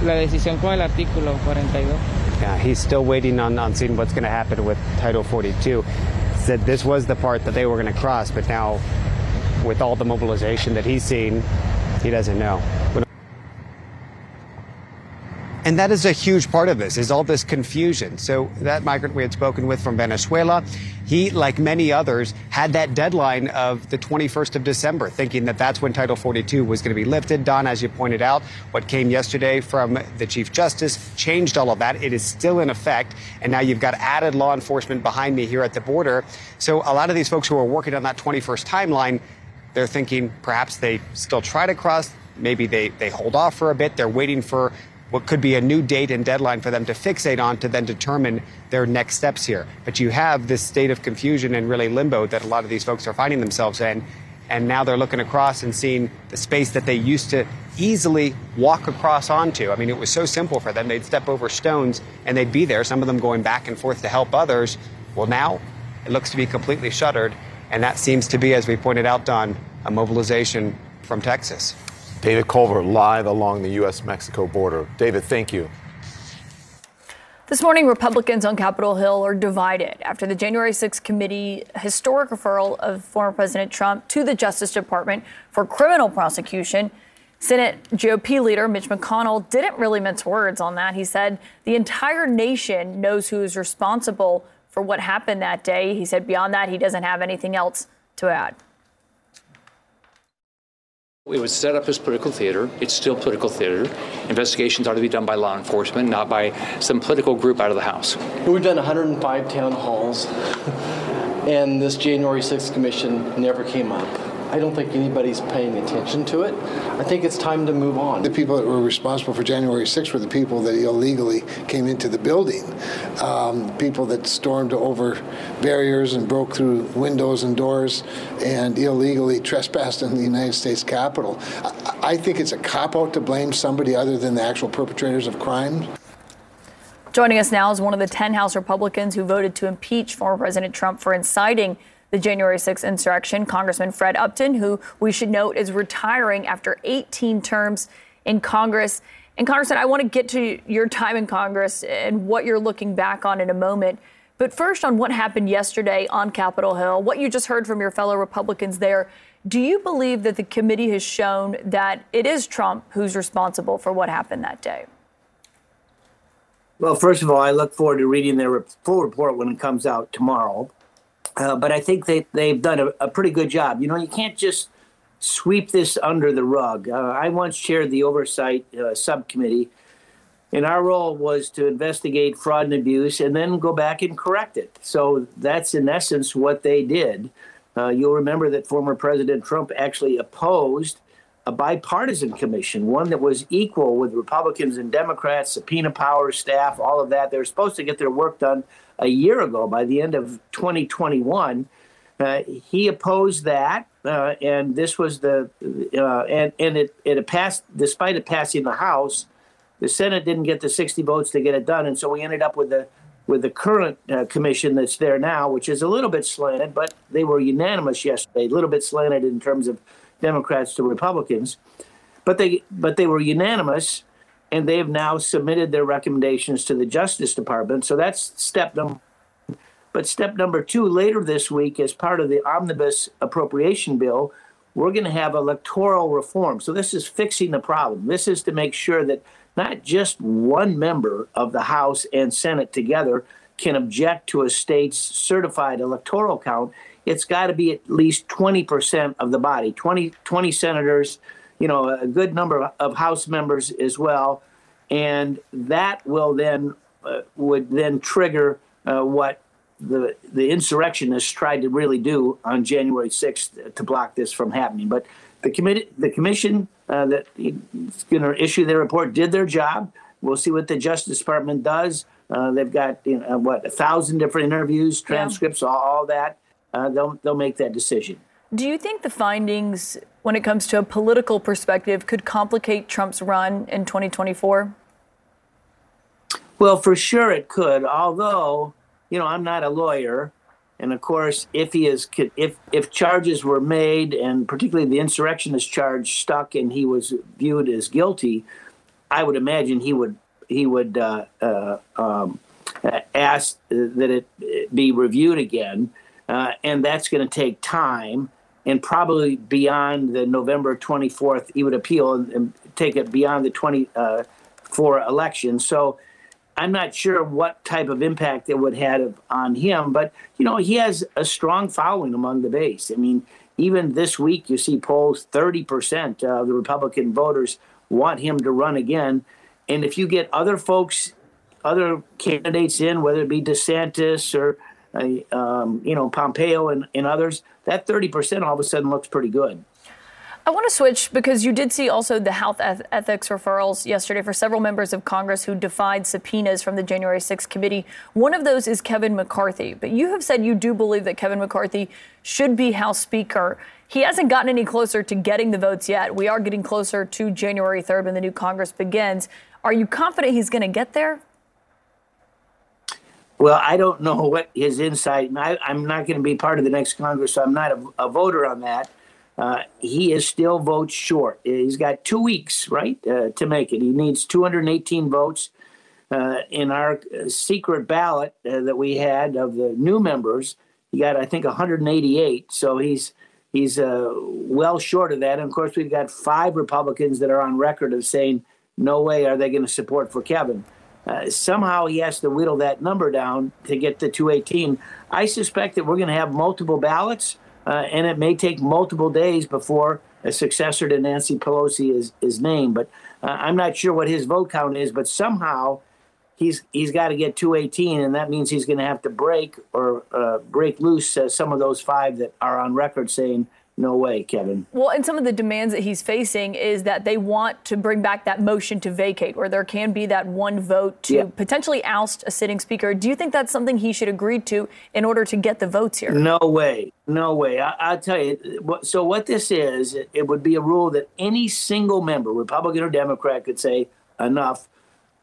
S40: la decisión con el artículo 42.
S28: Yeah, he's still waiting on, on seeing what's going to happen with Title 42. Said this was the part that they were going to cross, but now with all the mobilization that he's seen, he doesn't know. And that is a huge part of this, is all this confusion. So that migrant we had spoken with from Venezuela, he, like many others, had that deadline of the 21st of December, thinking that that's when Title 42 was going to be lifted. Don, as you pointed out, what came yesterday from the Chief Justice changed all of that. It is still in effect. And now you've got added law enforcement behind me here at the border. So a lot of these folks who are working on that 21st timeline, they're thinking perhaps they still try to cross. Maybe they, they hold off for a bit. They're waiting for what could be a new date and deadline for them to fixate on to then determine their next steps here. But you have this state of confusion and really limbo that a lot of these folks are finding themselves in. And now they're looking across and seeing the space that they used to easily walk across onto. I mean, it was so simple for them. They'd step over stones and they'd be there, some of them going back and forth to help others. Well, now it looks to be completely shuttered. And that seems to be, as we pointed out, Don, a mobilization from Texas.
S2: David Culver live along the U.S. Mexico border. David, thank you.
S3: This morning, Republicans on Capitol Hill are divided after the January 6th committee historic referral of former President Trump to the Justice Department for criminal prosecution. Senate GOP leader Mitch McConnell didn't really mince words on that. He said the entire nation knows who is responsible for what happened that day. He said beyond that, he doesn't have anything else to add.
S41: It was set up as political theater. It's still political theater. Investigations ought to be done by law enforcement, not by some political group out of the House.
S42: We've done 105 town halls, and this January 6th commission never came up. I don't think anybody's paying attention to it. I think it's time to move on.
S43: The people that were responsible for January 6th were the people that illegally came into the building, um, people that stormed over barriers and broke through windows and doors and illegally trespassed in the United States Capitol. I, I think it's a cop out to blame somebody other than the actual perpetrators of crimes.
S3: Joining us now is one of the 10 House Republicans who voted to impeach former President Trump for inciting the January 6th insurrection, Congressman Fred Upton, who we should note is retiring after 18 terms in Congress. And Congressman, I want to get to your time in Congress and what you're looking back on in a moment. But first, on what happened yesterday on Capitol Hill, what you just heard from your fellow Republicans there, do you believe that the committee has shown that it is Trump who's responsible for what happened that day?
S44: Well, first of all, I look forward to reading their full report when it comes out tomorrow. Uh, but I think they, they've done a, a, pretty good job. You know, you can't just sweep this under the rug. Uh, I once chaired the oversight uh, subcommittee, and our role was to investigate fraud and abuse and then go back and correct it. So that's in essence what they did. Uh, you'll remember that former President Trump actually opposed a bipartisan commission, one that was equal with Republicans and Democrats, subpoena power, staff, all of that. They were supposed to get their work done a year ago by the end of 2021. Uh, he opposed that, uh, and this was the uh, and and it it passed despite it passing the House. The Senate didn't get the 60 votes to get it done, and so we ended up with the with the current uh, commission that's there now, which is a little bit slanted, but they were unanimous yesterday. A little bit slanted in terms of Democrats to Republicans, but they but they were unanimous and they have now submitted their recommendations to the Justice Department. So that's step number. But step number two, later this week, as part of the omnibus appropriation bill, we're going to have electoral reform. So this is fixing the problem. This is to make sure that not just one member of the House and Senate together can object to a state's certified electoral count. It's got to be at least 20% of the body, 20, 20 senators, you know, a good number of House members as well, and that will then uh, would then trigger uh, what the the insurrectionists tried to really do on January 6th to block this from happening. But the committee, the commission uh, that is going to issue their report did their job. We'll see what the Justice Department does. Uh, they've got you know, what a thousand different interviews, transcripts, yeah. all, all, that. Uh, they'll they'll make that decision.
S3: Do you think the findings, when it comes to a political perspective, could complicate Trump's run in 2024?
S44: Well, for sure it could. Although, you know, I'm not a lawyer, and of course, if he is, if if charges were made, and particularly the insurrectionist charge stuck, and he was viewed as guilty, I would imagine he would he would uh, uh, um, ask that it be reviewed again, uh, and that's going to take time and probably beyond the November 24th, he would appeal and, and take it beyond the 24th election. So I'm not sure what type of impact it would have on him, but you know he has a strong following among the base. I mean, even this week you see polls 30% of the Republican voters want him to run again, and if you get other folks, other candidates in, whether it be DeSantis or uh, um, you know Pompeo and, and others, that 30% all of a sudden looks pretty good.
S3: I want to switch because you did see also the health ethics referrals yesterday for several members of Congress who defied subpoenas from the January 6th committee. One of those is Kevin McCarthy. But you have said you do believe that Kevin McCarthy should be House Speaker. He hasn't gotten any closer to getting the votes yet. We are getting closer to January 3rd when the new Congress begins. Are you confident he's going to get there?
S44: Well, I don't know what his insight, I, am not going to be part of the next Congress, so I'm not a, a voter on that. Uh, he is still votes short. He's got two weeks, right, uh, to make it. He needs 218 votes. Uh, in our uh, secret ballot uh, that we had of the new members, he got, I think, 188. So he's he's uh, well short of that. And of course, we've got five Republicans that are on record of saying, no way are they going to support for Kevin. Somehow he has to whittle that number down to get to 218. I suspect that we're going to have multiple ballots uh, and it may take multiple days before a successor to Nancy Pelosi is, is named. But uh, I'm not sure what his vote count is, but somehow he's he's got to get 218, and that means he's going to have to break or uh, break loose uh, some of those five that are on record saying no way, Kevin.
S3: Well, and some of the demands that he's facing is that they want to bring back that motion to vacate, where there can be that one vote to yeah. potentially oust a sitting speaker. Do you think that's something he should agree to in order to get the votes here?
S44: No way. No way. I, will tell you. So, what this is, it would be a rule that any single member, Republican or Democrat, could say, enough.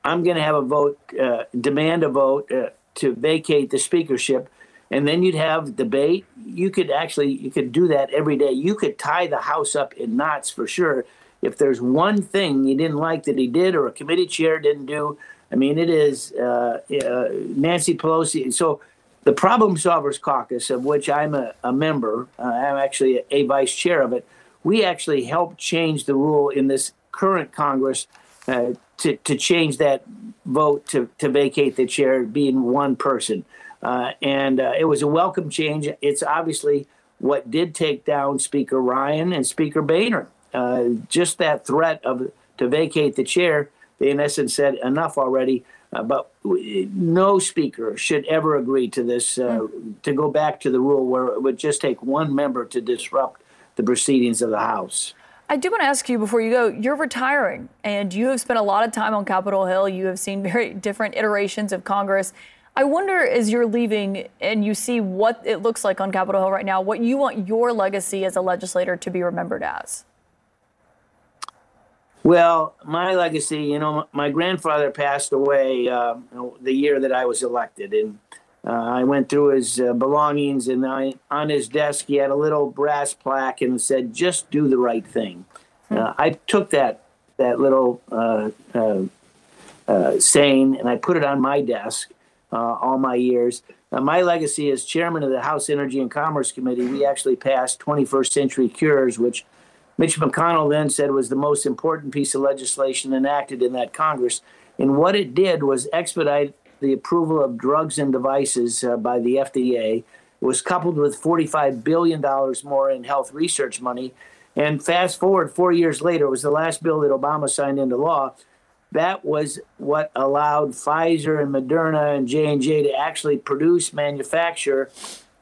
S44: I'm going to have a vote, uh, demand a vote uh, to vacate the speakership and then you'd have debate. You could actually you could do that every day. You could tie the house up in knots for sure. If there's one thing you didn't like that he did or a committee chair didn't do, I mean, it is uh, uh, Nancy Pelosi. So the Problem Solvers Caucus, of which I'm a, a member, uh, I'm actually a, a, vice chair of it. We actually helped change the rule in this current Congress uh, to, to change that vote to, to vacate the chair being one person. Uh, and uh, it was a welcome change. It's obviously what did take down Speaker Ryan and Speaker Boehner. Uh, just that threat of to vacate the chair, they in essence said enough already. Uh, but no speaker should ever agree to this. Mm. To go back to the rule where it would just take one member to disrupt the proceedings of the House.
S3: I do want to ask you before you go, you're retiring and you have spent a lot of time on Capitol Hill. You have seen very different iterations of Congress. I wonder as you're leaving and you see what it looks like on Capitol Hill right now, what you want your legacy as a legislator to be remembered as.
S44: Well, my legacy, you know, my grandfather passed away uh, the year that I was elected, and uh, I went through his uh, belongings, and I, on his desk he had a little brass plaque and said, "Just do the right thing." Hmm. Uh, I took that that little uh, uh, saying and I put it on my desk, uh, all my years. Uh, my legacy as chairman of the House Energy and Commerce Committee, we actually passed 21st Century Cures, which Mitch McConnell then said was the most important piece of legislation enacted in that Congress. And what it did was expedite the approval of drugs and devices uh, by the FDA. It was coupled with $45 billion more in health research money. And fast forward four years later, it was the last bill that Obama signed into law that was what allowed Pfizer and Moderna and J&J to actually produce, manufacture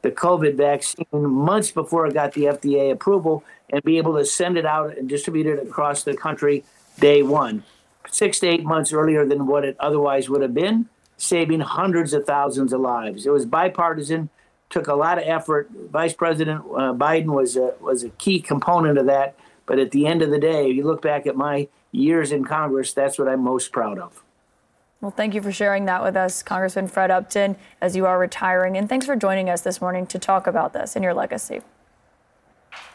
S44: the COVID vaccine months before it got the FDA approval and be able to send it out and distribute it across the country day one, six to eight months earlier than what it otherwise would have been, saving hundreds of thousands of lives. It was bipartisan, took a lot of effort. Vice President uh, Biden was a, was a key component of that. But at the end of the day, if you look back at my years in Congress, that's what I'm most proud of.
S3: Well, thank you for sharing that with us, Congressman Fred Upton, as you are retiring. And thanks for joining us this morning to talk about this and your legacy.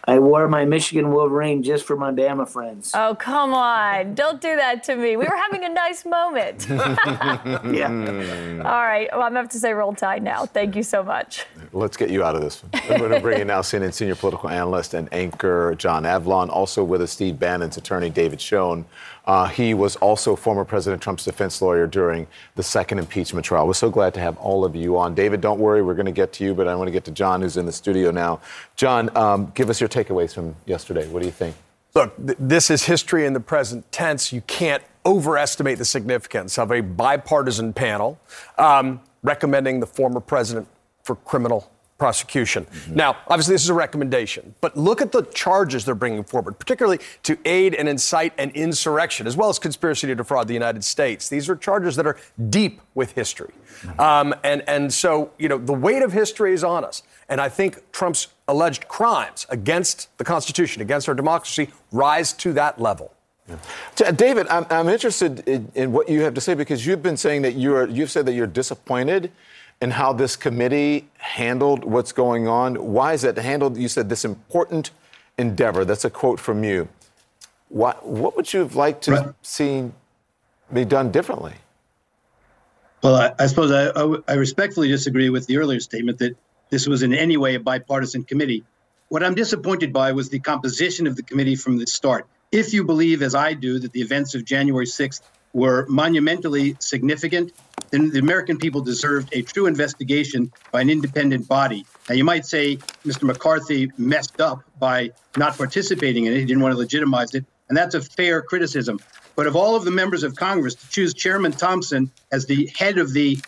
S44: I wore my Michigan Wolverine just for my Bama friends.
S3: Oh, come on. Don't do that to me. We were having a nice moment.
S44: yeah.
S3: All right. Well, I'm going to have to say roll tide now. Thank you so much.
S2: Let's get you out of this one. I'm going to bring in now CNN senior political analyst and anchor John Avlon. Also with us, Steve Bannon's attorney, David Schoen. Uh, he was also former President Trump's defense lawyer during the second impeachment trial. We're so glad to have all of you on. David, don't worry, we're going to get to you, but I want to get to John, who's in the studio now. John, um, give us your takeaways from yesterday. What do you think?
S45: Look, th- this is history in the present tense. You can't overestimate the significance of a bipartisan panel um, recommending the former president for criminal prosecution. Mm-hmm. Now, obviously, this is a recommendation, but look at the charges they're bringing forward, particularly to aid and incite an insurrection, as well as conspiracy to defraud the United States. These are charges that are deep with history. Mm-hmm. Um, and, and so, you know, the weight of history is on us. And I think Trump's alleged crimes against the Constitution, against our democracy, rise to that level.
S2: Yeah. David, I'm, I'm interested in, in, what you have to say because you've been saying that you're, you've said that you're disappointed in how this committee handled what's going on. Why is it handled? You said this important endeavor. That's a quote from you. What, what would you have liked to right. see be done differently?
S34: Well, I, I suppose I, I, I respectfully disagree with the earlier statement that this was in any way a bipartisan committee. What I'm disappointed by was the composition of the committee from the start. If you believe, as I do, that the events of January 6th were monumentally significant, then the American people deserved a true investigation by an independent body. Now, you might say Mr. McCarthy messed up by not participating in it. He didn't want to legitimize it. And that's a fair criticism. But of all of the members of Congress to choose Chairman Thompson as the head of the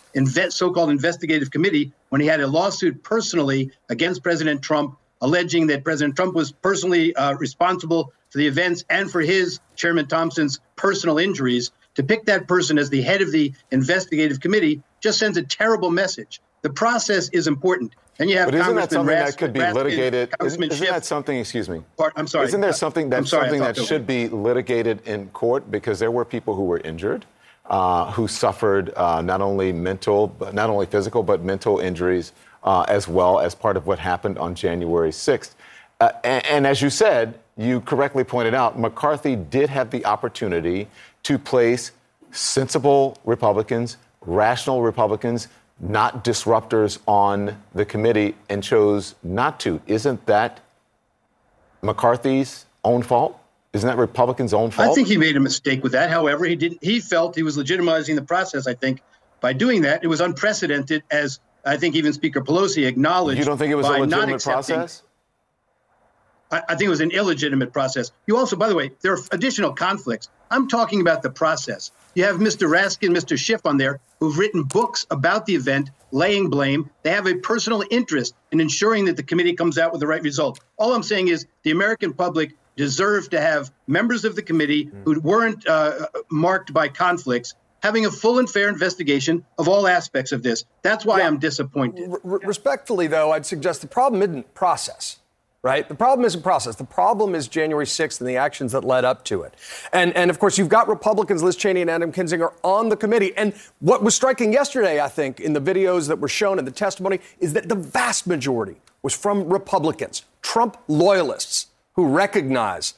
S34: so called investigative committee when he had a lawsuit personally against President Trump, alleging that President Trump was personally uh, responsible for the events and for his, Chairman Thompson's, personal injuries, to pick that person as the head of the investigative committee just sends a terrible message. The process is important. And you have
S2: but isn't that something
S34: Raskin,
S2: that could be
S34: Raskin,
S2: litigated? Isn't, isn't that something? Excuse me.
S34: Part, I'm sorry.
S2: Isn't there something that's
S34: sorry,
S2: something that should be litigated in court because there were people who were injured, uh, who suffered uh, not only mental, but not only physical, but mental injuries uh, as well as part of what happened on January 6th. Uh, and, and as you said, you correctly pointed out, McCarthy did have the opportunity to place sensible Republicans, rational Republicans, not disruptors on the committee, and chose not to. Isn't that McCarthy's own fault? Isn't that Republicans' own fault?
S34: I think he made a mistake with that. However, he didn't. He felt he was legitimizing the process. I think by doing that, it was unprecedented, as I think even Speaker Pelosi acknowledged.
S2: You don't think it was a legitimate process?
S34: I, I think it was an illegitimate process. You also, by the way, there are additional conflicts. I'm talking about the process. You have Mr. Raskin, Mr. Schiff on there, who've written books about the event, laying blame. They have a personal interest in ensuring that the committee comes out with the right result. All I'm saying is the American public deserve to have members of the committee hmm. who weren't uh, marked by conflicts having a full and fair investigation of all aspects of this. That's why I'm disappointed.
S45: R- respectfully, though, I'd suggest the problem isn't process right? The problem isn't process. The problem is January 6th and the actions that led up to it. And, and of course, you've got Republicans, Liz Cheney and Adam Kinzinger, on the committee. And what was striking yesterday, I think, in the videos that were shown and the testimony, is that the vast majority was from Republicans, Trump loyalists, who recognize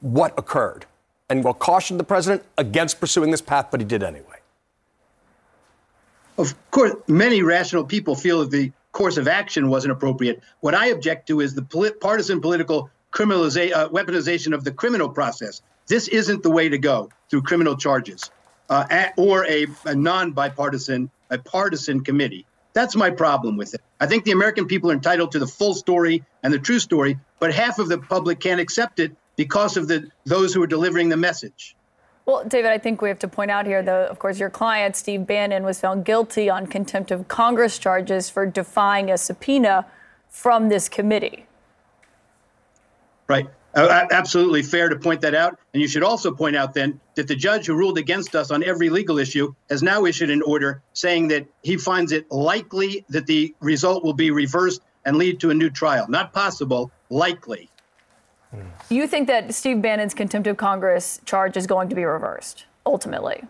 S45: what occurred and will caution the president against pursuing this path, but he did anyway.
S34: Of course, many rational people feel that the course of action wasn't appropriate. What I object to is the polit- partisan political criminalization, uh, weaponization of the criminal process. This isn't the way to go through criminal charges uh, at, or a, a non bipartisan, a partisan committee. That's my problem with it. I think the American people are entitled to the full story and the true story, but half of the public can't accept it because of the those who are delivering the message.
S3: Well, David, I think we have to point out here, though, of course, your client, Steve Bannon, was found guilty on contempt of Congress charges for defying a subpoena from this committee.
S34: Right. Uh, absolutely fair to point that out. And you should also point out then that the judge who ruled against us on every legal issue has now issued an order saying that he finds it likely that the result will be reversed and lead to a new trial. Not possible, likely.
S3: You think that Steve Bannon's contempt of Congress charge is going to be reversed ultimately?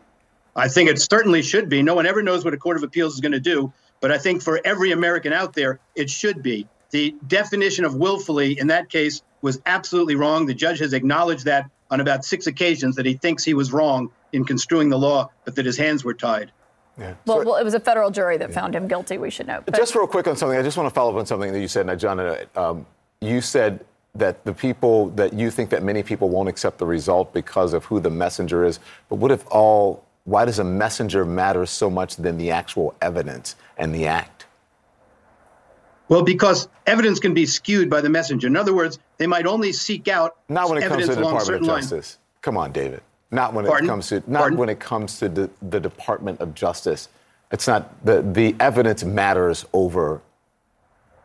S34: I think it certainly should be. No one ever knows what a court of appeals is going to do, but I think for every American out there, it should be.
S46: the definition of willfully in that case was absolutely wrong. The judge has acknowledged that on about six occasions that he thinks he was wrong in construing the law, but that his hands were tied.
S3: Yeah. Well, well, it was a federal jury that found him guilty. We should know.
S2: But just real quick on something, I just want to follow up on something that you said, now, John. Um, you said that the people that you think that many people won't accept the result because of who the messenger is. But what if all? Why does a messenger matter so much than the actual evidence and the act?
S46: Well, because evidence can be skewed by the messenger. In other words, they might only seek out
S2: not when it comes to the Department of Justice.
S46: Lines.
S2: Come on, David. Not when Pardon? it comes to not Pardon? when it comes to the, the Department of Justice. It's not the the evidence matters over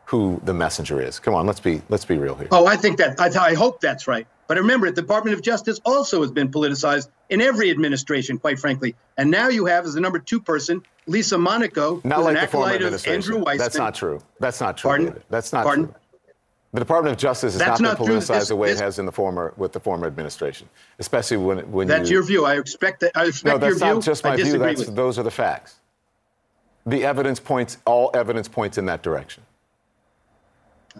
S2: who the messenger is. Come on, let's be let's be real here.
S46: Oh, I think that I, I hope that's right. But remember, the Department of Justice also has been politicized in every administration, quite frankly. And now you have, as the number two person, Lisa Monaco,
S2: not like
S46: an
S2: the former
S46: of Andrew Weissmann.
S2: That's not true. That's not true.
S46: Pardon?
S2: That's not
S46: Pardon?
S2: true. The Department of Justice has
S46: That's
S2: not been
S46: not
S2: politicized
S46: this,
S2: the way
S46: this,
S2: it has in the former with the former administration, especially when when you
S46: that's
S2: you,
S46: your view. I expect that. I respect
S2: no, that's
S46: your
S2: not
S46: view.
S2: just my view. That's those are the facts. The evidence points. All evidence points in that direction.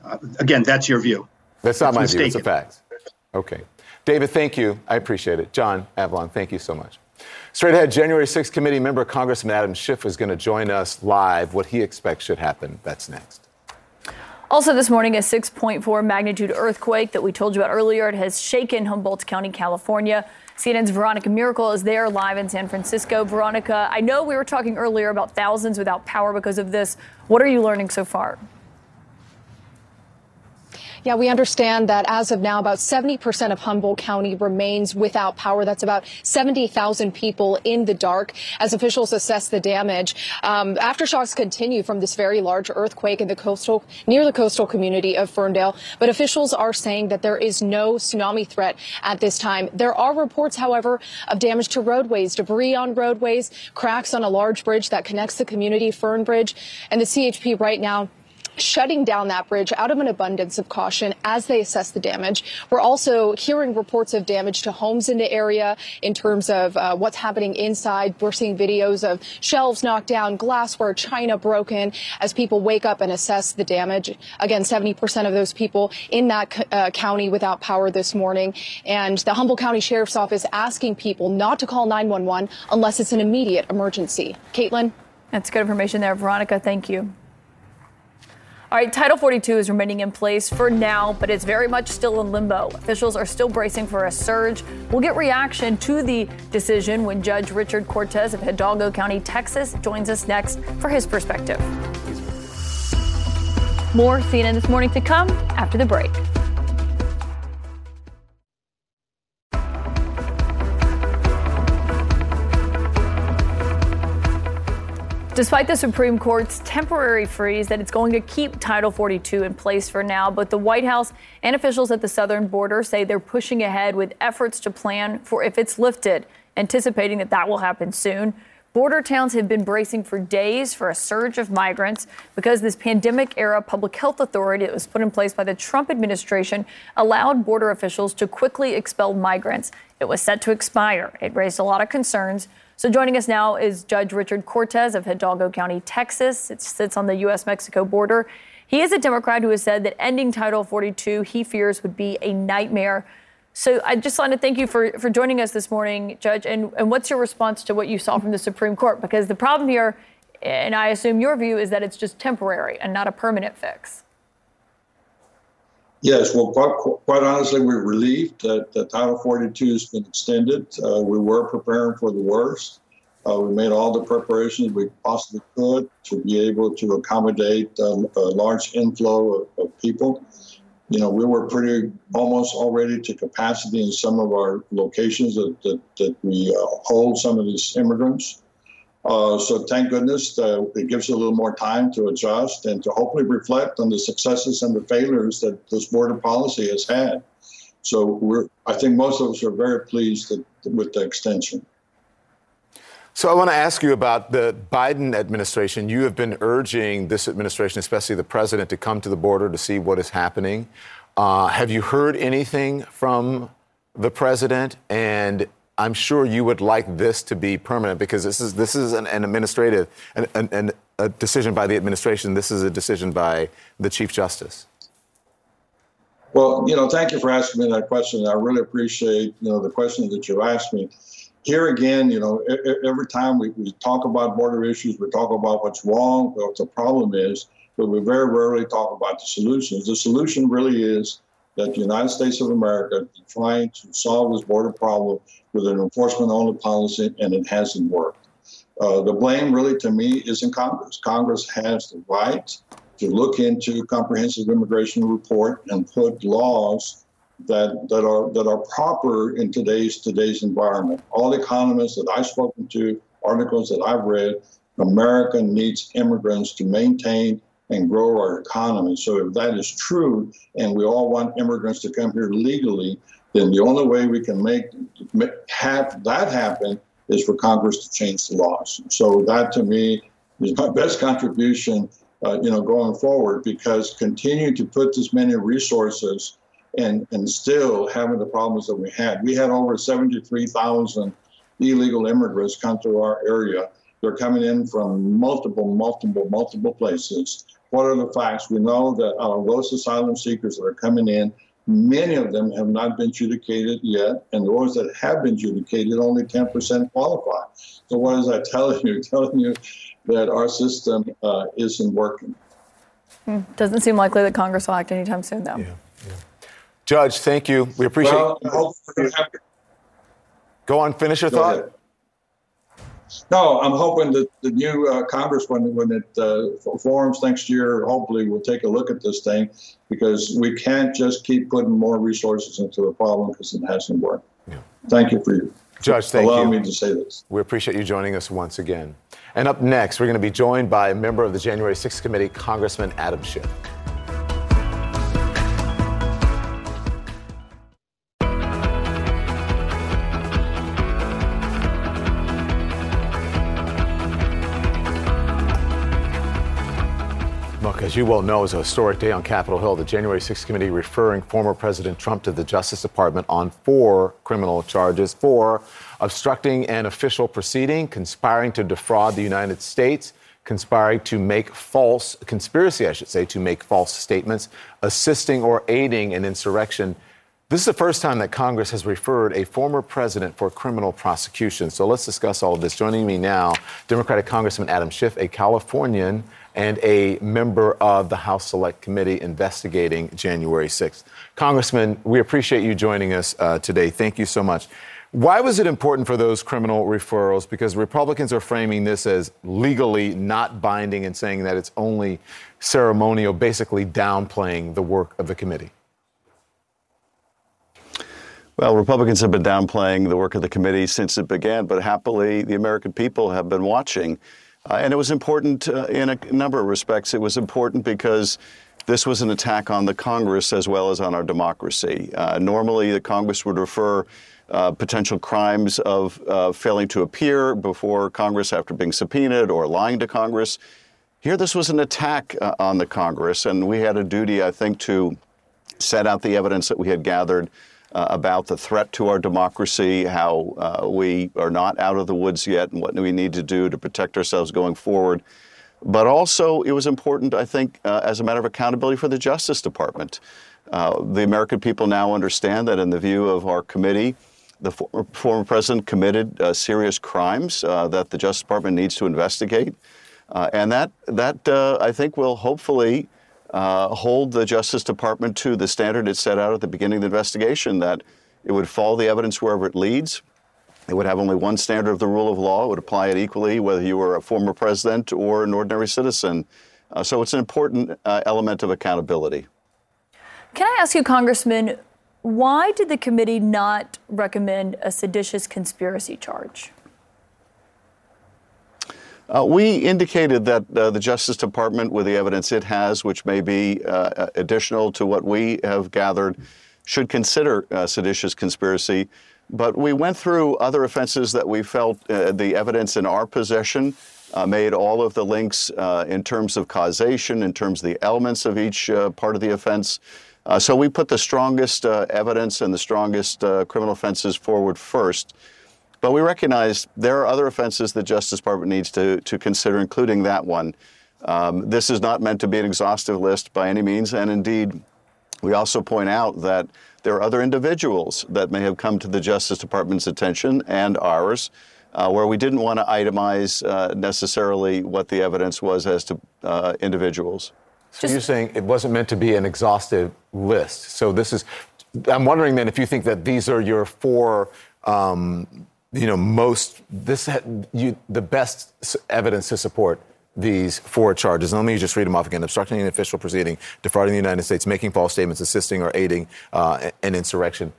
S46: Uh, again, that's your view.
S2: That's not
S46: that's
S2: my
S46: mistaken.
S2: view. It's the facts. Okay, David. Thank you. I appreciate it. John Avlon, Thank you so much. Straight ahead, January 6th committee member Congressman Adam Schiff is going to join us live. What he expects should happen. That's next.
S3: Also, this morning, a 6.4 magnitude earthquake that we told you about earlier. It has shaken Humboldt County, California. CNN's Veronica Miracle is there live in San Francisco. Veronica, I know we were talking earlier about thousands without power because of this. What are you learning so far?
S47: Yeah, we understand that as of now, about 70% of Humboldt County remains without power. That's about 70,000 people in the dark as officials assess the damage. Um, aftershocks continue from this very large earthquake in the coastal, near the coastal community of Ferndale, but officials are saying that there is no tsunami threat at this time. There are reports, however, of damage to roadways, debris on roadways, cracks on a large bridge that connects the community, Fern Bridge, and the CHP right now shutting down that bridge out of an abundance of caution as they assess the damage. We're also hearing reports of damage to homes in the area in terms of uh, what's happening inside. We're seeing videos of shelves knocked down, glassware, china broken as people wake up and assess the damage. Again, 70% of those people in that uh, county without power this morning. And the Humboldt County Sheriff's Office asking people not to call 911 unless it's an immediate emergency. Kaitlin?
S3: That's good information there. Veronica, thank you. All right, Title 42 is remaining in place for now, but it's very much still in limbo. Officials are still bracing for a surge. We'll get reaction to the decision when Judge Richard Cortez of Hidalgo County, Texas, joins us next for his perspective. More CNN this morning to come after the break. Despite the Supreme Court's temporary freeze that it's going to keep Title 42 in place for now, but the White House and officials at the southern border say they're pushing ahead with efforts to plan for if it's lifted, anticipating that that will happen soon. Border towns have been bracing for days for a surge of migrants because this pandemic era public health authority that was put in place by the Trump administration allowed border officials to quickly expel migrants. It was set to expire. It raised a lot of concerns. So joining us now is Judge Richard Cortez of Hidalgo County, Texas. It sits on the U.S. Mexico border. He is a Democrat who has said that ending Title 42 he fears would be a nightmare. So I just want to thank you for, for joining us this morning, Judge. And, and what's your response to what you saw from the Supreme Court? Because the problem here, and I assume your view, is that it's just temporary and not a permanent fix.
S48: Yes, well, quite, quite honestly, we're relieved that, that Title 42 has been extended. Uh, we were preparing for the worst. Uh, we made all the preparations we possibly could to be able to accommodate um, a large inflow of, of, people. You know, we were pretty almost already to capacity in some of our locations that, that, that we uh, hold some of these immigrants. Uh, so thank goodness uh, it gives a little more time to adjust and to hopefully reflect on the successes and the failures that this border policy has had. So we're, I think most of us are very pleased that, with the extension.
S2: So I want to ask you about the Biden administration. You have been urging this administration, especially the president, to come to the border to see what is happening. Uh, have you heard anything from the president? And I'm sure you would like this to be permanent because this is this is an, an administrative an, an, a decision by the administration. This is a decision by the Chief Justice.
S48: Well, you know, thank you for asking me that question. I really appreciate, you know, the question that you asked me. Here again, you know, every time we, we talk about border issues, we talk about what's wrong, what the problem is, but we very rarely talk about the solutions. The solution really is that the United States of America trying to solve this border problem with an enforcement only policy, and it hasn't worked. Uh, the blame really to me is in Congress. Congress has the right to look into comprehensive immigration report and put laws that that are that are proper in today's today's environment. All economists that I've spoken to, articles that I've read, America needs immigrants to maintain and grow our economy. So if that is true, and we all want immigrants to come here legally, then the only way we can make, make have that happen is for Congress to change the laws. So that to me is my best contribution, uh, you know, going forward because continuing to put this many resources and and still having the problems that we had. We had over 73,000 illegal immigrants come to our area. They're coming in from multiple, multiple, multiple places. What are the facts? We know that uh, those asylum seekers that are coming in, Many of them have not been adjudicated yet, and those that have been adjudicated, only 10% qualify. So, what is that telling you? telling you that our system uh, isn't working.
S3: Hmm. Doesn't seem likely that Congress will act anytime soon, though. Yeah.
S2: Yeah. Judge, thank you. We appreciate.
S48: Well,
S2: Go on, finish your Go thought. Ahead.
S48: No, I'm hoping that the new uh, Congress, when, when it uh, forms next year, hopefully will take a look at this thing because we can't just keep putting more resources into the problem because it hasn't worked. Yeah. Thank you for, you.
S2: Judge, thank
S48: allowing
S2: you.
S48: me to say this.
S2: We appreciate you joining us once again. And up next, we're going to be joined by a member of the January 6th committee, Congressman Adam Schiff. As you well know, is a historic day on Capitol Hill. The January 6th committee referring former President Trump to the Justice Department on four criminal charges for obstructing an official proceeding, conspiring to defraud the United States, conspiring to make false, conspiracy, I should say, to make false statements, assisting or aiding an insurrection. This is the first time that Congress has referred a former president for criminal prosecution. So let's discuss all of this. Joining me now, Democratic Congressman Adam Schiff, a Californian and a member of the House Select Committee investigating January 6th. Congressman, we appreciate you joining us uh, today. Thank you so much. Why was it important for those criminal referrals? Because Republicans are framing this as legally not binding and saying that it's only ceremonial, basically downplaying the work of the committee.
S49: Well, Republicans have been downplaying the work of the committee since it began, but happily, the American people have been watching. Uh, and it was important uh, in a number of respects. It was important because this was an attack on the Congress as well as on our democracy. Uh, normally, the Congress would refer uh, potential crimes of uh, failing to appear before Congress after being subpoenaed or lying to Congress. Here, this was an attack uh, on the Congress, and we had a duty, I think, to set out the evidence that we had gathered uh, about the threat to our democracy, how uh, we are not out of the woods yet, and what we need to do to protect ourselves going forward. But also, it was important, I think, uh, as a matter of accountability for the Justice Department. Uh, the American people now understand that, in the view of our committee, the former, former president committed uh, serious crimes uh, that the Justice Department needs to investigate. and that, that I think, will hopefully uh, hold the Justice Department to the standard it set out at the beginning of the investigation that it would follow the evidence wherever it leads. It would have only one standard of the rule of law. It would apply it equally whether you were a former president or an ordinary citizen. Uh, so it's an important uh, element of accountability.
S3: Can I ask you, Congressman, why did the committee not recommend a seditious conspiracy charge?
S49: Uh, we indicated that uh, the Justice Department, with the evidence it has, which may be uh, additional to what we have gathered, should consider uh, seditious conspiracy. But we went through other offenses that we felt uh, the evidence in our possession uh, made all of the links in terms of causation, in terms of the elements of each part of the offense. so we put the strongest evidence and the strongest criminal offenses forward first. But we recognize there are other offenses the Justice Department needs to, to consider, including that one. Um, this is not meant to be an exhaustive list by any means, and indeed, we also point out that there are other individuals that may have come to the Justice Department's attention and ours uh, where we didn't want to itemize uh, necessarily what the evidence was as to uh, individuals.
S2: So you're saying it wasn't meant to be an exhaustive list. So this is, I'm wondering then if you think that these are your four, um, you know, most, this, you, the best evidence to support these four charges. And let me just read them off again obstructing an official proceeding, defrauding the United States, making false statements, assisting or aiding uh, an insurrection.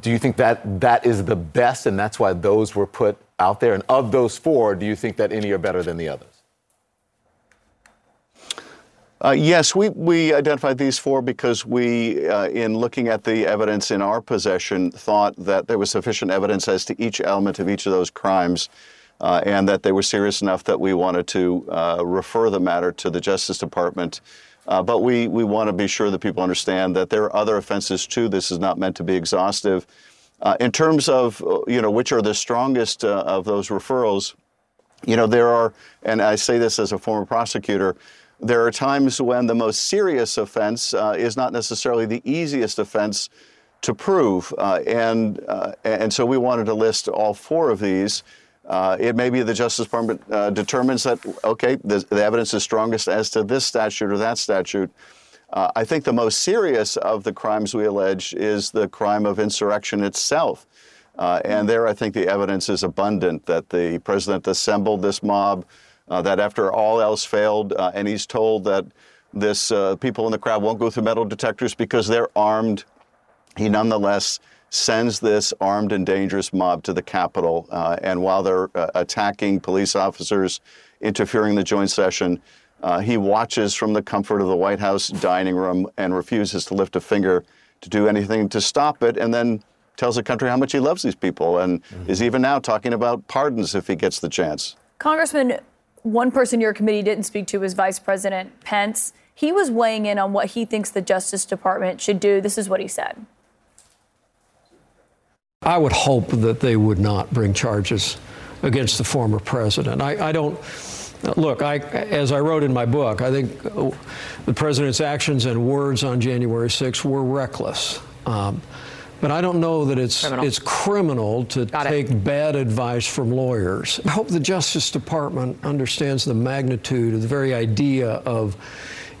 S2: Do you think that that is the best and that's why those were put out there? And of those four, do you think that any are better than the others?
S49: Uh, yes, we, we identified these four because we, uh, in looking at the evidence in our possession, thought that there was sufficient evidence as to each element of each of those crimes uh, and that they were serious enough that we wanted to uh, refer the matter to the Justice Department. Uh, but we, we want to be sure that people understand that there are other offenses too. This is not meant to be exhaustive. Uh, in terms of, you know, which are the strongest of those referrals, you know, there are, and I say this as a former prosecutor, there are times when the most serious offense uh, is not necessarily the easiest offense to prove. Uh, and, uh, and so we wanted to list all four of these. it may be the Justice Department determines that, okay, the, the evidence is strongest as to this statute or that statute. Uh, I think the most serious of the crimes we allege is the crime of insurrection itself. Uh, and there, I think the evidence is abundant that the president assembled this mob, uh, that after all else failed, uh, and he's told that this uh, people in the crowd won't go through metal detectors because they're armed. He nonetheless sends this armed and dangerous mob to the Capitol. Uh, and while they're attacking police officers, interfering in the joint session, uh, he watches from the comfort of the White House dining room and refuses to lift a finger to do anything to stop it, and then tells the country how much he loves these people and mm-hmm. is even now talking about pardons if he gets the chance.
S3: Congressman, one person your committee didn't speak to was Vice President Pence. He was weighing in on what he thinks the Justice Department should do. This is what he said.
S35: I would hope that they would not bring charges against the former president. I, I don't. Look, I, as I wrote in my book, I think the president's actions and words on January 6th were reckless. Um, but I don't know that it's criminal. it's criminal to Got take it. bad advice from lawyers. I hope the Justice Department understands the magnitude of the very idea of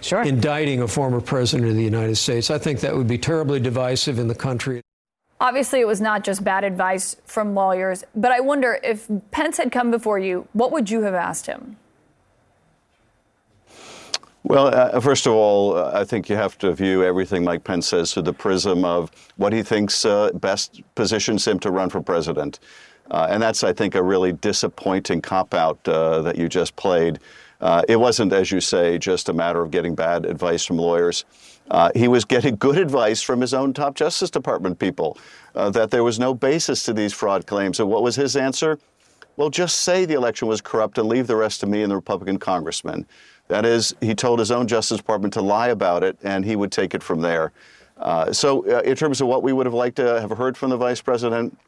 S35: sure. indicting a former president of the United States. I think that would be terribly divisive in the country.
S3: Obviously, it was not just bad advice from lawyers, but I wonder if Pence had come before you, what would you have asked him?
S49: Well, uh, first of all, uh, I think you have to view everything Mike Pence says through the prism of what he thinks uh, best positions him to run for president. Uh, and that's, I think, a really disappointing cop out uh, that you just played. Uh, it wasn't, as you say, just a matter of getting bad advice from lawyers. he was getting good advice from his own top Justice Department people that there was no basis to these fraud claims. And what was his answer? Well, just say the election was corrupt and leave the rest to me and the Republican congressmen. That is, he told his own Justice Department to lie about it, and he would take it from there. Uh, so, uh, in terms of what we would have liked to have heard from the vice president,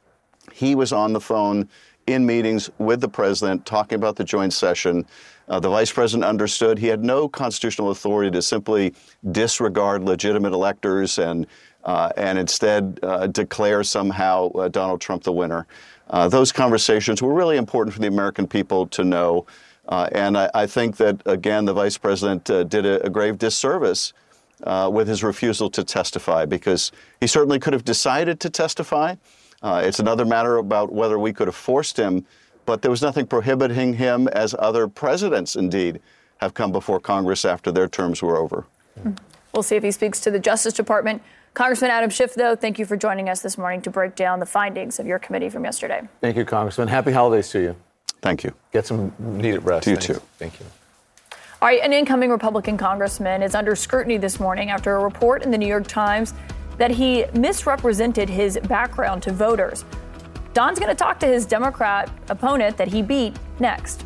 S49: he was on the phone in meetings with the president talking about the joint session. Uh, the vice president understood he had no constitutional authority to simply disregard legitimate electors and uh, and instead uh, declare somehow uh, Donald Trump the winner. those conversations were really important for the American people to know. Uh, and I, I, think that, again, the vice president uh, did a, a, grave disservice uh, with his refusal to testify because he certainly could have decided to testify. Uh, it's another matter about whether we could have forced him, but there was nothing prohibiting him, as other presidents indeed have come before Congress after their terms were over.
S3: We'll see if he speaks to the Justice Department. Congressman Adam Schiff, though, thank you for joining us this morning to break down the findings of your committee from yesterday.
S2: Thank you, Congressman. Happy holidays to you.
S49: Thank you.
S2: Get some needed rest.
S49: To you too.
S2: Thank you.
S3: All right, an incoming Republican congressman is under scrutiny this morning after a report in the New York Times that he misrepresented his background to voters. Don's going to talk to his Democrat opponent that he beat next.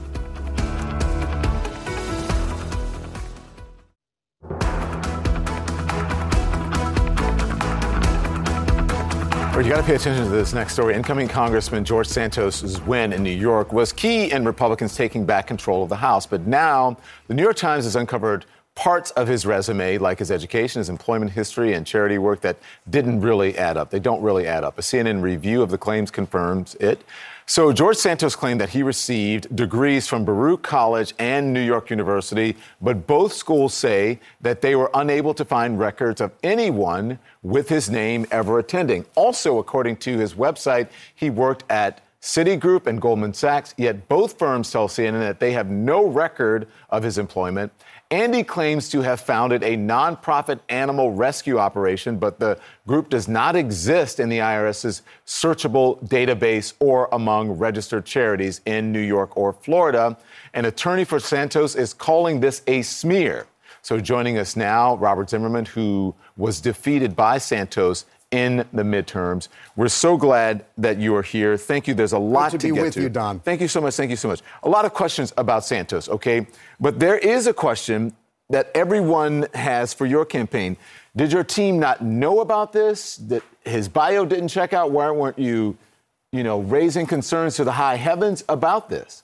S2: You got to pay attention to this next story. Incoming Congressman George Santos' win in New York was key in Republicans taking back control of the House. But now, the New York Times has uncovered parts of his resume, like his education, his employment history, and charity work, that didn't really add up. They don't really add up. A CNN review of the claims confirms it. So, George Santos claimed that he received degrees from Baruch College and New York University, but both schools say that they were unable to find records of anyone with his name ever attending. Also, according to his website, he worked at Citigroup and Goldman Sachs, yet both firms tell CNN that they have no record of his employment. Andy claims to have founded a nonprofit animal rescue operation, but the group does not exist in the IRS's searchable database or among registered charities in New York or Florida. An attorney for Santos is calling this a smear. So joining us now, Robert Zimmerman, who was defeated by Santos in the midterms. We're so glad that you are here. Thank you. There's a lot
S50: to,
S2: to,
S50: be with
S2: to.
S50: you, Don.
S2: Thank you so much. Thank you so much. A lot of questions about Santos, okay? But there is a question that everyone has for your campaign. Did your team not know about this? That his bio didn't check out? Why weren't you, you know, raising concerns to the high heavens about this?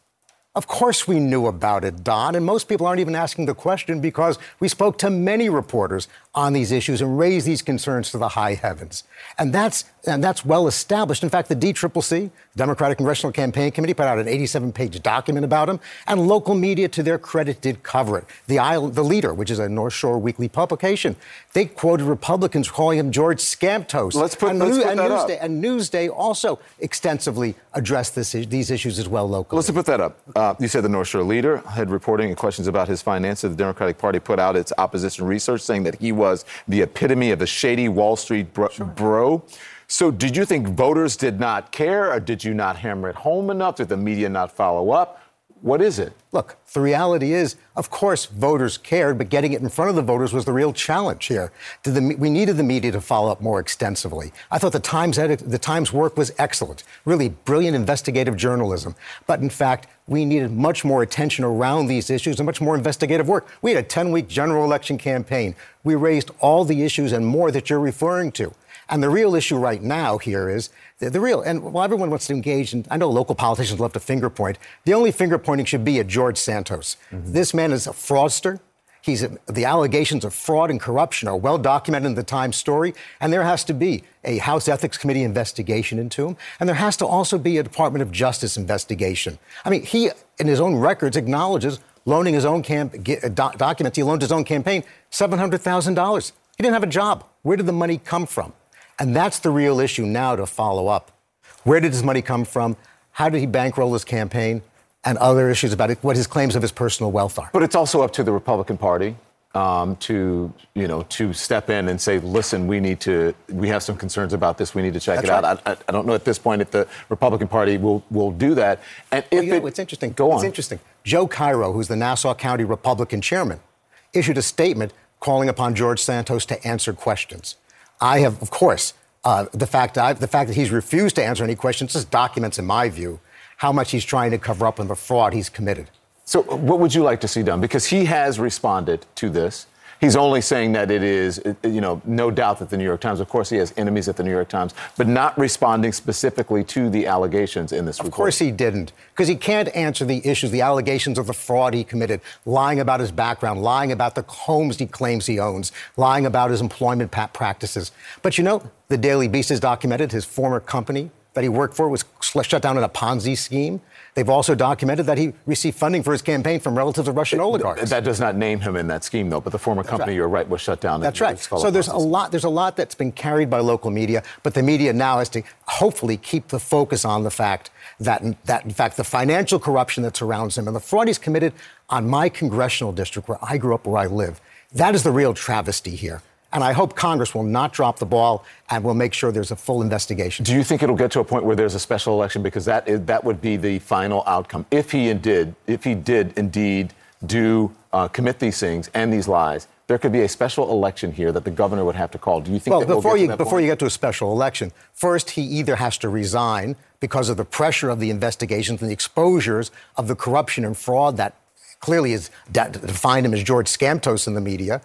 S50: Of course, we knew about it, Don, and most people aren't even asking the question because we spoke to many reporters on these issues and raised these concerns to the high heavens. And that's, and that's well established. In fact, the DCCC, Democratic Congressional Campaign Committee, put out an 87 page document about him, and local media, to their credit, did cover it. The, Isle, the Leader, which is a North Shore weekly publication, they quoted Republicans calling him George Scamptos.
S2: Let's put,
S50: and,
S2: let's
S50: New,
S2: put
S50: and
S2: that
S50: Newsday,
S2: up.
S50: And Newsday also extensively addressed this, these issues as well locally.
S2: Let's put that up. Uh, Uh, you said the North Shore leader had reporting and questions about his finances. The Democratic Party put out its opposition research saying that he was the epitome of a shady Wall Street bro.
S50: Sure.
S2: bro. So, did you think voters did not care, or did you not hammer it home enough? Did the media not follow up? What is it?
S50: Look, the reality is, of course, voters cared, but getting it in front of the voters was the real challenge here. The, we needed the media to follow up more extensively. I thought the Times, edit, the Times work was excellent, really brilliant investigative journalism. But in fact, we needed much more attention around these issues and much more investigative work. We had a 10 week general election campaign. We raised all the issues and more that you're referring to. And the real issue right now here is the, the, real, and while everyone wants to engage, and I know local politicians love to finger point, the only finger pointing should be at George Santos. Mm-hmm. This man is a fraudster. He's a, the allegations of fraud and corruption are well documented in the Times story, and there has to be a House Ethics Committee investigation into him, and there has to also be a Department of Justice investigation. I mean, he, in his own records, acknowledges loaning his own camp, doc, documents. He loaned his own campaign seven hundred thousand dollars. He didn't have a job. Where did the money come from? And that's the real issue now to follow up. Where did his money come from? How did he bankroll his campaign? And other issues about it, what his claims of his personal wealth are.
S2: But it's also up to the Republican Party um, to, you know, to step in and say, listen, we need to, we have some concerns about this. We need to check
S50: That's
S2: it
S50: right.
S2: out. I, I, don't know at this point if the Republican Party will, will do that. And if
S50: well, you
S2: it,
S50: it's interesting.
S2: Go on.
S50: It's interesting. Joe Cairo, who's the Nassau County Republican chairman, issued a statement calling upon George Santos to answer questions. I have, of course, uh, the fact I, the fact that he's refused to answer any questions just documents, in my view, how much he's trying to cover up on the fraud he's committed.
S2: So, what would you like to see done? Because he has responded to this. He's only saying that it is, you know, no doubt that the New York Times, of course, he has enemies at the New York Times, but not responding specifically to the allegations in this
S50: Of course he didn't, because he can't answer the issues, the allegations of the fraud he committed, lying about his background, lying about the homes he claims he owns, lying about his employment practices. But you know, the Daily Beast has documented his former company that he worked for was shut down in a Ponzi scheme. They've also documented that he received funding for his campaign from relatives of Russian oligarchs.
S2: That does not name him in that scheme, though. But the former
S50: That's
S2: company,
S50: right.
S2: you're right, was shut down.
S50: That's right. So there's a lot. There's a lot that's been carried by local media, but the media now has to hopefully keep the focus on the fact that, that in fact, the financial corruption that surrounds him and the fraud he's committed on my congressional district, where I grew up, where I live, that is the real travesty here. And I hope Congress will not drop the ball and will make sure there's a full investigation.
S2: Do you think it'll get to a point where there's a special election because that is, that would be the final outcome if he did if he did indeed do uh, commit these things and these lies? There could be a special election here that the governor would have to call. Do you think?
S50: Well, before you before
S2: point?
S50: you get to a special election, first he either has to resign because of the pressure of the investigations and the exposures of the corruption and fraud that clearly is de- defined him as George Scamptos in the media,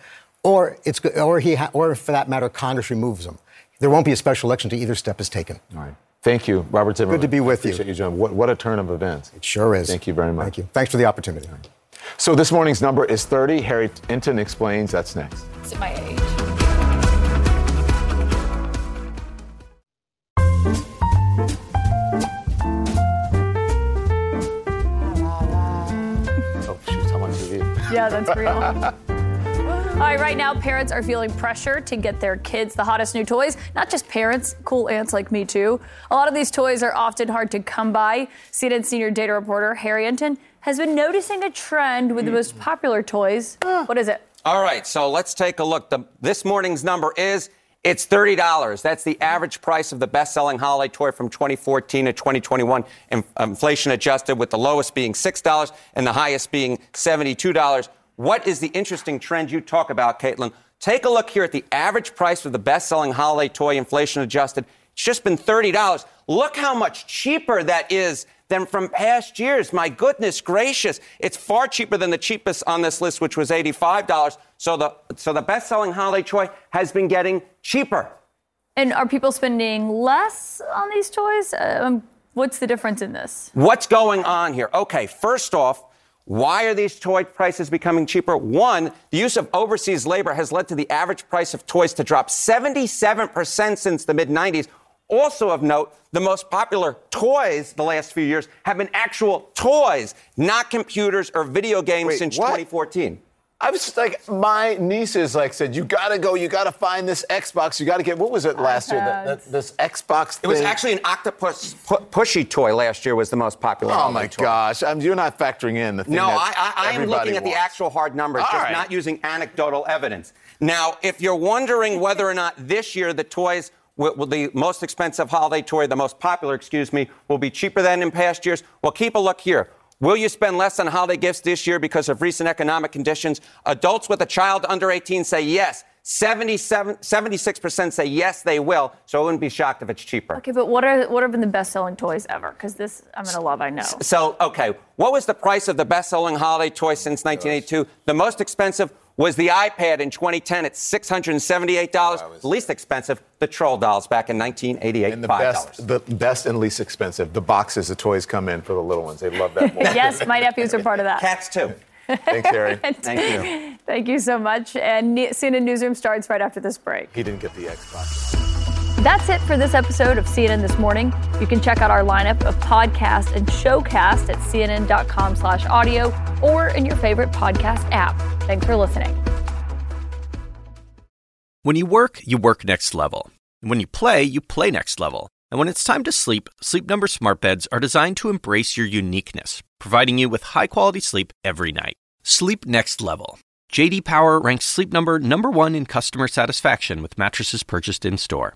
S50: or it's or he ha- or for that matter, Congress removes him. There won't be a special election to either step is taken.
S2: All right. Thank you, Robert Zimmerman.
S50: Good to be with
S2: Appreciate
S50: you.
S2: you, John. What, what a turn of events.
S50: It sure is.
S2: Thank you very much.
S50: Thank you. Thanks for the opportunity.
S2: So this morning's number is 30. Harry Enten explains. That's next.
S3: It's at my age.
S2: Oh, shoot, I'm on TV.
S3: Yeah, that's real. All right, right now, parents are feeling pressure to get their kids the hottest new toys. Not just parents, cool aunts like me, too. A lot of these toys are often hard to come by. CNN senior data reporter Harry Enten has been noticing a trend with the most popular toys. What is it?
S51: All right, so let's take a look. The, this morning's number is it's $30. That's the average price of the best-selling holiday toy from 2014 to 2021, in- inflation adjusted, with the lowest being $6 and the highest being $72. What is the interesting trend you talk about, Kaitlin? Take a look here at the average price of the best-selling holiday toy, inflation adjusted. It's just been $30. Look how much cheaper that is than from past years. My goodness gracious. It's far cheaper than the cheapest on this list, which was $85. So the, so the best selling holiday toy has been getting cheaper.
S3: And are people spending less on these toys? Um, what's the difference in this?
S51: What's going on here? Okay, first off, why are these toy prices becoming cheaper? One, the use of overseas labor has led to the average price of toys to drop 77% since the mid 90s. Also of note, the most popular toys the last few years have been actual toys, not computers or video games
S2: Wait,
S51: since
S2: what?
S51: 2014.
S2: I was like, my nieces like said, you gotta go, you gotta find this Xbox, you gotta get. What was it last year? That, that, this Xbox.
S51: It was actually an octopus pu- pushy toy last year was the most popular.
S2: Oh my
S51: toy.
S2: gosh! I'm, you're not factoring in the thing.
S51: No,
S2: that
S51: I, I, I am
S2: everybody
S51: looking at the actual hard numbers,
S2: All
S51: just
S2: right.
S51: not using anecdotal evidence. Now, if you're wondering whether or not this year the toys will, will the most expensive holiday toy, the most popular, excuse me, will be cheaper than in past years, well, keep a look here. Will you spend less on holiday gifts this year because of recent economic conditions? Adults with a child under 18 say yes. 77, 76% say yes, they will. So I wouldn't be shocked if it's cheaper.
S3: Okay, but what are what have been the best selling toys ever? Because this I'm gonna love, I know.
S51: So, okay, what was the price of the best selling holiday toy since 1982? The most expensive was the iPad in 2010 at $678. The least expensive, the Troll dolls back in 1988,
S2: And the
S51: $5.
S2: best, the best and least expensive, the boxes the toys come in for the little ones. They love that more.
S3: yes, my nephews are part of that.
S51: Cats too.
S2: Thanks, Harry.
S51: Thank you.
S3: Thank you so much. And Ne- CNN Newsroom starts right after this break.
S2: He didn't get the Xbox.
S3: That's it for this episode of CNN This Morning. You can check out our lineup of podcasts and showcast at cnn.com slash audio or in your favorite podcast app. Thanks for listening.
S52: When you work, you work next level. And when you play, you play next level. And when it's time to sleep, Sleep Number smart beds are designed to embrace your uniqueness, providing you with high-quality sleep every night. Sleep next level. JD Power ranks Sleep Number number 1 in customer satisfaction with mattresses purchased in-store.